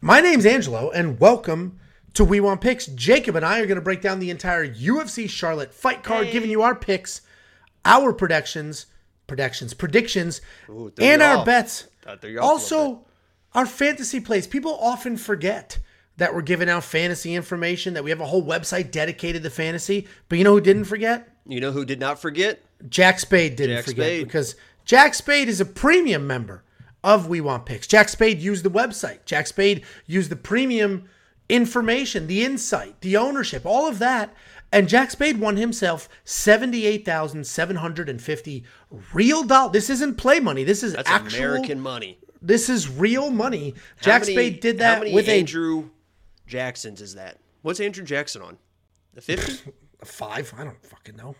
My name's Angelo, and welcome to We Want Picks. Jacob and I are going to break down the entire UFC Charlotte fight card, giving you our picks, our predictions, predictions, predictions, Ooh, and our off. bets. Uh, that threw you off a little Also, our fantasy plays. People often forget that we're giving out fantasy information, that we have a whole website dedicated to fantasy. But you know who didn't forget? You know who did not forget? Jack Spade didn't Jack forget Spade. because Jack Spade is a premium member of We Want Picks. Jack Spade used the website. Jack Spade used the premium information, the insight, the ownership, all of that. And Jack Spade won himself seventy-eight thousand seven hundred and fifty real dollars. This isn't play money. This is That's actual. American money. This is real money. How Jack many- Spade did that with Andrew Jacksons is that? What's Andrew Jackson on? The 50? a five. I don't fucking know.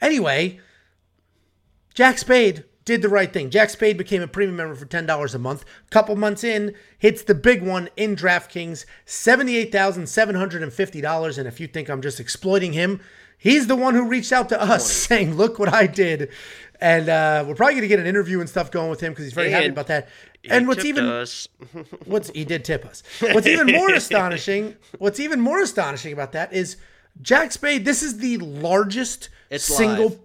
Anyway, Jack Spade did the right thing. Jack Spade became a premium member for ten dollars a month. Couple months in, hits the big one in DraftKings, seventy-eight thousand seven hundred and fifty dollars. And if you think I'm just exploiting him, he's the one who reached out to us saying, "Look what I did." And uh, we're probably going to get an interview and stuff going with him because he's very happy about that. And what's even us. what's he did tip us. What's even more astonishing, what's even more astonishing about that is Jack Spade. This is the largest It's single. live.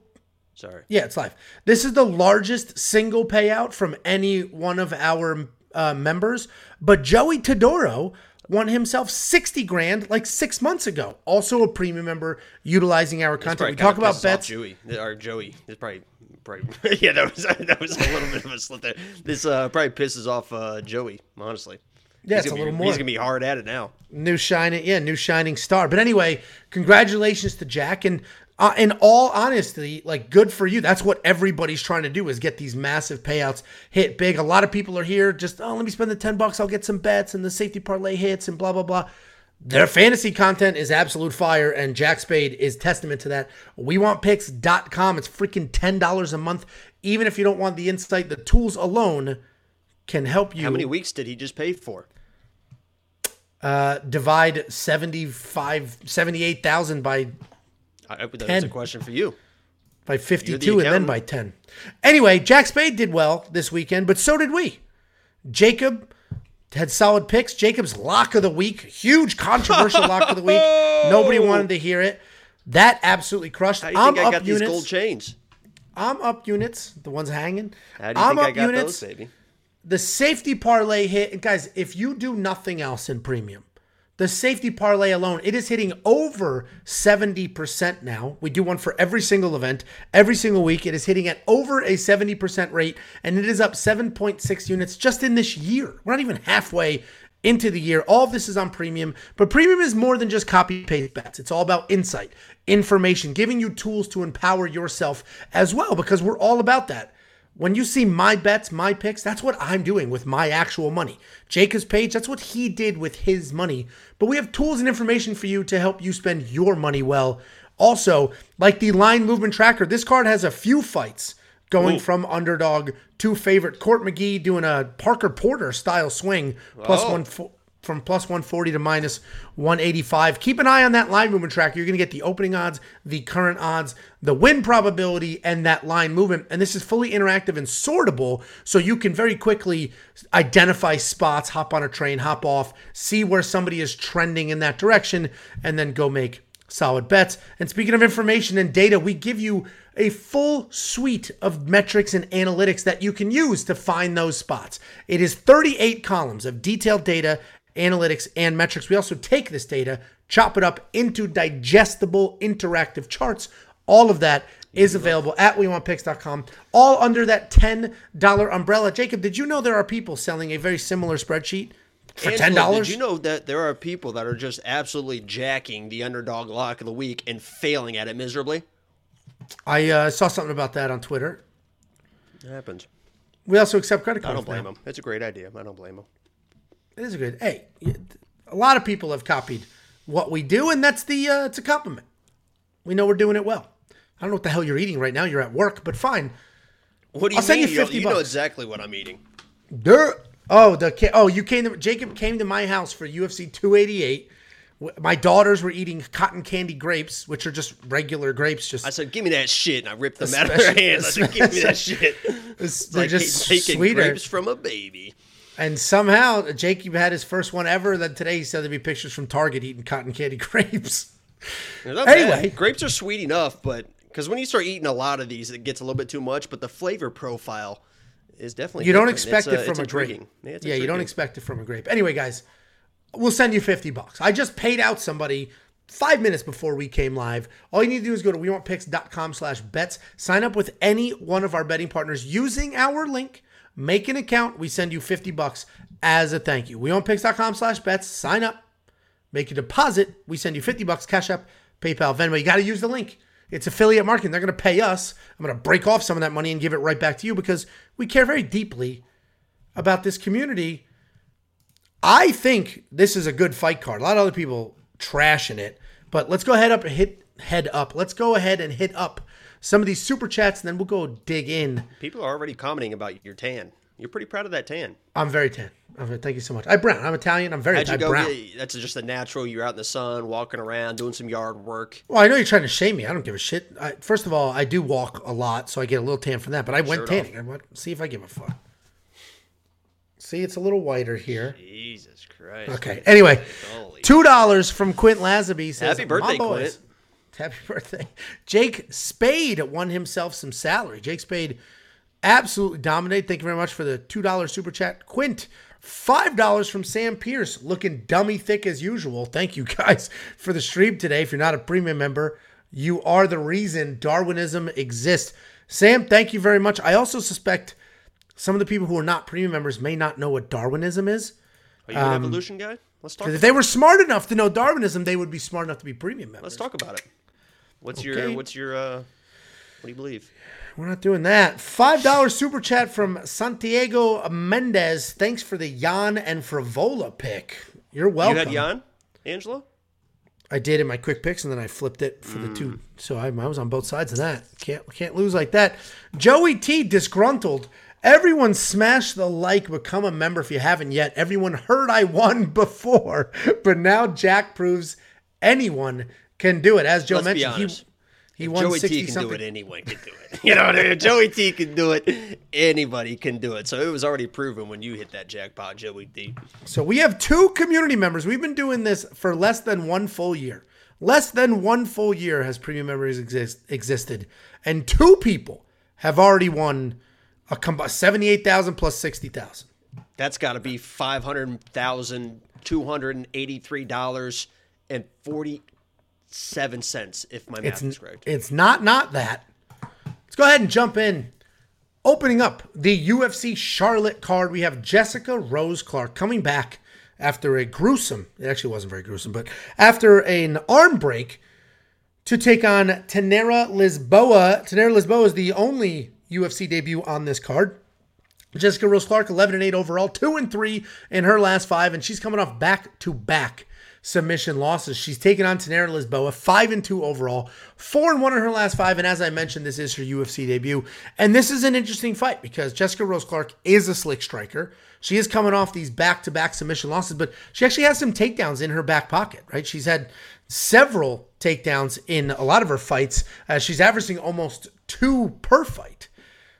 Sorry. Yeah, it's live. This is the largest single payout from any one of our uh, members. But Joey Todoro won himself sixty grand like six months ago. Also a premium member utilizing our content. We talk about bets. Joey or Joey. It's probably, probably yeah. That was that was a little bit of a slip there. This uh, probably pisses off uh, Joey. Honestly. Yeah, He's it's a little be, more. He's gonna be hard at it now. new shining yeah new shining star but anyway congratulations to jack and uh, in all honesty like good for you. That's what everybody's trying to do is get these massive payouts hit big. A lot of people are here just oh let me spend the 10 bucks. I'll get some bets and the safety parlay hits and blah blah blah. Their fantasy content is absolute fire and jack spade is testament to that. We want picks.com it's freaking $10 a month. Even if you don't want the insight the tools alone can help you. How many weeks did he just pay for? uh, divide 75 78,000 by I, I, that's 10. a question for you. by 52 and then by 10. Anyway, Jack Spade did well this weekend, but so did we. Jacob had solid picks. Jacob's lock of the week, huge controversial lock of the week. Nobody oh! wanted to hear it. That absolutely crushed. How do you I'm think I up got units. these gold chains? I'm up units, the ones hanging. How do you I'm think I up got units. those, baby? The safety parlay hit, and guys, if you do nothing else in premium, the safety parlay alone, it is hitting over 70% now. We do one for every single event, every single week. It is hitting at over a 70% rate, and it is up 7.6 units just in this year. We're not even halfway into the year. All of this is on premium, but premium is more than just copy paste bets. It's all about insight, information, giving you tools to empower yourself as well, because we're all about that. When you see my bets, my picks, that's what I'm doing with my actual money. Jacob's page, that's what he did with his money. But we have tools and information for you to help you spend your money well. Also, like the line movement tracker, this card has a few fights going from underdog to favorite. Court McGee doing a Parker Porter style swing, plus Oh. one from plus 140 to minus 185. Keep an eye on that line movement tracker. You're going to get the opening odds, the current odds, the win probability, and that line movement. And this is fully interactive and sortable, so you can very quickly identify spots, hop on a train, hop off, see where somebody is trending in that direction, and then go make solid bets. And speaking of information and data, we give you a full suite of metrics and analytics that you can use to find those spots. It is 38 columns of detailed data, analytics, and metrics. We also take this data, chop it up into digestible interactive charts. All of that is available at WeWantPicks.com, all under that $10 umbrella. Jacob, did you know there are people selling a very similar spreadsheet for $10? Did you know that there are people that are just absolutely jacking the underdog lock of the week and failing at it miserably? I uh, saw something about that on Twitter. It happens. We also accept credit cards. I don't blame now. them. It's a great idea. I don't blame them. It is a good. Hey, a lot of people have copied what we do, and that's the. Uh, it's a compliment. We know we're doing it well. I don't know what the hell you're eating right now. You're at work, but fine. What do you I'll send mean? you You know- 50 you know bucks. exactly what I'm eating. There. Oh, the oh, you came to Jacob came to my house for UFC 288. My daughters were eating cotton candy grapes, which are just regular grapes. Just I said, "Give me that shit," and I ripped them out of their hands. I said, "Give me that shit." it's- they're like just taking sweeter. grapes from a baby. And somehow Jacob had his first one ever. Then today he said there'd be pictures from Target eating cotton candy grapes. Anyway, Anyway. grapes are sweet enough, but because when you start eating a lot of these, it gets a little bit too much. But the flavor profile is definitely You don't different. expect It's, it uh, from a grape. Yeah, yeah, you don't expect it from a grape. Anyway, guys, we'll send you 50 bucks. I just paid out somebody five minutes before we came live. All you need to do is go to wewantpicks.com slash bets. Sign up with any one of our betting partners using our link. Make an account. We send you 50 bucks as a thank you. Wewantpicks.com slash bets. Sign up. Make a deposit. We send you 50 bucks, Cash App, PayPal, Venmo. You got to use the link. It's affiliate marketing. They're going to pay us. I'm going to break off some of that money and give it right back to you because we care very deeply about this community. I think this is a good fight card. A lot of other people trashing it, but let's go ahead up hit head up. Let's go ahead and hit up some of these super chats, and then we'll go dig in. People are already commenting about your tan. You're pretty proud of that tan. I'm very tan. I'm thank you so much. I'm brown. I'm Italian. I'm very How'd you go? brown. get- that's just a natural. You're out in the sun, walking around, doing some yard work. Well, I know you're trying to shame me. I don't give a shit. I, first of all, I do walk a lot, so I get a little tan from that. But I went Shirt tanning. I went, see if I give a fuck. See, it's a little whiter here. Jesus Christ. Okay. Anyway, Holy. two dollars from Quint Lazaby says, Happy birthday, boys." Quint. Happy birthday, Jake Spade won himself some salary. Jake Spade absolutely dominated. Thank you very much for the two dollars super chat. Quint. Five dollars from Sam Pierce, looking dummy thick as usual. Thank you guys for the stream today. If you're not a premium member, you are the reason Darwinism exists. Sam, thank you very much. I also suspect some of the people who are not premium members may not know what Darwinism is. Are you an um, evolution guy? Let's talk. If they were smart enough to know Darwinism, they would be smart enough to be premium members. let's talk about it. What's Okay. your What's your uh, What do you believe? We're not doing that. Five dollar super chat from Santiago Mendez. Thanks for the Jan and Frevola pick. You're welcome. You had Jan, Angela. I did in my quick picks, and then I flipped it for the Mm. two. So I, I was on both sides of that. Can't can't lose like that. Joey T disgruntled. Everyone smash the like, become a member if you haven't yet. Everyone heard I won before, but now Jack proves anyone can do it. As Joe Let's mentioned, he he If won Joey T can something. do it. Anyone can do it. You know what I mean? Joey T can do it. Anybody can do it. So it was already proven when you hit that jackpot, Joey T. So we have two community members. We've been doing this for less than one full year. Less than one full year has premium members exist, existed, and two people have already won a com- seventy-eight thousand plus sixty thousand. That's got to be five hundred thousand two hundred and eighty-three dollars and forty-seven cents, if my math is correct. It's not not that. Let's go ahead and jump in. Opening up the UFC Charlotte card, we have Jessica Rose Clark coming back after a gruesome, it actually wasn't very gruesome, but after an arm break to take on Tainara Lisboa. Tainara Lisboa is the only UFC debut on this card. Jessica Rose Clark, 11 and 8 overall, 2 and 3 in her last five, and she's coming off back to back submission losses. She's taken on Tainara Lisboa, 5 and 2 overall, 4 and 1 in her last five, and as I mentioned, this is her UFC debut. And this is an interesting fight because Jessica Rose Clark is a slick striker. She is coming off these back to back submission losses, but she actually has some takedowns in her back pocket, right? She's had several takedowns in a lot of her fights. Uh, she's averaging almost two per fight.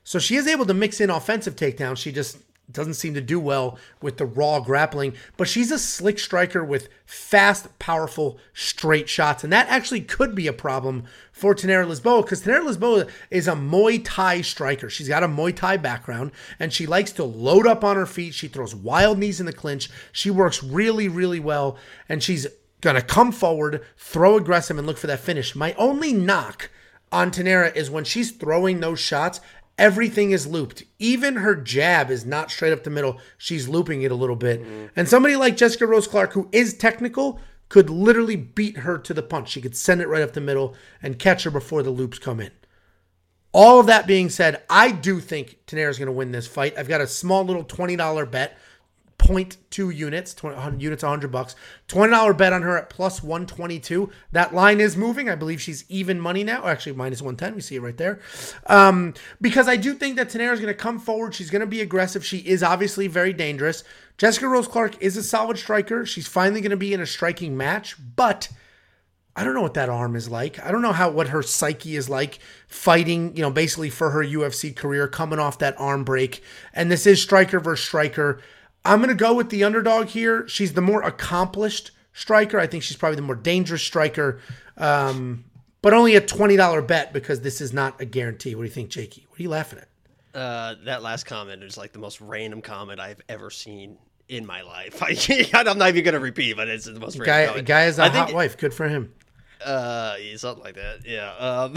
So she is able to mix in offensive takedowns. She just doesn't seem to do well with the raw grappling, but she's a slick striker with fast, powerful, straight shots. And that actually could be a problem for Tainara Lisboa because Tainara Lisboa is a Muay Thai striker. She's got a Muay Thai background and she likes to load up on her feet. She throws wild knees in the clinch. She works really, really well. And she's going to come forward, throw aggressive, and look for that finish. My only knock on Tainara is when she's throwing those shots, everything is looped. Even her jab is not straight up the middle. She's looping it a little bit. Mm. And somebody like Jessica Rose Clark, who is technical, could literally beat her to the punch. She could send it right up the middle and catch her before the loops come in. All of that being said, I do think Tainara's going to win this fight. I've got a small little $20 bet 0.2 units, 20 units, 100 bucks. $20 bet on her at plus 122. That line is moving. I believe she's even money now. Or actually, minus 110. We see it right there. Um, because I do think that Tainara is going to come forward. She's going to be aggressive. She is obviously very dangerous. Jessica Rose Clark is a solid striker. She's finally going to be in a striking match, but. I don't know what that arm is like. I don't know how what her psyche is like fighting, you know, basically for her UFC career coming off that arm break. And this is striker versus striker. I'm going to go with the underdog here. She's the more accomplished striker. I think she's probably the more dangerous striker. Um, but only a $20 bet because this is not a guarantee. What do you think, Jakey? What are you laughing at? Uh, that last comment is like the most random comment I've ever seen in my life. I, am not even going to repeat, but it's the most guy, random comment. Guy has a I hot think, wife. Good for him. Uh, something like that. Yeah. Um,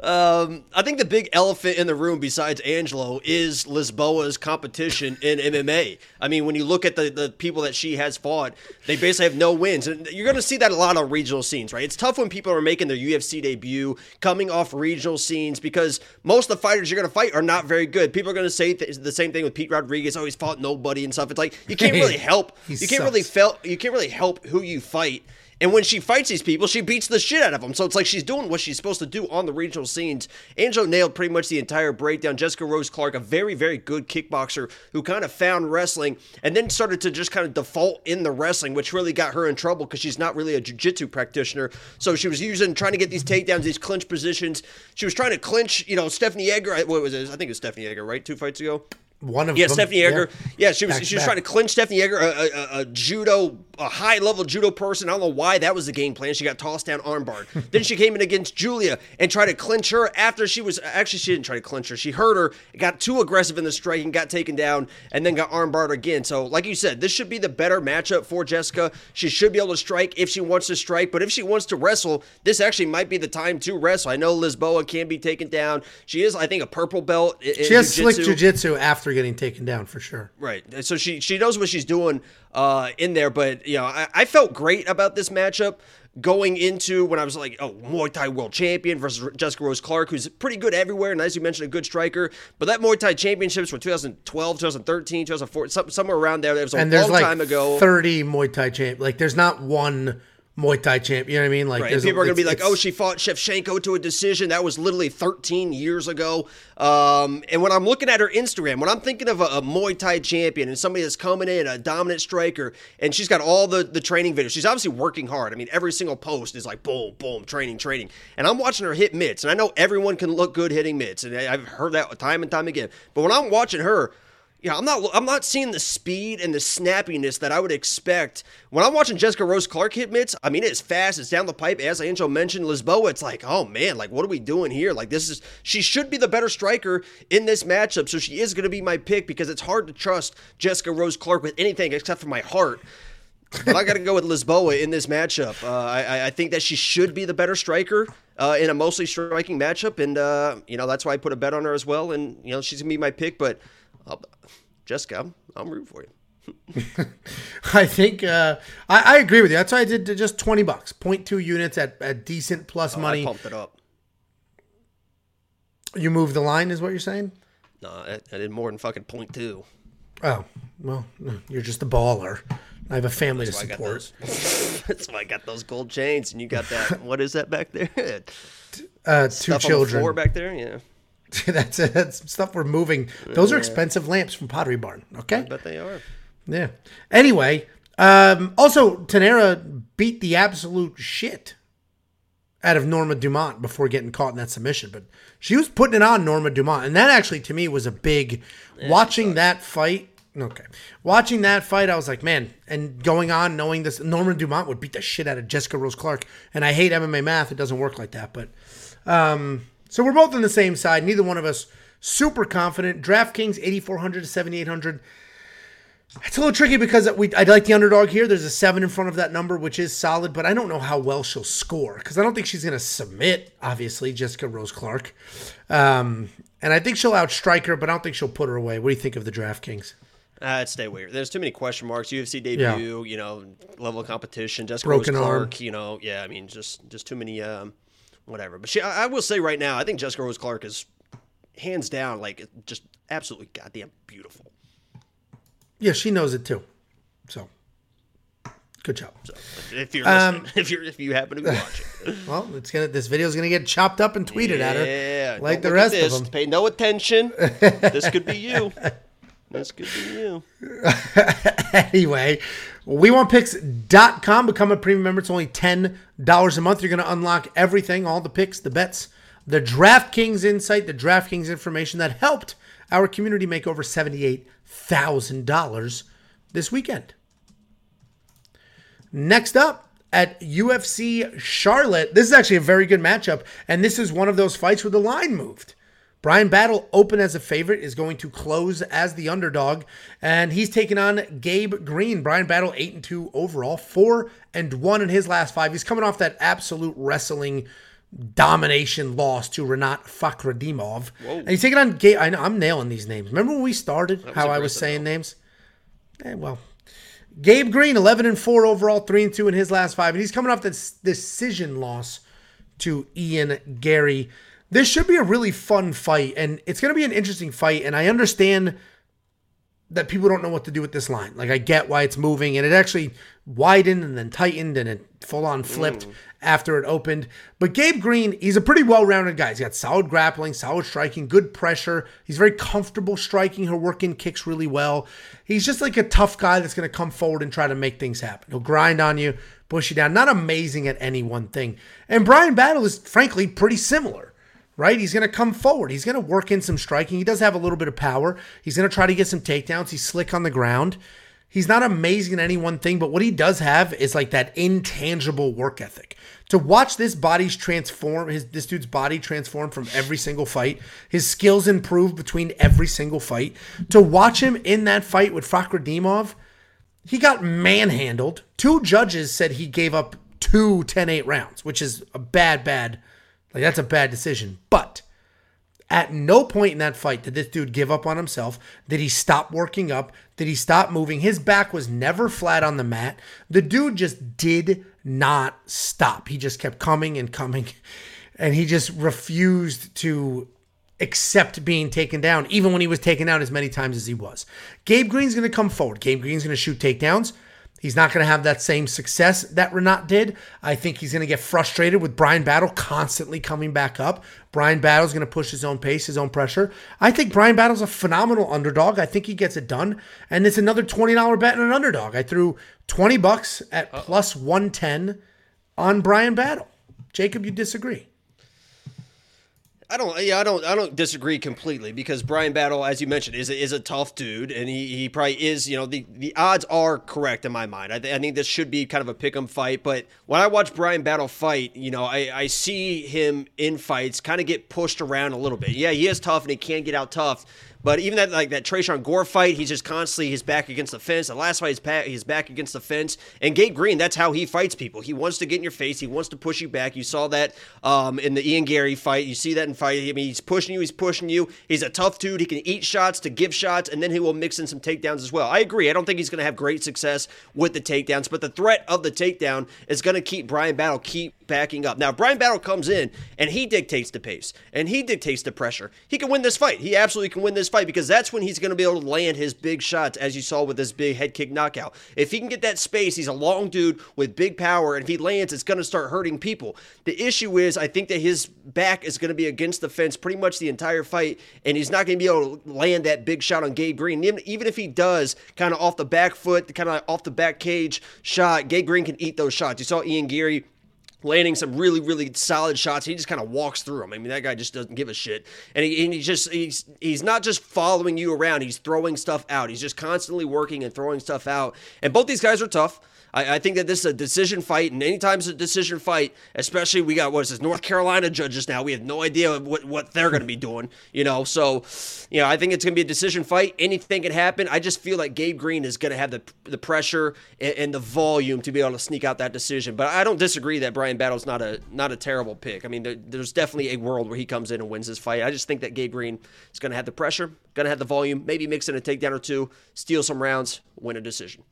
um, I think the big elephant in the room, besides Angelo, is Lisboa's competition in MMA. I mean, when you look at the, the people that she has fought, they basically have no wins. And you're going to see that a lot on regional scenes, right? It's tough when people are making their UFC debut, coming off regional scenes, because most of the fighters you're going to fight are not very good. People are going to say th- the same thing with Pete Rodriguez. Oh, he's fought nobody and stuff. It's like you can't really help. You can't really sucks. fel- You can't really help who you fight. And when she fights these people, she beats the shit out of them. So it's like she's doing what she's supposed to do on the regional scenes. Angelo nailed pretty much the entire breakdown. Jessica Rose Clark, a very, very good kickboxer who kind of found wrestling and then started to just kind of default in the wrestling, which really got her in trouble because she's not really a jiu-jitsu practitioner. So she was using, trying to get these takedowns, these clinch positions. She was trying to clinch, you know, Stephanie Egger. What was it? I think it was Stephanie Egger, right? Two fights ago. One of Yeah, them. Stephanie Egger. Yeah, she was Back she was back. trying to clinch Stephanie Egger, a, a, a- judo, a high level judo person. I don't know why that was the game plan. She got tossed down armbar. then she came in against Julia and tried to clinch her after she was actually she didn't try to clinch her. She hurt her, got too aggressive in the striking, got taken down, and then got armbarred again. So, like you said, this should be the better matchup for Jessica. She should be able to strike if she wants to strike, but if she wants to wrestle, this actually might be the time to wrestle. I know Lisboa can be taken down. She is, I think, a purple belt. She has slick jiu-jitsu. jujitsu after getting taken down for sure. Right. So she she knows what she's doing uh, in there. But you know, I, I felt great about this matchup going into when I was like, oh, Muay Thai world champion versus Jessica Rose Clark, who's pretty good everywhere, and as you mentioned, a good striker. But that Muay Thai championships were 2012, 2013, 2014, some, somewhere around there. That was a And long like time ago. 30 Muay Thai champ. Like there's not one Muay Thai champ. You know what I mean? Like Right. People are going to be like, oh, she fought Shevchenko to a decision. That was literally 13 years ago. Um, and when I'm looking at her Instagram, when I'm thinking of a, a Muay Thai champion and somebody that's coming in, a dominant striker, and she's got all the, the training videos, she's obviously working hard. I mean, every single post is like, boom, boom, training, training. And I'm watching her hit mitts, and I know everyone can look good hitting mitts, and I've heard that time and time again. But when I'm watching her, you know, I'm not I'm not seeing the speed and the snappiness that I would expect when I'm watching Jessica Rose Clark hit mitts. I mean, it's fast, it's down the pipe. As Angel mentioned, Lisboa, it's like, oh man, like what are we doing here? Like this is she should be the better striker in this matchup, so she is going to be my pick because it's hard to trust Jessica Rose Clark with anything except for my heart. But I got to go with Lisboa in this matchup. Uh, I, I think that she should be the better striker uh, in a mostly striking matchup, and uh, you know that's why I put a bet on her as well. And you know she's gonna be my pick, but uh, Jessica, I'm, I'm rooting for you. I think uh, I, I agree with you. That's why I did just 20 bucks, 0.2 units at, at decent plus I money. pumped it up. You move the line, is what you're saying? No, I, I did more than fucking point two. Oh, well, you're just a baller. I have a family to That's I got support. That's why I got those gold chains, and you got that. what is that back there? Uh, two Stuff on the floor children. back there. Yeah, that's. That's stuff we're moving. Those are expensive lamps from Pottery Barn. Okay. I bet they are. Yeah. Anyway, um, also Tainara beat the absolute shit out of Norma Dumont before getting caught in that submission, but she was putting it on Norma Dumont, and that actually to me was a big watching that fight. Okay, watching that fight, I was like, man, and going on knowing this, Norma Dumont would beat the shit out of Jessica Rose Clark, and I hate MMA math; it doesn't work like that. But um, so we're both on the same side. Neither one of us super confident. DraftKings eighty four hundred to seventy eight hundred. It's a little tricky because we I'd like the underdog here. There's a seven in front of that number, which is solid, but I don't know how well she'll score because I don't think she's going to submit. Obviously, Jessica Rose Clark, um, and I think she'll outstrike her, but I don't think she'll put her away. What do you think of the DraftKings? Uh, I'd stay away. There's too many question marks. UFC debut, you know, level of competition. Jessica Broken Rose arm. Clark, you know, yeah. I mean, just just too many, um, whatever. But she, I, I will say right now, I think Jessica Rose Clark is hands down like just absolutely goddamn beautiful. Yeah, she knows it too. So, good job. So if you're Um, if you're if you happen to be watching, Well, it's gonna this video's gonna get chopped up and tweeted at her, yeah, like the rest of them. Pay no attention. this could be you. This could be you. anyway, we want picks.com. Become a premium member. It's only $10 a month. You're going to unlock everything, all the picks, the bets, the DraftKings insight, the DraftKings information that helped our community make over $78,000 this weekend. Next up at UFC Charlotte, this is actually a very good matchup, and this is one of those fights where the line moved. Bryan Battle, open as a favorite, is going to close as the underdog, and he's taking on Gabe Green. Bryan Battle, eight and two overall, four and one in his last five. He's coming off that absolute wrestling domination loss to Renat Fakhretdinov, and he's taking on Gabe. I know I'm nailing these names. Remember when we started? How I was saying names? Eh, well, Gabe Green, 11 and 4 overall, 3 and 2 in his last five. And he's coming off this decision loss to Ian Garry. This should be a really fun fight, and it's going to be an interesting fight. And I understand that people don't know what to do with this line. Like, I get why it's moving, and it actually widened and then tightened and it full on flipped mm. after it opened. But Gabe Green, he's a pretty well rounded guy. He's got solid grappling, solid striking, good pressure. He's very comfortable striking. He'll work in kicks really well. He's just like a tough guy that's going to come forward and try to make things happen. He'll grind on you, push you down. Not amazing at any one thing. And Bryan Battle is frankly pretty similar right? He's going to come forward. He's going to work in some striking. He does have a little bit of power. He's going to try to get some takedowns. He's slick on the ground. He's not amazing at any one thing, but what he does have is like that intangible work ethic. To watch this body's transform, his this dude's body transform from every single fight, his skills improve between every single fight. To watch him in that fight with Fakhretdinov, he got manhandled. Two judges said he gave up two 10-8 rounds, which is a bad, bad like that's a bad decision. But at no point in that fight did this dude give up on himself. Did he stop working up? Did he stop moving? His back was never flat on the mat. The dude just did not stop. He just kept coming and coming. And he just refused to accept being taken down, even when he was taken out as many times as he was. Gabe Green's going to come forward. Gabe Green's going to shoot takedowns. He's not going to have that same success that Renat did. I think he's going to get frustrated with Bryan Battle constantly coming back up. Bryan Battle's going to push his own pace, his own pressure. I think Bryan Battle's a phenomenal underdog. I think he gets it done. And it's another $20 bet on an underdog. I threw 20 bucks at plus 110 on Bryan Battle. Jacob, you disagree? I don't. Yeah, I don't. I don't disagree completely because Bryan Battle, as you mentioned, is a, is a tough dude, and he, he probably is. You know, the, the odds are correct in my mind. I, th- I think this should be kind of a pick'em fight. But when I watch Bryan Battle fight, you know, I, I see him in fights kind of get pushed around a little bit. Yeah, he is tough and he can get out tough. But even that like that Tresean Gore fight, he's just constantly his back against the fence. The last fight, he's back, against the fence. And Gabe Green, that's how he fights people. He wants to get in your face. He wants to push you back. You saw that um, in the Ian Garry fight. You see that in fight. I mean, he's pushing you. He's pushing you. He's a tough dude. He can eat shots to give shots, and then he will mix in some takedowns as well. I agree. I don't think he's going to have great success with the takedowns, but the threat of the takedown is going to keep Bryan Battle keep backing up. Now, Bryan Battle comes in and he dictates the pace and he dictates the pressure. He can win this fight. He absolutely can win this fight because that's when he's going to be able to land his big shots, as you saw with this big head kick knockout. If he can get that space, he's a long dude with big power, and if he lands, it's going to start hurting people. The issue is, I think that his back is going to be against the fence pretty much the entire fight, and he's not going to be able to land that big shot on Gabe Green. Even, even if he does, kind of off the back foot, kind of off the back cage shot, Gabe Green can eat those shots. You saw Ian Garry landing some really, really solid shots. He just kind of walks through them. I mean, that guy just doesn't give a shit. And he, and he just he's he's not just following you around. He's throwing stuff out. He's just constantly working and throwing stuff out. And both these guys are tough. I, I think that this is a decision fight, and anytime it's a decision fight, especially we got what is this North Carolina judges now. We have no idea what what they're going to be doing, you know. So, you know, I think it's going to be a decision fight. Anything can happen. I just feel like Gabe Green is going to have the the pressure and, and, the volume to be able to sneak out that decision. But I don't disagree that Bryan Battle's not a not a terrible pick. I mean, there, there's definitely a world where he comes in and wins this fight. I just think that Gabe Green is going to have the pressure, going to have the volume, maybe mix in a takedown or two, steal some rounds, win a decision.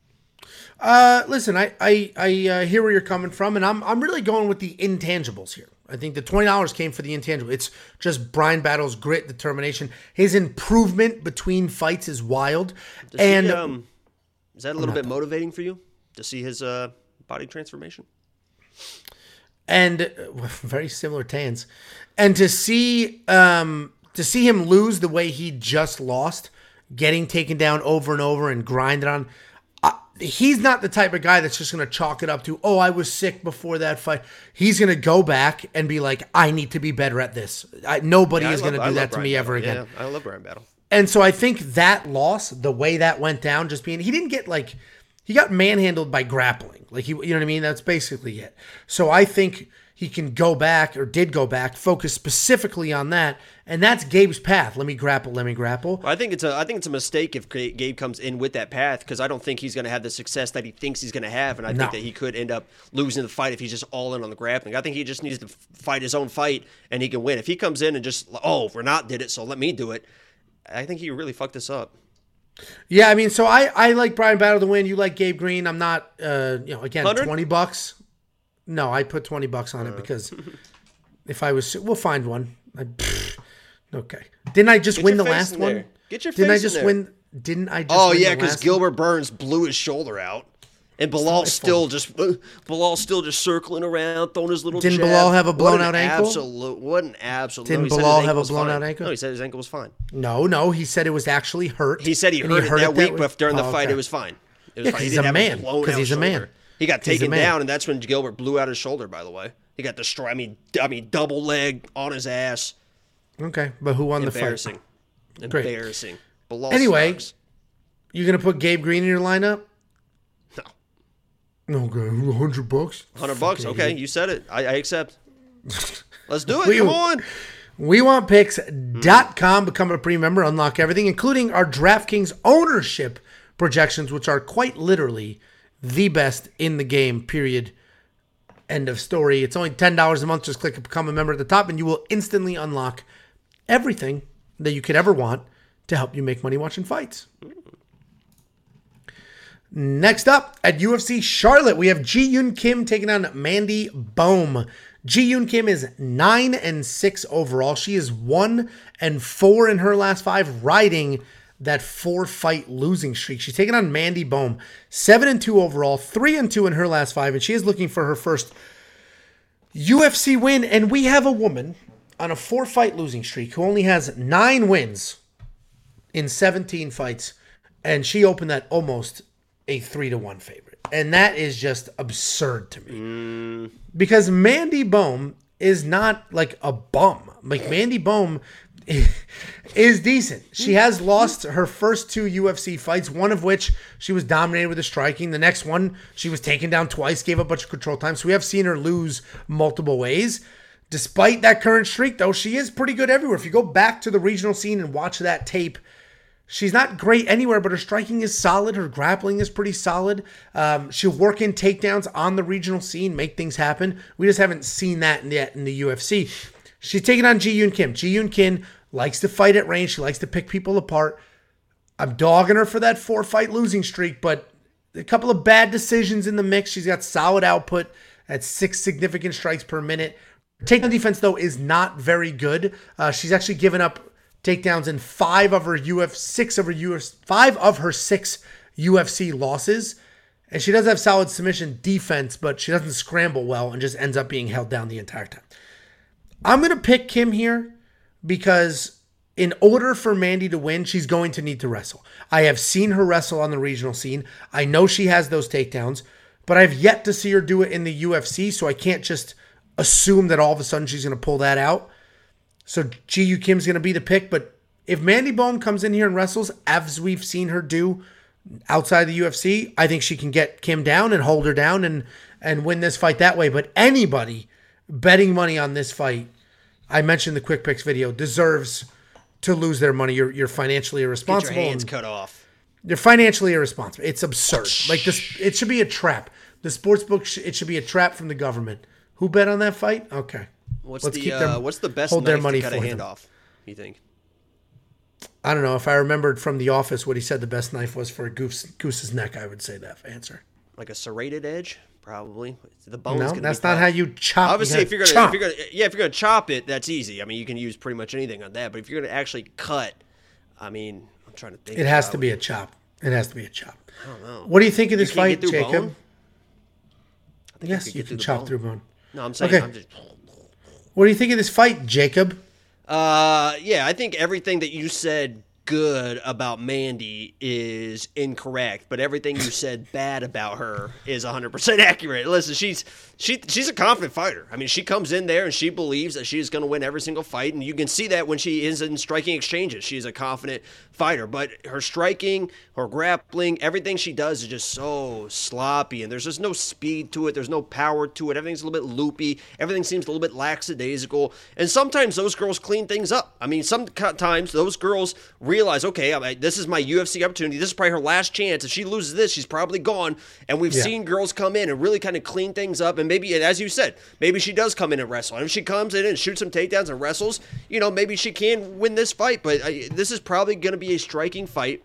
Uh, listen, I I, I uh, hear where you're coming from, and I'm I'm really going with the intangibles here. I think the twenty dollars came for the intangible. It's just Bryan Battle's grit, determination, his improvement between fights is wild. Does and he, um, is that a little bit motivating for you to see his uh, body transformation? And uh, very similar tans, and to see um, to see him lose the way he just lost, getting taken down over and over and grinded on he's not the type of guy that's just going to chalk it up to, oh, I was sick before that fight. He's going to go back and be like, I need to be better at this. I, nobody yeah, is going to do that to me ever again. Yeah, I love Bryan Battle. And so I think that loss, the way that went down, just being he didn't get like he got manhandled by grappling. Like he you know what I mean? That's basically it. So I think he can go back or did go back, focus specifically on that, and that's Gabe's path. Let me grapple, let me grapple. I think it's a I think it's a mistake if Gabe comes in with that path because I don't think he's going to have the success that he thinks he's going to have, and I No. think that he could end up losing the fight if he's just all in on the grappling. I think he just needs to fight his own fight and he can win. If he comes in and just oh Renat did it, so let me do it. I think he really fucked this up. Yeah, I mean, so I I like Bryan Battle to win. You like Gabe Green. I'm not, uh, you know, again, 100? twenty bucks. No, I put twenty bucks on it because if I was, we'll find one. I, pfft, okay, didn't I just Get win the last one? Get your Didn't I just win? Didn't I? just Oh yeah, because? Gilbert Burns blew his shoulder out, and Belal's still just Belal's still just circling around, throwing his little. Didn't jab. Belal have a blown out ankle? Absolute, what an absolute. Didn't no, he Belal have a blown fine. out ankle? No, he said his ankle was fine. No, no, he said it was actually hurt. He said he and heard, it that week, but during the Oh, fight, okay. it was fine. It was Yeah, fine. He he's a man. blown 'Cause out he's a man. He got taken down, and that's when Gilbert blew out his shoulder. By the way, he got destroyed. I mean, I mean, double leg on his ass. Okay, but who won the fight? Embarrassing. Great. Embarrassing. Belal Anyway, sucks. You gonna put Gabe Green in your lineup? No. Okay, hundred bucks. Hundred bucks. Okay, idiot. you said it. I, I accept. Let's do it. We- Come on. We want picks.com. Hmm. Become a premium member, unlock everything, including our DraftKings ownership projections, which are quite literally the best in the game, period. End of story. It's only $10 a month. Just click become a member at the top, and you will instantly unlock everything that you could ever want to help you make money watching fights. Hmm. Next up at UFC Charlotte, we have Ji Yeon Kim taking on Mandy Bohm. Ji Yeon Kim is nine and six overall. She is one and four in her last five, riding that four fight losing streak. She's taking on Mandy Bohm, seven and two overall, three and two in her last five, and she is looking for her first UFC win. And we have a woman on a four fight losing streak who only has nine wins in 17 fights, and she opened that almost a three to one favorite. And that is just absurd to me. Mm. Because Mandy Bohm is not like a bum. Like Mandy Bohm is decent. She has lost her first two UFC fights, one of which she was dominated with the striking. The next one, she was taken down twice, gave up a bunch of control time. So we have seen her lose multiple ways. Despite that current streak, though, she is pretty good everywhere. If you go back to the regional scene and watch that tape, She's not great anywhere, but her striking is solid. Her grappling is pretty solid. Um, she'll work in takedowns on the regional scene, make things happen. We just haven't seen that yet in the UFC. She's taking on Ji Yeon Kim. Ji Yeon Kim likes to fight at range. She likes to pick people apart. I'm dogging her for that four fight losing streak, but a couple of bad decisions in the mix. She's got solid output at six significant strikes per minute. Takedown defense, though, is not very good. Uh, she's actually given up takedowns in five of her UFC, six of her UFC, five of her six UFC losses. And she does have solid submission defense, but she doesn't scramble well and just ends up being held down the entire time. I'm to pick Kim here because in order for Mandy to win, she's going to need to wrestle. I have seen her wrestle on the regional scene. I know she has those takedowns, but I've yet to see her do it in the UFC, so I can't just assume that all of a sudden she's going to pull that out. So Ji Yeon Kim's going to be the pick, but if Mandy Bohm comes in here and wrestles, as we've seen her do outside the UFC, I think she can get Kim down and hold her down and and win this fight that way. But anybody betting money on this fight, I mentioned the quick picks video, deserves to lose their money. You're you're financially Get your hands and- cut off. you're financially irresponsible. It's absurd. Like this, it should be a trap. The sports book, sh- it should be a trap from the government. Who bet on that fight? Okay. What's Let's the keep uh, what's the best hold knife their money to cut a for hand them. off? You think? I don't know if I remembered from The Office what he said the best knife was for a goose, goose's neck. I would say that answer. Like a serrated edge, probably. The bone's No, that's not how you chop. Obviously, you if you're gonna, chop. if you're gonna, yeah, if you're gonna chop it, that's easy. I mean, you can use pretty much anything on that. But if you're gonna actually cut, I mean, I'm trying to think. it has to be a chop. It has to be a chop. I don't know. What do you think of this fight, Jacob? bone? I think Yes, could you can chop bone. through bone. No, I'm saying. Okay. I'm just, What do you think of this fight, Jacob? uh, yeah, I think everything that you said good about Mandy is incorrect, but everything you said bad about her is 100% accurate. Listen, she's she she's a confident fighter. I mean, she comes in there and she believes that she's going to win every single fight, and you can see that when she is in striking exchanges. She's a confident fighter, but her striking, her grappling, everything she does is just so sloppy, and there's just no speed to it. There's no power to it. Everything's a little bit loopy. Everything seems a little bit lackadaisical, and sometimes those girls clean things up. I mean, sometimes those girls realize, okay, I, this is my UFC opportunity. This is probably her last chance. If she loses this, she's probably gone. And we've yeah. seen girls come in and really kind of clean things up. And maybe, as you said, maybe she does come in and wrestle. And if she comes in and shoots some takedowns and wrestles, you know, maybe she can win this fight. But uh, this is probably going to be a striking fight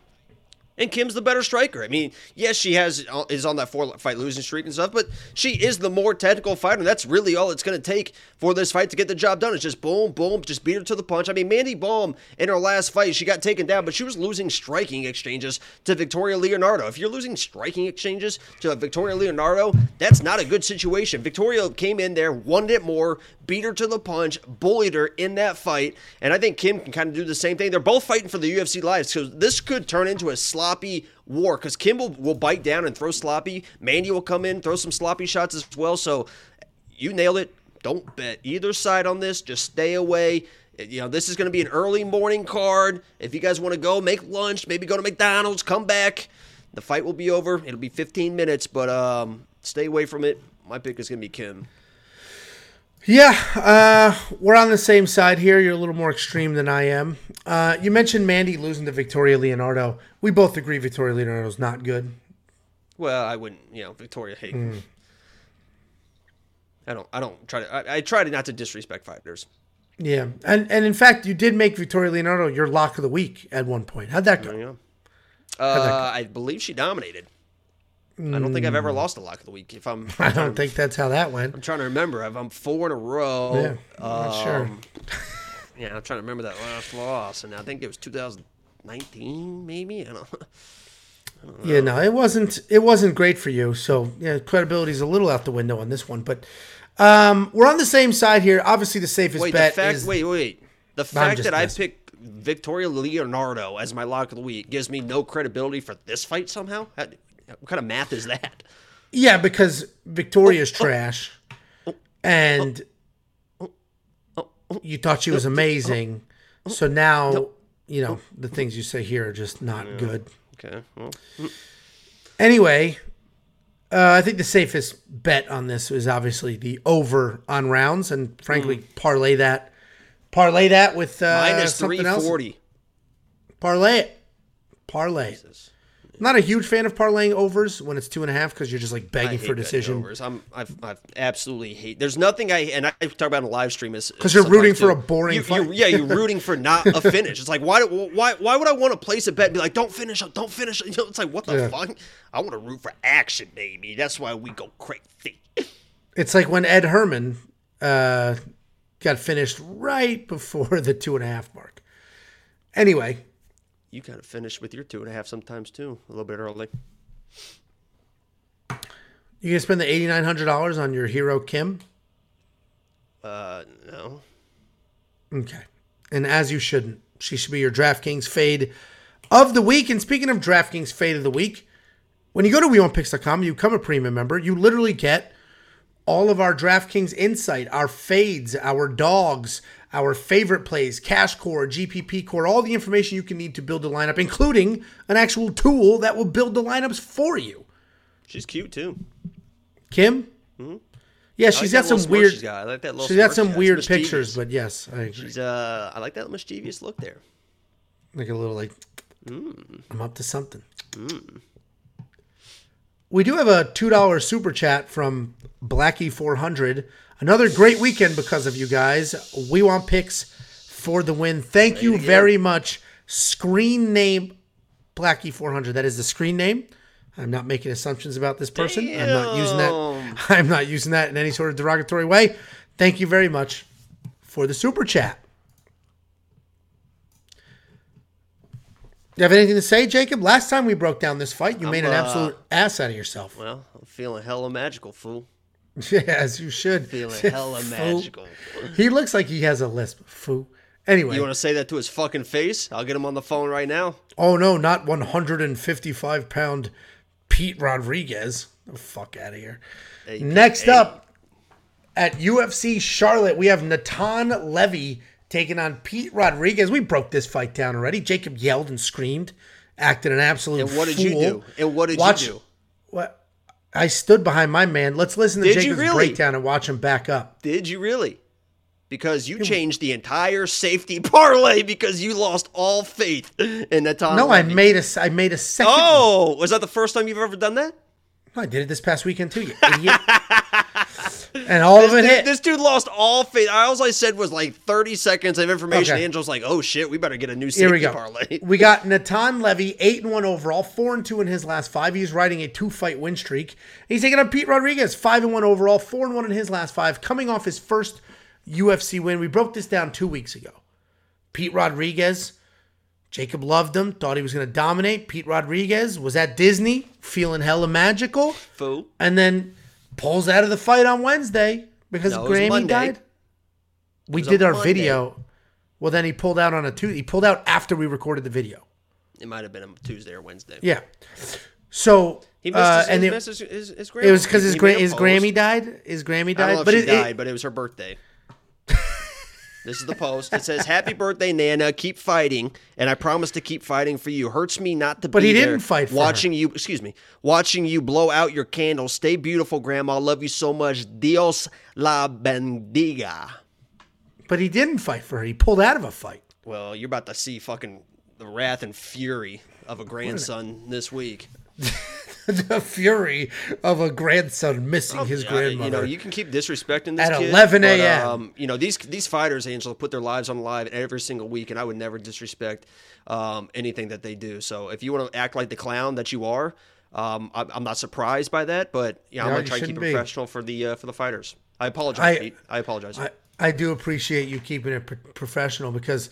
and Kim's the better striker. I mean, yes, she has is on that four fight losing streak and stuff, but she is the more technical fighter. And that's really all it's going to take for this fight to get the job done. It's just boom, boom, just beat her to the punch. I mean, Mandy Bohm in her last fight, she got taken down, but she was losing striking exchanges to Victoria Leonardo. If you're losing striking exchanges to Victoria Leonardo, that's not a good situation. Victoria came in there, wanted it more, beat her to the punch, bullied her in that fight, and I think Kim can kind of do the same thing. They're both fighting for the UFC lives, so this could turn into a slot sloppy war because Kimball will bite down and throw sloppy. Mandy will come in, throw some sloppy shots as well. So you nailed it. Don't bet either side on this. Just stay away. You know, this is going to be an early morning card. If you guys want to go, make lunch, maybe go to McDonald's, come back. The fight will be over. It'll be 15 minutes, but um, stay away from it. My pick is going to be Kim. Yeah, uh, we're on the same side here. You're a little more extreme than I am. Uh, you mentioned Mandy losing to Victoria Leonardo. We both agree Victoria Leonardo's not good. Well, I wouldn't, you know, Victoria. Hey, mm. I don't, I don't try to. I, I try to not to disrespect fighters. Yeah, and and in fact, you did make Victoria Leonardo your lock of the week at one point. How'd that go? Yeah. Uh, that go? I believe she dominated. I don't think I've ever lost a lock of the week. If I'm, I don't think that's how that went. I'm trying to remember. If I'm four in a row. Yeah, I'm um, sure. yeah, I'm trying to remember that last loss, and I think it was 2019, maybe. I don't. I don't yeah, no, it wasn't. It wasn't great for you. So yeah, credibility's a little out the window on this one, but um, we're on the same side here. Obviously, the safest wait, bet the fact, is. Wait, wait. The fact that I picked Victoria Leonardo as my lock of the week gives me no credibility for this fight somehow. What kind of math is that? Yeah, because Victoria's trash, and you thought she was amazing. So now, you know, the things you say here are just not yeah. good. Okay. Well. Anyway, uh, I think the safest bet on this is obviously the over on rounds, and frankly, mm. parlay that, parlay that with uh, minus three forty. Parlay it, parlay. Jesus. Not a huge fan of parlaying overs when it's two and a half because you're just like begging for a decision. Overs. I'm I've, I've absolutely hate. There's nothing I and I talk about in a live stream is because you're rooting for a boring you. You, yeah, you're rooting for not a finish. It's like why why why would I want to place a bet and be like don't finish up, don't finish? You know, it's like what the yeah. fuck? I want to root for action, baby. That's why we go crazy. It's like when Ed Herman uh, got finished right before the two and a half mark. Anyway, you kind of finish with your two and a half sometimes too, a little bit early. You gonna spend the eighty nine hundred dollars on your hero Kim? Uh, no. Okay, and as you shouldn't. She should be your DraftKings fade of the week. And speaking of DraftKings fade of the week, when you go to WeWantPicks.com, you become a premium member. You literally get all of our DraftKings insight, our fades, our dogs, our favorite plays, cash core, GPP core, all the information you can need to build a lineup, including an actual tool that will build the lineups for you. She's cute too. Kim? Mm-hmm. Yeah, she's like got some weird. She's got. I like that little. She's got some weird pictures, but yes, I agree. She's uh, I like that mischievous look there. Like a little like, mm. I'm up to something. Mm. We do have a two dollar super chat from Blackie four hundred. Another great weekend because of you guys. We want picks for the win. Thank you very much. Screen name Blackie 400. That is the screen name. I'm not making assumptions about this person. Damn. I'm not using that. I'm not using that in any sort of derogatory way. Thank you very much for the super chat. Do You have anything to say, Jacob? Last time we broke down this fight, you I'm, made an absolute uh, ass out of yourself. Well, I'm feeling hella magical, fool. Yeah, as you should. Feeling hella magical. He looks like he has a lisp. Foo. Anyway, You want to say that to his fucking face? I'll get him on the phone right now. oh no, not 155 pound Pete Rodriguez. The fuck out of here. Hey, Next hey. up at UFC Charlotte, we have Natan Levy taking on Pete Rodriguez. We broke this fight down already. Jacob yelled and screamed, acted an absolute And what did you do? And what did Watch- you do? I stood behind my man. Let's listen to Did Jacob's really? breakdown and watch him back up. Did you really? Because you changed the entire safety parlay because you lost all faith in Natan. No, I made a, I made a second. Oh, was that the first time you've ever done that? I did it this past weekend too, you idiot. and all of it Dude, hit. This dude lost all faith. All I said was like 30 seconds of information. Okay. Angel's like, oh shit, we better get a new safety Here we go. parlay. We got Natan Levy, eight and one overall, four and two in his last five. He's riding a two fight win streak. He's taking on Pete Rodriguez, five and one overall, four and one in his last five, coming off his first UFC win. We broke this down two weeks ago. Pete Rodriguez, Jacob loved him, thought he was going to dominate. Pete Rodriguez was at Disney, feeling hella magical, Foo. and then pulls out of the fight on Wednesday because No, it Grammy died. We did our Monday. video. Well, then he pulled out on a Tuesday. He pulled out after we recorded the video. It might have been a Tuesday or Wednesday. Yeah. So He missed uh, his, and he it, his, his, his it was because his gra- his. Grammy died. His Grammy died, don't know if but she it, it- died, but it was her birthday. This is the post. It says, "Happy birthday, Nana. Keep fighting, and I promise to keep fighting for you. Hurts me not to But be he didn't fight for watching you. Excuse me, watching you blow out your candle. Stay beautiful, Grandma. I love you so much. Dios la bendiga." but he didn't fight for her. He pulled out of a fight. Well, you're about to see fucking the wrath and fury of a grandson this week. the fury of a grandson missing his Yeah, grandmother. Oh, You know, you can keep disrespecting this At kid, 11 but, a.m.. Um, you know, these these fighters, Angela, put their lives on the line every single week, and I would never disrespect um, anything that they do. So if you want to act like the clown that you are, um, I'm, I'm not surprised by that. But yeah, I'm No, gonna try to keep it be. professional for the uh, for the fighters. I apologize, I-. I apologize. I, I do appreciate you keeping it pro- professional because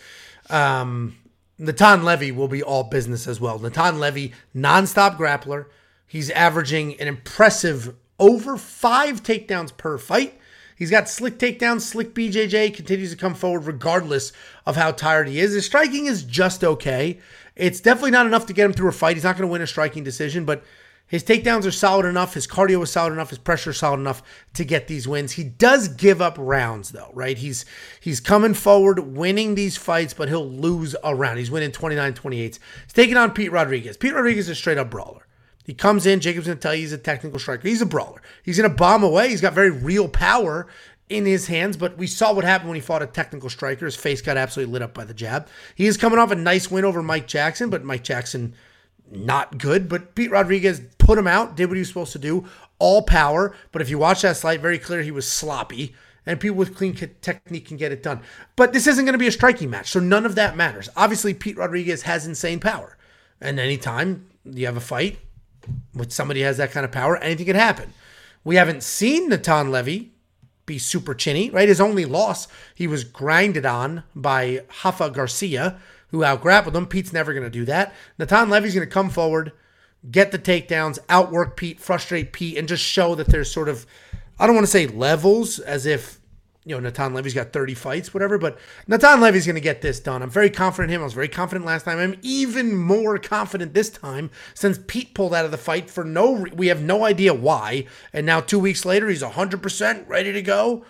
um, Natan Levy will be all business as well. Natan Levy, nonstop grappler. He's averaging an impressive over five takedowns per fight. He's got slick takedowns, slick BJJ, continues to come forward regardless of how tired he is. His striking is just okay. It's definitely not enough to get him through a fight. He's not going to win a striking decision, but his takedowns are solid enough. His cardio is solid enough. His pressure is solid enough to get these wins. He does give up rounds though, right? He's he's coming forward, winning these fights, but he'll lose a round. He's winning 29-28. He's taking on Pete Rodriguez. Pete Rodriguez is a straight up brawler. He comes in, Jacob's gonna tell you he's a technical striker. He's a brawler. He's gonna bomb away. He's got very real power in his hands, but we saw what happened when he fought a technical striker. His face got absolutely lit up by the jab. He is coming off a nice win over Mike Jackson, but Mike Jackson not good, but Pete Rodriguez put him out, did what he was supposed to do, all power. But if you watch that slide, very clear he was sloppy, and people with clean technique can get it done. But this isn't going to be a striking match, so none of that matters. Obviously, Pete Rodriguez has insane power, and anytime you have a fight with somebody has that kind of power, anything can happen. We haven't seen Natan Levy be super chinny, right? His only loss, he was grinded on by Rafa Garcia, who outgrappled him. Pete's never going to do that. Natan Levy's going to come forward, get the takedowns, outwork Pete, frustrate Pete, and just show that there's sort of, I don't want to say levels, as if, you know, Natan Levy's got 30 fights, whatever, but Natan Levy's going to get this done. I'm very confident in him. I was very confident last time. I'm even more confident this time since Pete pulled out of the fight for no, re- we have no idea why. And now two weeks later, he's 100% ready to go.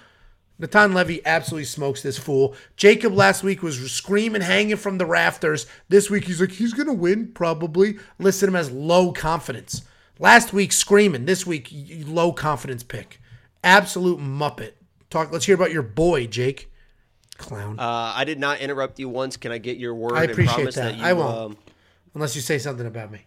Natan Levy absolutely smokes this fool. Jacob last week was screaming, hanging from the rafters. This week he's like, he's gonna win, probably. Listed him as low confidence. Last week screaming. This week low confidence pick. Absolute muppet. Talk. Let's hear about your boy, Jake. Clown. uh, I did not interrupt you once. Can I get your word I and appreciate promise that. that, you? I won't. Um, Unless you say something about me.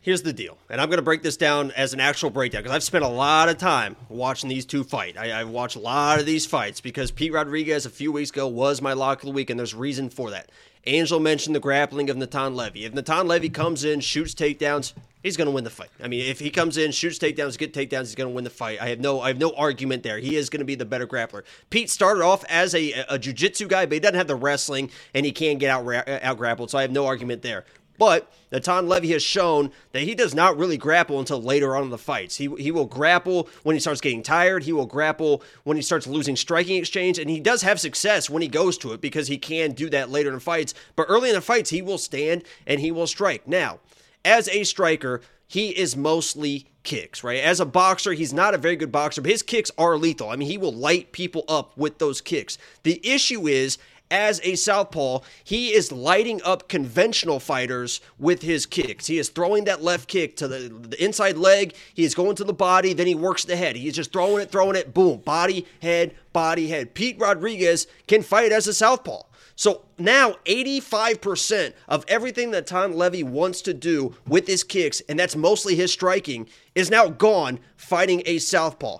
Here's the deal, and I'm going to break this down as an actual breakdown because I've spent a lot of time watching these two fight. I, I've watched a lot of these fights because Pete Rodriguez a few weeks ago was my lock of the week, and there's reason for that. Angel mentioned the grappling of Natan Levy. If Natan Levy comes in, shoots takedowns, he's going to win the fight. I mean, if he comes in, shoots takedowns, get takedowns, he's going to win the fight. I have no, I have no argument there. He is going to be the better grappler. Pete started off as a, a jiu-jitsu guy, but he doesn't have the wrestling, and he can get out out grappled. So I have no argument there. But Natan Levy has shown that he does not really grapple until later on in the fights. He, he will grapple when he starts getting tired. He will grapple when he starts losing striking exchange. And he does have success when he goes to it because he can do that later in fights. But early in the fights, he will stand and he will strike. Now, as a striker, he is mostly kicks, right? As a boxer, he's not a very good boxer, but his kicks are lethal. I mean, he will light people up with those kicks. The issue is, as a southpaw, he is lighting up conventional fighters with his kicks. He is throwing that left kick to the, the inside leg. He is going to the body, then he works the head. He's just throwing it, throwing it, boom, body, head, body, head. Pete Rodriguez can fight as a southpaw. So now 85% of everything that Tom Levy wants to do with his kicks, and that's mostly his striking, is now gone fighting a southpaw.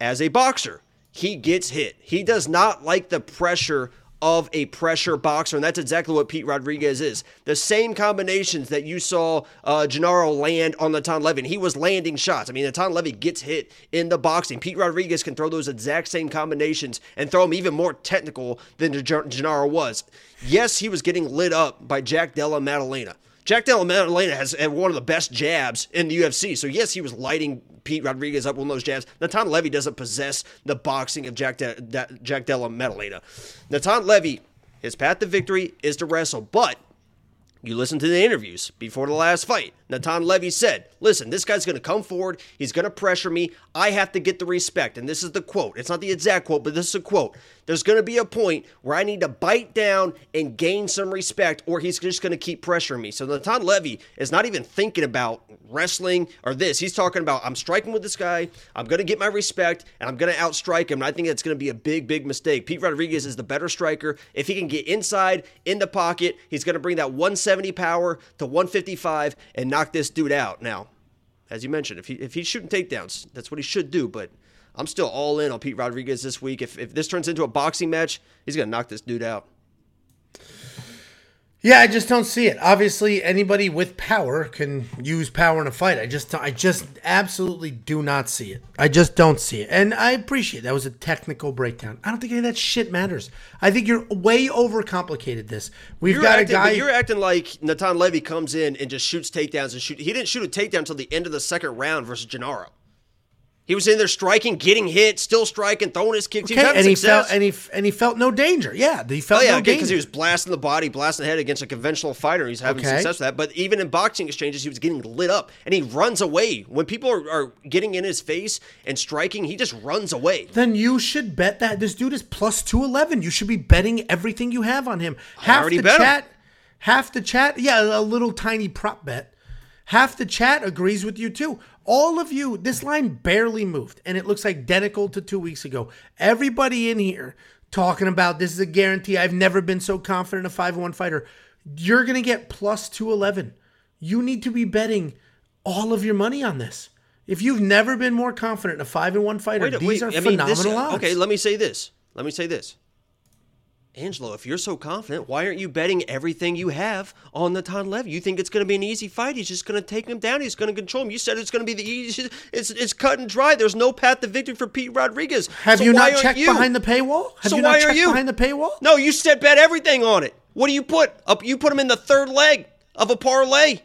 As a boxer, he gets hit. He does not like the pressure of a pressure boxer, and that's exactly what Pete Rodriguez is. The same combinations that you saw uh, Genaro land on Natan Levy, and he was landing shots. I mean, the Natan Levy gets hit in the boxing. Pete Rodriguez can throw those exact same combinations and throw them even more technical than Genaro was. Yes, he was getting lit up by Jack Della Maddalena. Jack Della Maddalena has one of the best jabs in the UFC. So yes, he was lighting Pete Rodriguez up with those jabs. Natan Levy doesn't possess the boxing of Jack, De- De- Jack Della Maddalena. Natan Levy, his path to victory is to wrestle, but you listen to the interviews before the last fight. Natan Levy said, Listen, this guy's going to come forward. He's going to pressure me. I have to get the respect. And this is the quote. It's not the exact quote, but this is a quote. There's going to be a point where I need to bite down and gain some respect, or he's just going to keep pressuring me. So Natan Levy is not even thinking about wrestling or this. He's talking about, I'm striking with this guy. I'm going to get my respect, and I'm going to outstrike him. And I think that's going to be a big, big mistake. Pete Rodriguez is the better striker. If he can get inside, in the pocket, he's going to bring that 170 power to 155 and knock this dude out. Now, as you mentioned, if he if he's shooting takedowns, that's what he should do. But I'm still all in on Pete Rodriguez this week. If if this turns into a boxing match, he's gonna knock this dude out. Yeah, I just don't see it. Obviously, anybody with power can use power in a fight. I just, I just absolutely do not see it. I just don't see it, and I appreciate that was a technical breakdown. I don't think any of that shit matters. I think you're way overcomplicated. This we've you're got acting, a guy. You're acting like Natan Levy comes in and just shoots takedowns and shoot. He didn't shoot a takedown until the end of the second round versus Genaro. He was in there striking, getting hit, still striking, throwing his kicks. Okay, he and he felt and he and he felt no danger. Yeah, he felt Oh yeah, no because danger. he was blasting the body, blasting the head against a conventional fighter. He's having Okay. success with that. But even in boxing exchanges, he was getting lit up, and he runs away when people are, are getting in his face and striking. He just runs away. then you should bet that this dude is plus two eleven. You should be betting everything you have on him. Half already the bet him. chat, half the chat, yeah, a little tiny prop bet. Half the chat agrees with you too. All of you, this line barely moved, and it looks identical to two weeks ago. Everybody in here talking about this is a guarantee. I've never been so confident a five oh one fighter. You're gonna get plus two eleven. You need to be betting all of your money on this. If you've never been more confident in a five and one fighter, Wait, these wait, are I mean, phenomenal this- odds. Okay, let me say this. Let me say this. Angelo, if you're so confident, why aren't you betting everything you have on Natan Levy? You think it's going to be an easy fight? He's just going to take him down. He's going to control him. You said it's going to be the easiest. It's it's cut and dry. There's no path to victory for Pete Rodriguez. Have So you not checked you? behind the paywall? Have So you why not are checked you behind the paywall? No, you said bet everything on it. What do you put up? You put him in the third leg of a parlay.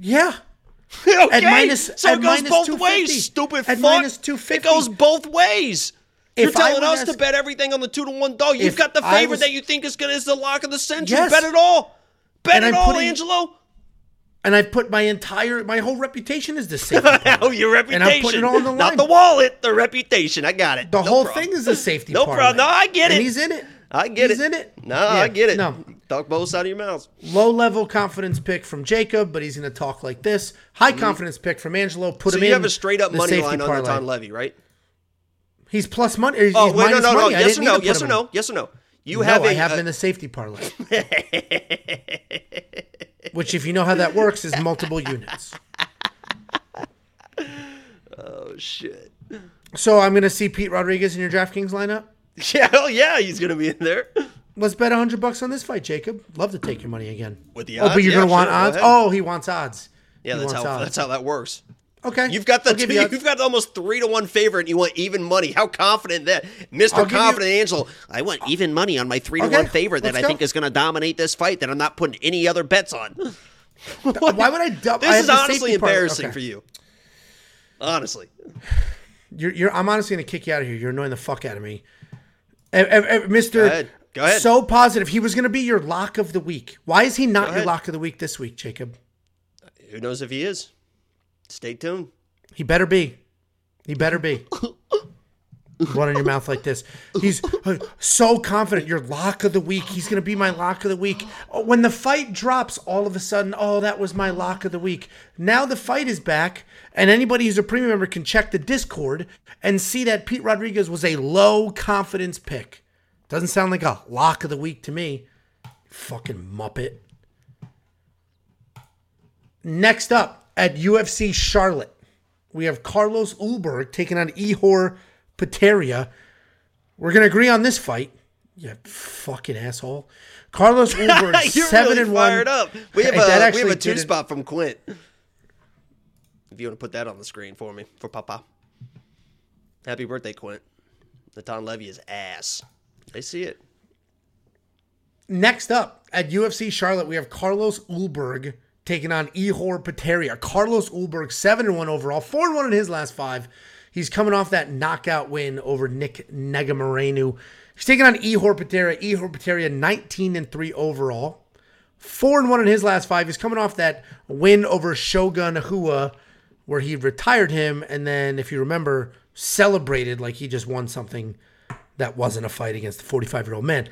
Yeah. okay, At minus- so it goes minus both 250. ways. Stupid At fuck. minus It goes both ways. You're If telling us to bet everything on the two to one dog. You've got the favorite was- that you think is gonna is the lock of the century. Yes. Bet it all. Bet And it I'm all, putting- Angelo. And I've put my entire, my whole reputation is the same. oh, your reputation. And I'm putting it all on the line. Not the wallet, the reputation. I got it. The No whole problem. thing is a safety No problem. No, I get And it. he's in it. I get he's it. He's in it. No, Yeah. I get it. No. Talk both sides of your mouths. Low level confidence pick from Jacob, but he's going to talk like this. High confidence pick from Angelo. Put Mm-hmm. So him you in. have a straight up money line on parlay. Natan Levy, right? He's plus money. He's Oh, wait, no, minus no, no. money. I Yes or no? need to put Yes or no? Yes or no? You no, have a I have uh, him in the safety parlay. Which, if you know how that works, is multiple units. Oh shit. So I'm going to see Pete Rodriguez in your DraftKings lineup. Yeah, hell yeah, he's gonna be in there. Let's bet hundred bucks on this fight, Jacob. Love to take your money again. With the oh, but you're Yeah, gonna want sure, odds. Oh, he wants odds. Yeah, He that's how odds. that's how that works. Okay. You've got the give you have got almost three to one favorite, and you want even money. How confident that I'll give you- Confident Angel? I want even money on my three to Okay, one favorite that I think is going to dominate this fight. That I'm not putting any other bets on. Why would I? Dub- This I is honestly embarrassing okay. for you. Honestly, You're, you're, I'm honestly gonna kick you out of here. You're annoying the fuck out of me, Mister. Go ahead. Go ahead. So positive. He was gonna be your lock of the week. Why is he not your lock of the week this week, Jacob? who knows if he is? Stay tuned. He better be. He better be. One in your mouth like this. He's uh, so confident. Your lock of the week. He's going to be my lock of the week. Oh, When the fight drops, all of a sudden, oh, that was my lock of the week. Now the fight is back, and anybody who's a premium member can check the Discord and see that Pete Rodriguez was a low confidence pick. Doesn't sound like a lock of the week to me. Fucking muppet. Next up at UFC Charlotte, we have Carlos Ulberg taking on Ihor Potieria. We're gonna agree on this fight. You fucking asshole. Carlos Ulberg seven really and one. up. We have a we have a two didn't- spot from Quint. If you want to put that on the screen for me, for Papa. Happy birthday, Quint. Natan Levy is ass. I see it. Next up at UFC Charlotte, we have Carlos Ulberg taking on Ihor Potieria. Carlos Ulberg, 7 and 1 overall, 4 and 1 in his last five. He's coming off that knockout win over Nick Negumereanu. He's taking on Ihor Potieria. Ihor Potieria, 19 and 3 overall. 4 and 1 in his last five. He's coming off that win over Shogun Rua, where he retired him, and then, if you remember, celebrated like he just won something that wasn't a fight against a 45 year old man.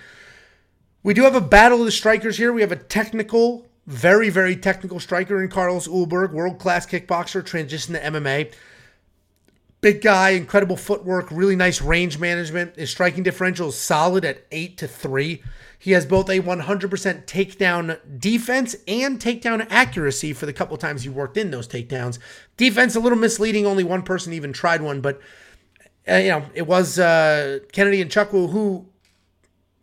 We do have a battle of the strikers here. We have a technical, very, very technical striker in Carlos Ulberg, world class kickboxer, transitioned to MMA. Big guy, incredible footwork, really nice range management. His striking differential is solid at 8 to 3. He has both a 100% takedown defense and takedown accuracy for the couple times he worked in those takedowns. Defense a little misleading, only one person even tried one, but uh, you know, it was uh, Kennedy Nzechukwu who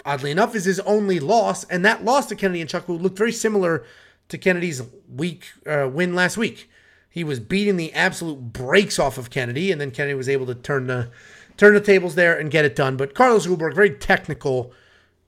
oddly enough, is his only loss, and that loss to Kennedy Nzechukwu looked very similar to Kennedy's week uh, win last week. He was beating the absolute brakes off of Kennedy, and then Kennedy was able to turn the turn the tables there and get it done. But Carlos Ulberg, very technical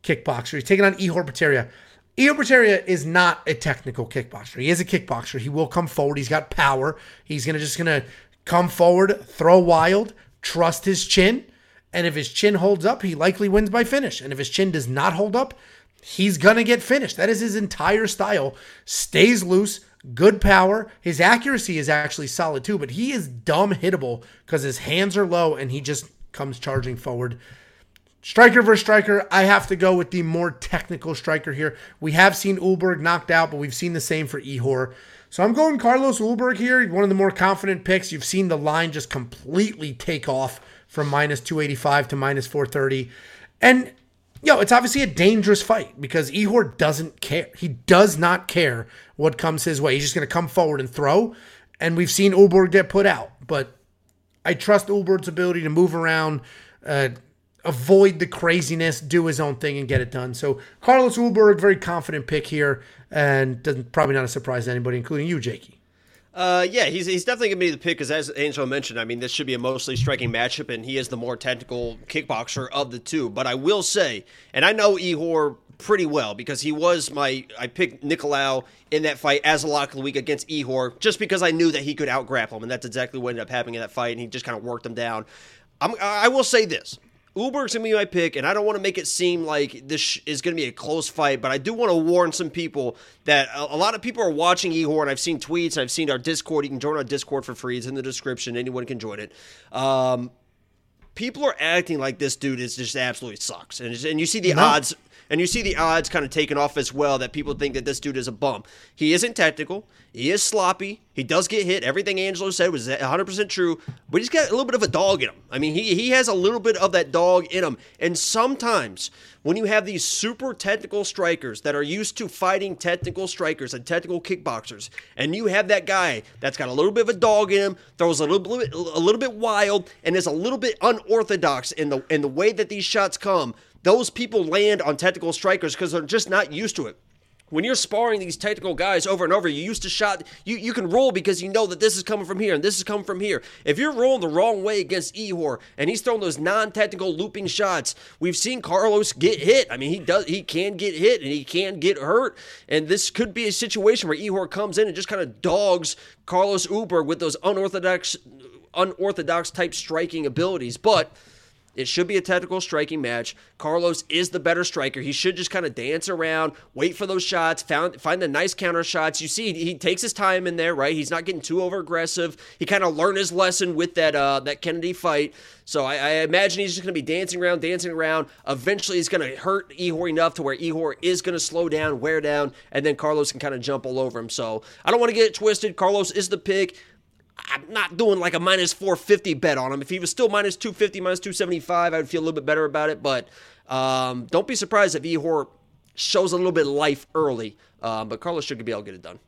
kickboxer. He's taking on Ihor Potieria. Ihor Potieria is not a technical kickboxer. He is a kickboxer. He will come forward. He's got power. He's gonna just gonna come forward, throw wild, trust his chin. And if his chin holds up, he likely wins by finish. And if his chin does not hold up, he's going to get finished. That is his entire style. Stays loose, good power. His accuracy is actually solid too, but he is dumb hittable because his hands are low and he just comes charging forward. Striker versus striker, I have to go with the more technical striker here. We have seen Ulberg knocked out, but we've seen the same for Ihor. So I'm going Carlos Ulberg here, one of the more confident picks. You've seen the line just completely take off from minus 285 to minus 430. And, yo, it's obviously a dangerous fight because Ihor doesn't care. He does not care what comes his way. He's just going to come forward and throw. And we've seen Ulberg get put out. But I trust Ulberg's ability to move around, uh, avoid the craziness, do his own thing, and get it done. So Carlos Ulberg, very confident pick here, and doesn't probably not a surprise to anybody, including you, Jakey. Uh, yeah, he's, he's definitely going to be the pick because, as Angel mentioned, I mean, this should be a mostly striking matchup, and he is the more technical kickboxer of the two. But I will say, and I know Ihor pretty well because he was my, I picked Nicolau in that fight as a lock of the week against Ihor just because I knew that he could out grapple him, and that's exactly what ended up happening in that fight, and he just kind of worked him down. I'm, I will say this. Ulberg's gonna be my pick, and I don't want to make it seem like this is gonna be a close fight, but I do want to warn some people that a, a lot of people are watching Ihor, and I've seen tweets, I've seen our Discord. You can join our Discord for free; it's in the description. Anyone can join it. Um, people are acting like this dude is just absolutely sucks, and and you see the No. odds. And you see the odds kind of taken off as well that people think that this dude is a bum. He isn't technical. He is sloppy. He does get hit. Everything Angelo said was 100% true, but he's got a little bit of a dog in him. I mean, he, he has a little bit of that dog in him. And sometimes when you have these super technical strikers that are used to fighting technical strikers and technical kickboxers, and you have that guy that's got a little bit of a dog in him, throws a little bit, a little bit wild, and is a little bit unorthodox in the in the way that these shots come, those people land on technical strikers because they're just not used to it. when you're sparring these technical guys over and over, you used to shot you you can roll because you know that this is coming from here and this is coming from here. If you're rolling the wrong way against Ihor and he's throwing those non-technical looping shots, we've seen Carlos get hit. I mean, he does he can get hit and he can get hurt. And this could be a situation where Ihor comes in and just kind of dogs Carlos Ulberg with those unorthodox unorthodox type striking abilities. But it should be a technical striking match. Carlos is the better striker. He should just kind of dance around, wait for those shots, found, find the nice counter shots. You see, he takes his time in there, right? He's not getting too over aggressive. He kind of learned his lesson with that uh, that Kennedy fight. So I, I imagine he's just going to be dancing around, dancing around. Eventually, he's going to hurt Ihor enough to where Ihor is going to slow down, wear down, and then Carlos can kind of jump all over him. So I don't want to get it twisted. Carlos is the pick. I'm not doing like a minus 450 bet on him. If he was still minus 250, minus 275, I would feel a little bit better about it. But um, don't be surprised if Ihor shows a little bit of life early. Um, but Carlos should be able to get it done.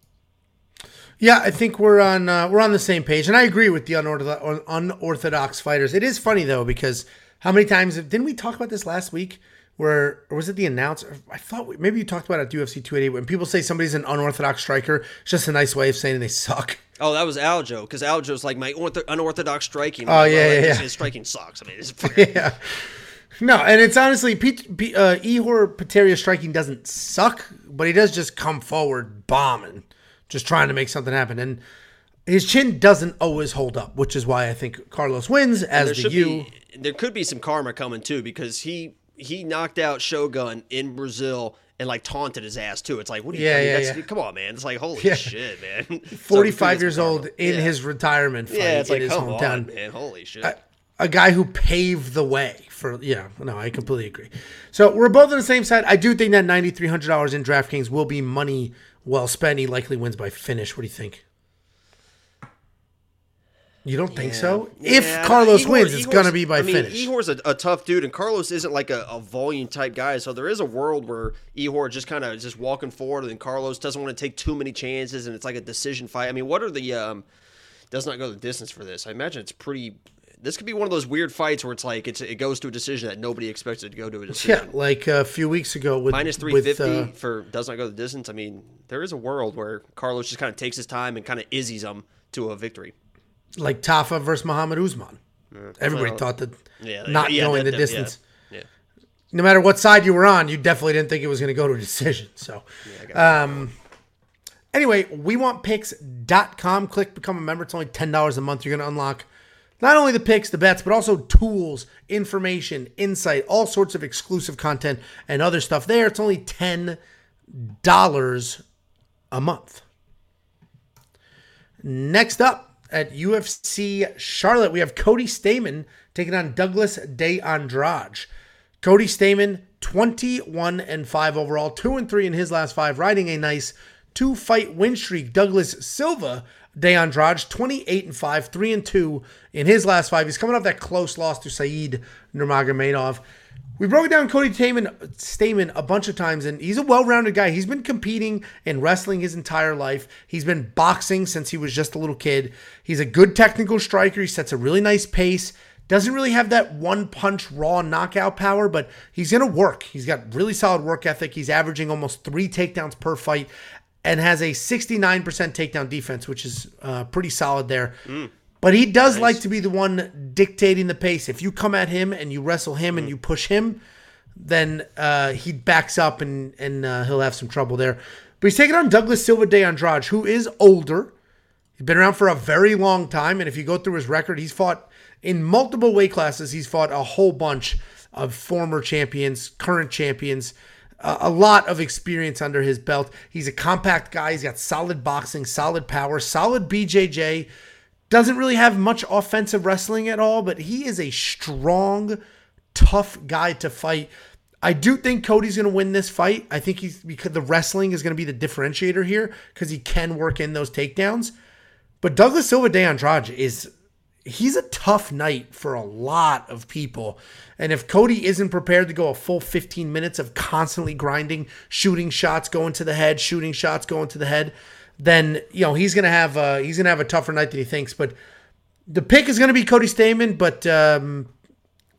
Yeah, I think we're on uh, we're on the same page, and I agree with the unorthodox, unorthodox fighters. It is funny though because how many times didn't we talk about this last week? Where or was it the announcer? I thought we, maybe you talked about it at UFC 280 when people say somebody's an unorthodox striker. It's just a nice way of saying they suck. Oh, that was Aljo because Aljo's like my ortho- unorthodox striking. Oh yeah, yeah, yeah. His striking sucks. I mean, it's yeah. No, and it's honestly Pete, Pete, uh, Ihor Potieria's striking doesn't suck, but he does just come forward bombing, just trying to make something happen, and his chin doesn't always hold up, which is why I think Carlos wins as the U. Be, there could be some karma coming too because he he knocked out Shogun in Brazil and like taunted his ass too. It's like, what do you? Yeah, I mean, yeah, that's, yeah. Come on, man. It's like, holy Yeah. shit, man. Forty-five So, years old in Yeah. his retirement fight Yeah, it's in like, his come hometown. on, man. Holy shit. a, a guy who paved the way for yeah no i completely agree so we're both on the same side i do think that $9300 in draftkings will be money well spent he likely wins by finish what do you think you don't think so Yeah, if carlos Igor- wins it's Igor's- gonna be by I mean, finish Ihor's a, a tough dude, and Carlos isn't like a, a volume type guy. So there is a world where Ihor just kind of just walking forward, and Carlos doesn't want to take too many chances, and it's like a decision fight. I mean, what are the um? Does not go the distance for this. I imagine it's pretty. This could be one of those weird fights where it's like it's, it goes to a decision that nobody expected to go to a decision. yeah like a few weeks ago with Minus three with, fifty uh, for does not go the distance. I mean, there is a world where Carlos just kind of takes his time and kind of izzies him to a victory. Like tafa versus muhammad usman everybody well, thought that Yeah, not yeah, going that- the yeah, distance Yeah. no matter what side you were on, you definitely didn't think it was going to go to a decision. So, um, anyway, we want picks.com. Click become a member. It's only $10 a month. You're going to unlock not only the picks, the bets, but also tools, information, insight, all sorts of exclusive content and other stuff there. It's only $10 a month. Next up at UFC Charlotte, we have Cody Stamann taking on Douglas De Andrade. Cody Stamann, 21 and 5 overall, 2 and 3 in his last five, riding a nice two fight win streak. Douglas Silva De Andrade, 28 and 5, 3 and 2 in his last five. He's coming off that close loss to Saeed Nurmagomedov. We broke down Cody Stamann, a bunch of times, and he's a well-rounded guy. He's been competing in wrestling his entire life. He's been boxing since he was just a little kid. He's a good technical striker. He sets a really nice pace. Doesn't really have that one punch raw knockout power, but he's going to work. He's got really solid work ethic. He's averaging almost three takedowns per fight and has a 69% takedown defense, which is uh, pretty solid there. But he does like to be the one dictating the pace. If you come at him and you wrestle him and you push him, then uh, he backs up and and uh, he'll have some trouble there. But he's taking on Douglas Silva de Andrade, who is older. He's been around for a very long time, and if you go through his record, he's fought in multiple weight classes. He's fought a whole bunch of former champions, current champions, a a lot of experience under his belt. He's a compact guy. He's got solid boxing, solid power, solid BJJ. Doesn't really have much offensive wrestling at all, but he is a strong, tough guy to fight. I do think Cody's going to win this fight. I think he's because the wrestling is going to be the differentiator here because he can work in those takedowns. But Douglas Silva de Andrade is he's a tough night for a lot of people. And if Cody isn't prepared to go a full 15 minutes of constantly grinding, shooting shots, going to the head, shooting shots, going to the head, then you know he's gonna have uh, he's gonna have a tougher night than he thinks. But the pick is gonna be Cody Stamann, but um,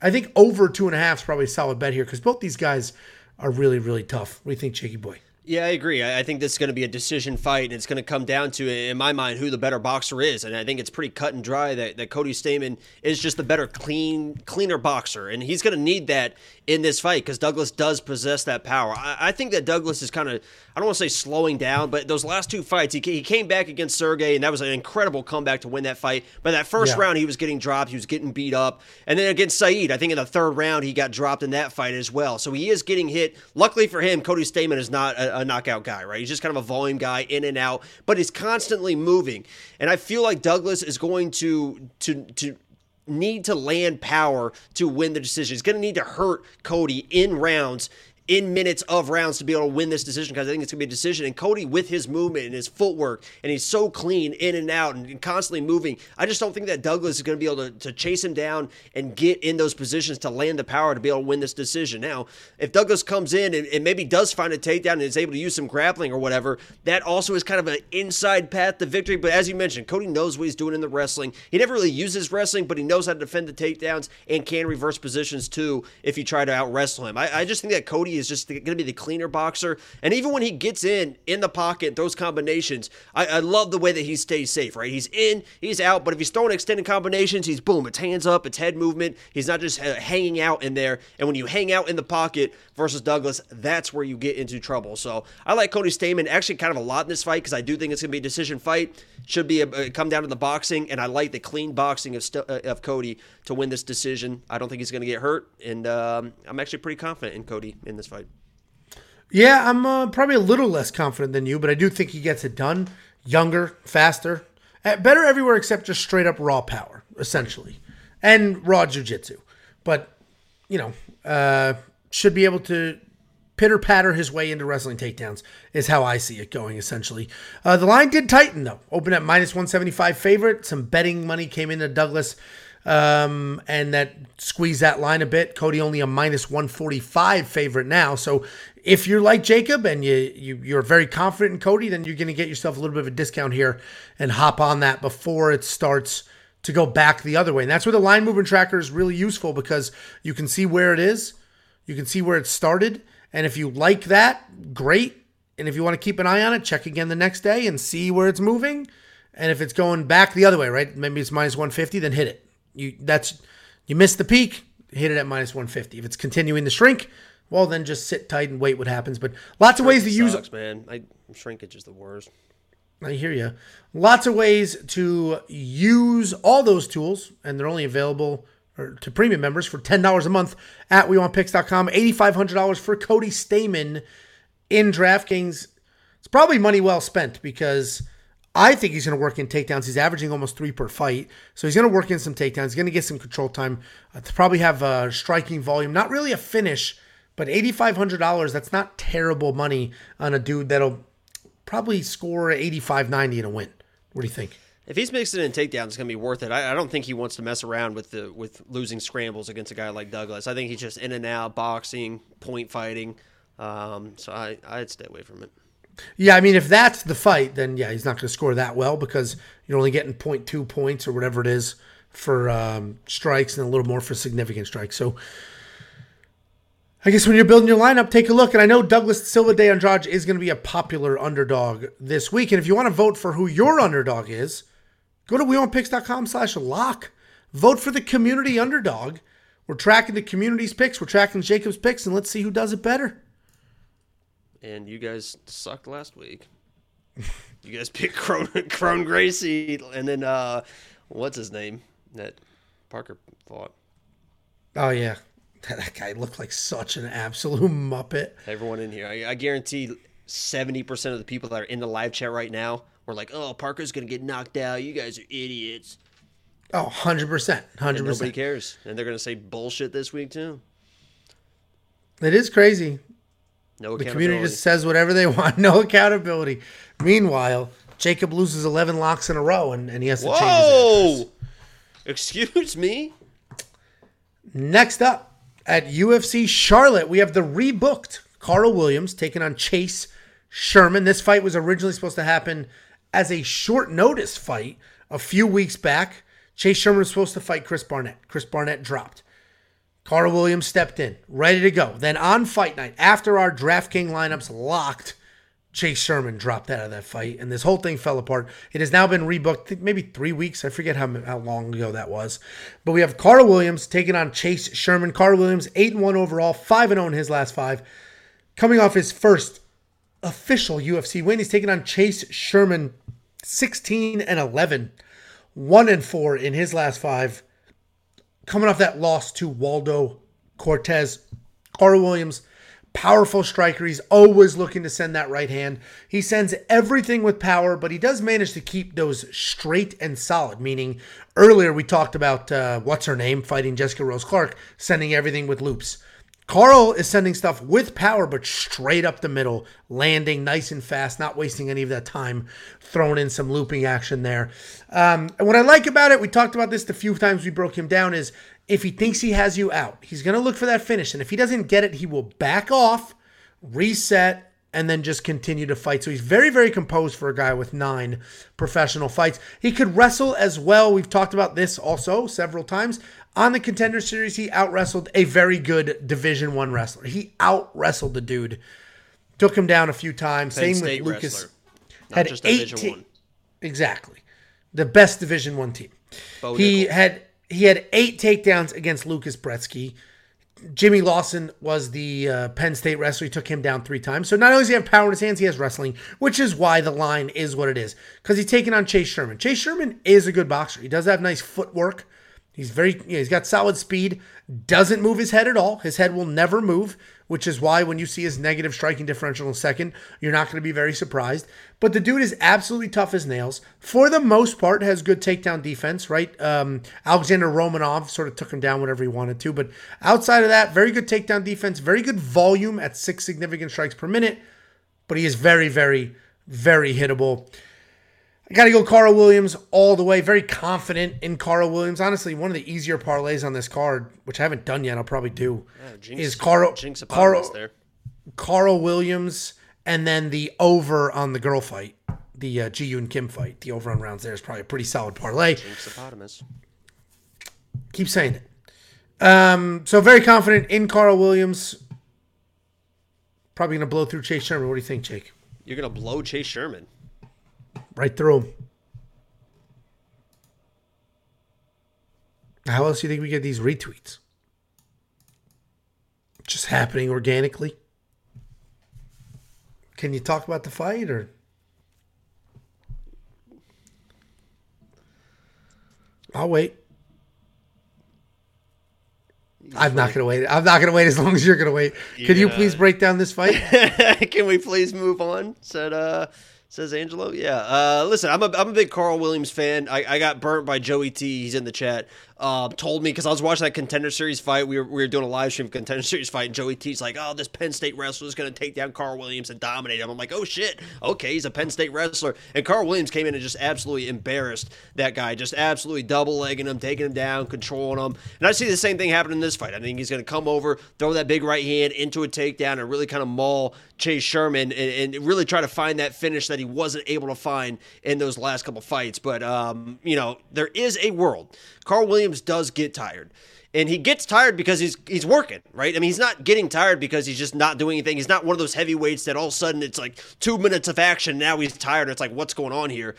I think over two and a half is probably a solid bet here because both these guys are really really tough. What do you think, Chicky Boy? Yeah, I agree. I think this is going to be a decision fight, and it's going to come down to, in my mind, who the better boxer is. And I think it's pretty cut and dry that, that Cody Stamann is just the better, clean, cleaner boxer, and he's going to need that in this fight because Douglas does possess that power. I, I think that Douglas is kind of, I don't want to say slowing down, but those last two fights, he, he came back against Sergey, and that was an incredible comeback to win that fight. But that first yeah. round, he was getting dropped, he was getting beat up, and then against Saeed, I think in the third round, he got dropped in that fight as well. So he is getting hit. Luckily for him, Cody Stamann is not a, a knockout guy, right? He's just kind of a volume guy, in and out, but he's constantly moving. And I feel like Douglas is going to to to need to land power to win the decision. He's going to need to hurt Cody in rounds in minutes of rounds to be able to win this decision because I think it's going to be a decision. And Cody, with his movement and his footwork, and he's so clean in and out and constantly moving, I just don't think that Douglas is going to be able to, to chase him down and get in those positions to land the power to be able to win this decision. Now, if Douglas comes in and, and maybe does find a takedown and is able to use some grappling or whatever, that also is kind of an inside path to victory. But as you mentioned, Cody knows what he's doing in the wrestling. He never really uses wrestling, but he knows how to defend the takedowns and can reverse positions too if you try to out wrestle him. I, I just think that Cody is just going to be the cleaner boxer. And even when he gets in, in the pocket, those combinations, I, I, love the way that he stays safe, right? He's in, he's out, but if he's throwing extended combinations, he's boom, it's hands up, it's head movement. He's not just uh, hanging out in there. And when you hang out in the pocket versus Douglas, that's where you get into trouble. So I like Cody Stamann actually kind of a lot in this fight because I do think it's going to be a decision fight. Should be a, a, come down to the boxing, and I like the clean boxing of, uh, of Cody to win this decision. I don't think he's going to get hurt, and um, I'm actually pretty confident in Cody in this fight. Yeah, I'm uh, probably a little less confident than you, but I do think he gets it done. Younger, faster, eh, better everywhere except just straight up raw power, essentially, and raw jujitsu. But you know, uh, should be able to pitter patter his way into wrestling takedowns is how I see it going. Essentially, uh, the line did tighten though. Open at minus one seventy five favorite. Some betting money came into Douglas um, and that squeezed that line a bit. Cody only a minus 145 favorite now. So if you're like Jacob and you, you you're very confident in Cody, then you're going to get yourself a little bit of a discount here and hop on that before it starts to go back the other way. And that's where the line movement tracker is really useful because you can see where it is, you can see where it started, and if you like that, great. And if you want to keep an eye on it, check again the next day and see where it's moving. And if it's going back the other way, right? Maybe it's minus 150, then hit it. You that's you missed the peak, hit it at minus 150. If it's continuing to shrink, well then just sit tight and wait what happens. But lots of ways to use sucks, man. I, shrinkage is the worst. I hear you. Lots of ways to use all those tools, and they're only available to premium members for $10 a month at WeWantPicks.com. $8,500 for Cody Stamann in DraftKings. It's probably money well spent because I think he's going to work in takedowns. He's averaging almost three per fight. So he's going to work in some takedowns. He's going to get some control time uh, to probably have a striking volume. Not really a finish, but $8,500, that's not terrible money on a dude that'll probably score 85 90 in a win. What do you think? If he's mixing in takedowns, it's going to be worth it. I, I, don't think he wants to mess around with the with losing scrambles against a guy like Douglas. I think he's just in and out, boxing, point fighting. Um, so I, I'd stay away from it. Yeah, I mean, if that's the fight, then yeah, he's not going to score that well because you're only getting 0.2 points or whatever it is for um, strikes and a little more for significant strikes. So I guess when you're building your lineup, take a look. And I know Douglas Silva de Andrade is going to be a popular underdog this week. And if you want to vote for who your underdog is, go to WeWantPicks.com slash lock. Vote for the community underdog. We're tracking the community's picks. We're tracking Jacob's picks, and let's see who does it better and you guys sucked last week. you guys picked Kron, Kron Gracie, and then uh, what's his name that Parker fought? Oh yeah, that guy looked like such an absolute muppet. Everyone in here, I, I guarantee seventy percent of the people that are in the live chat right now were like, "Oh, Parker's gonna get knocked out. You guys are idiots." Oh, 100%. 100%. nobody cares. And they're going to say bullshit this week, too. It is crazy. No the community just says whatever they want. No accountability. Meanwhile, Jacob loses 11 locks in a row and, and he has to Whoa! change his Excuse me? Next up at UFC Charlotte, we have the rebooked Carl Williams taking on Chase Sherman. This fight was originally supposed to happen as a short notice fight a few weeks back. Chase Sherman was supposed to fight Chris Barnett. Chris Barnett dropped. Carl Williams stepped in, ready to go. Then on fight night, after our DraftKings lineups locked Chase Sherman dropped out of that fight, and this whole thing fell apart. It has now been rebooked, maybe three weeks. I forget how, how long ago that was. But we have Carl Williams taking on Chase Sherman. Carl Williams, 8 and 1 overall, 5 and 0 in his last five. Coming off his first official UFC win, he's taking on Chase Sherman, 16 and 11, 1 and 4 in his last five. Coming off that loss to Waldo Cortez. Carl Williams, powerful striker. He's always looking to send that right hand. He sends everything with power, but he does manage to keep those straight and solid. Meaning, earlier we talked about uh, what's her name fighting Jessica Rose Clark, sending everything with loops. Carl is sending stuff with power, but straight up the middle, landing nice and fast, not wasting any of that time, throwing in some looping action there. Um, and what I like about it, we talked about this the few times we broke him down, is if he thinks he has you out, he's going to look for that finish. And if he doesn't get it, he will back off, reset, and then just continue to fight. So he's very, very composed for a guy with nine professional fights. He could wrestle as well. We've talked about this also several times. On the contender series, he out wrestled a very good Division One wrestler. He out wrestled the dude, took him down a few times. Penn Same State with Lucas. wrestler, not had just Division 18 One. Exactly, the best Division One team. Bo he Nickal. had he had eight takedowns against Lukasz Brzeski. Jimmy Lawson was the uh, Penn State wrestler. He took him down three times. So not only does he have power in his hands, he has wrestling, which is why the line is what it is. Because he's taking on Chase Sherman. Chase Sherman is a good boxer. He does have nice footwork. He's very, you know, he's got solid speed. Doesn't move his head at all. His head will never move, which is why when you see his negative striking differential in second, you're not going to be very surprised. But the dude is absolutely tough as nails. For the most part, has good takedown defense. Right? Um, Alexander Romanov sort of took him down whenever he wanted to, but outside of that, very good takedown defense. Very good volume at six significant strikes per minute. But he is very, very, very hittable. I got to go Carl Williams all the way. Very confident in Carl Williams. Honestly, one of the easier parlays on this card, which I haven't done yet, I'll probably do, Jinx, is Carl Jinx Carl there. Carl Williams and then the over on the girl fight, the uh, Ji Yeon Kim fight. The over on rounds there is probably a pretty solid parlay. Jinxopotamus. Keep saying it. Um, so very confident in Carl Williams. Probably gonna blow through Chase Sherman. What do you think, Jake? You're gonna blow Chase Sherman. Right through him. How else do you think we get these retweets? Just happening organically? Can you talk about the fight or? I'll wait. I'm not gonna wait. I'm not gonna wait as long as you're gonna wait. Can you please break down this fight? Can we please move on? Said uh says Angelo. Yeah. Uh listen, I'm a I'm a big Carl Williams fan. I, I got burnt by Joey T. He's in the chat. Um, told me because I was watching that contender series fight. We were, we were doing a live stream contender series fight, and Joey T's like, "Oh, this Penn State wrestler is going to take down Carl Williams and dominate him." I'm like, "Oh shit, okay, he's a Penn State wrestler." And Carl Williams came in and just absolutely embarrassed that guy, just absolutely double legging him, taking him down, controlling him. And I see the same thing happen in this fight. I think he's going to come over, throw that big right hand into a takedown, and really kind of maul Chase Sherman and, and really try to find that finish that he wasn't able to find in those last couple fights. But um, you know, there is a world. Carl Williams does get tired. And he gets tired because he's he's working, right? I mean, he's not getting tired because he's just not doing anything. He's not one of those heavyweights that all of a sudden it's like two minutes of action. Now he's tired. It's like, what's going on here?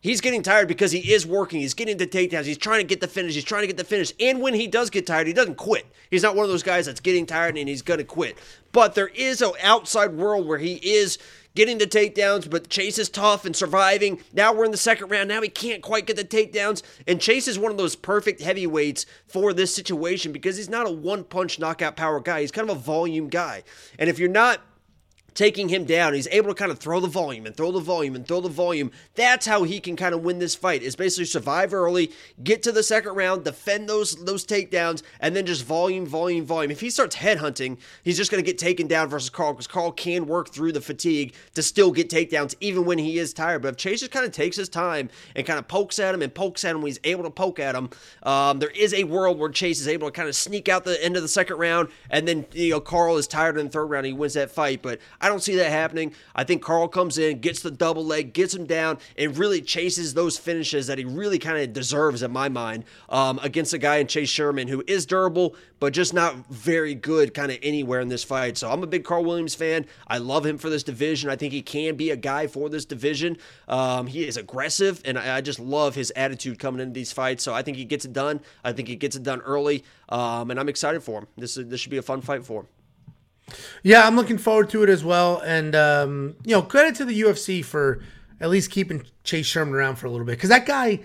He's getting tired because he is working. He's getting the takedowns. He's trying to get the finish. He's trying to get the finish. And when he does get tired, he doesn't quit. He's not one of those guys that's getting tired and he's going to quit. But there is an outside world where he is getting the takedowns, but Chase is tough and surviving. Now we're in the second round. Now he can't quite get the takedowns. And Chase is one of those perfect heavyweights for this situation because he's not a one punch knockout power guy. He's kind of a volume guy. And if you're not taking him down. He's able to kind of throw the volume and throw the volume and throw the volume. That's how he can kind of win this fight. Is basically survive early, get to the second round, defend those those takedowns, and then just volume, volume, volume. If he starts headhunting, he's just going to get taken down versus Carl because Carl can work through the fatigue to still get takedowns even when he is tired. But if Chase just kind of takes his time and kind of pokes at him and pokes at him when he's able to poke at him, um, there is a world where Chase is able to kind of sneak out the end of the second round, and then you know Carl is tired in the third round. He wins that fight, but I I don't see that happening. I think Carl comes in, gets the double leg, gets him down, and really chases those finishes that he really kind of deserves in my mind um, against a guy in Chase Sherman who is durable, but just not very good kind of anywhere in this fight. So I'm a big Carl Williams fan. I love him for this division. I think he can be a guy for this division. Um, he is aggressive, and I, I, just love his attitude coming into these fights. So I think he gets it done. I think he gets it done early, um, and I'm excited for him. This is, this should be a fun fight for him. Yeah, I'm looking forward to it as well. And um, you know, credit to the UFC for at least keeping Chase Sherman around for a little bit because that guy,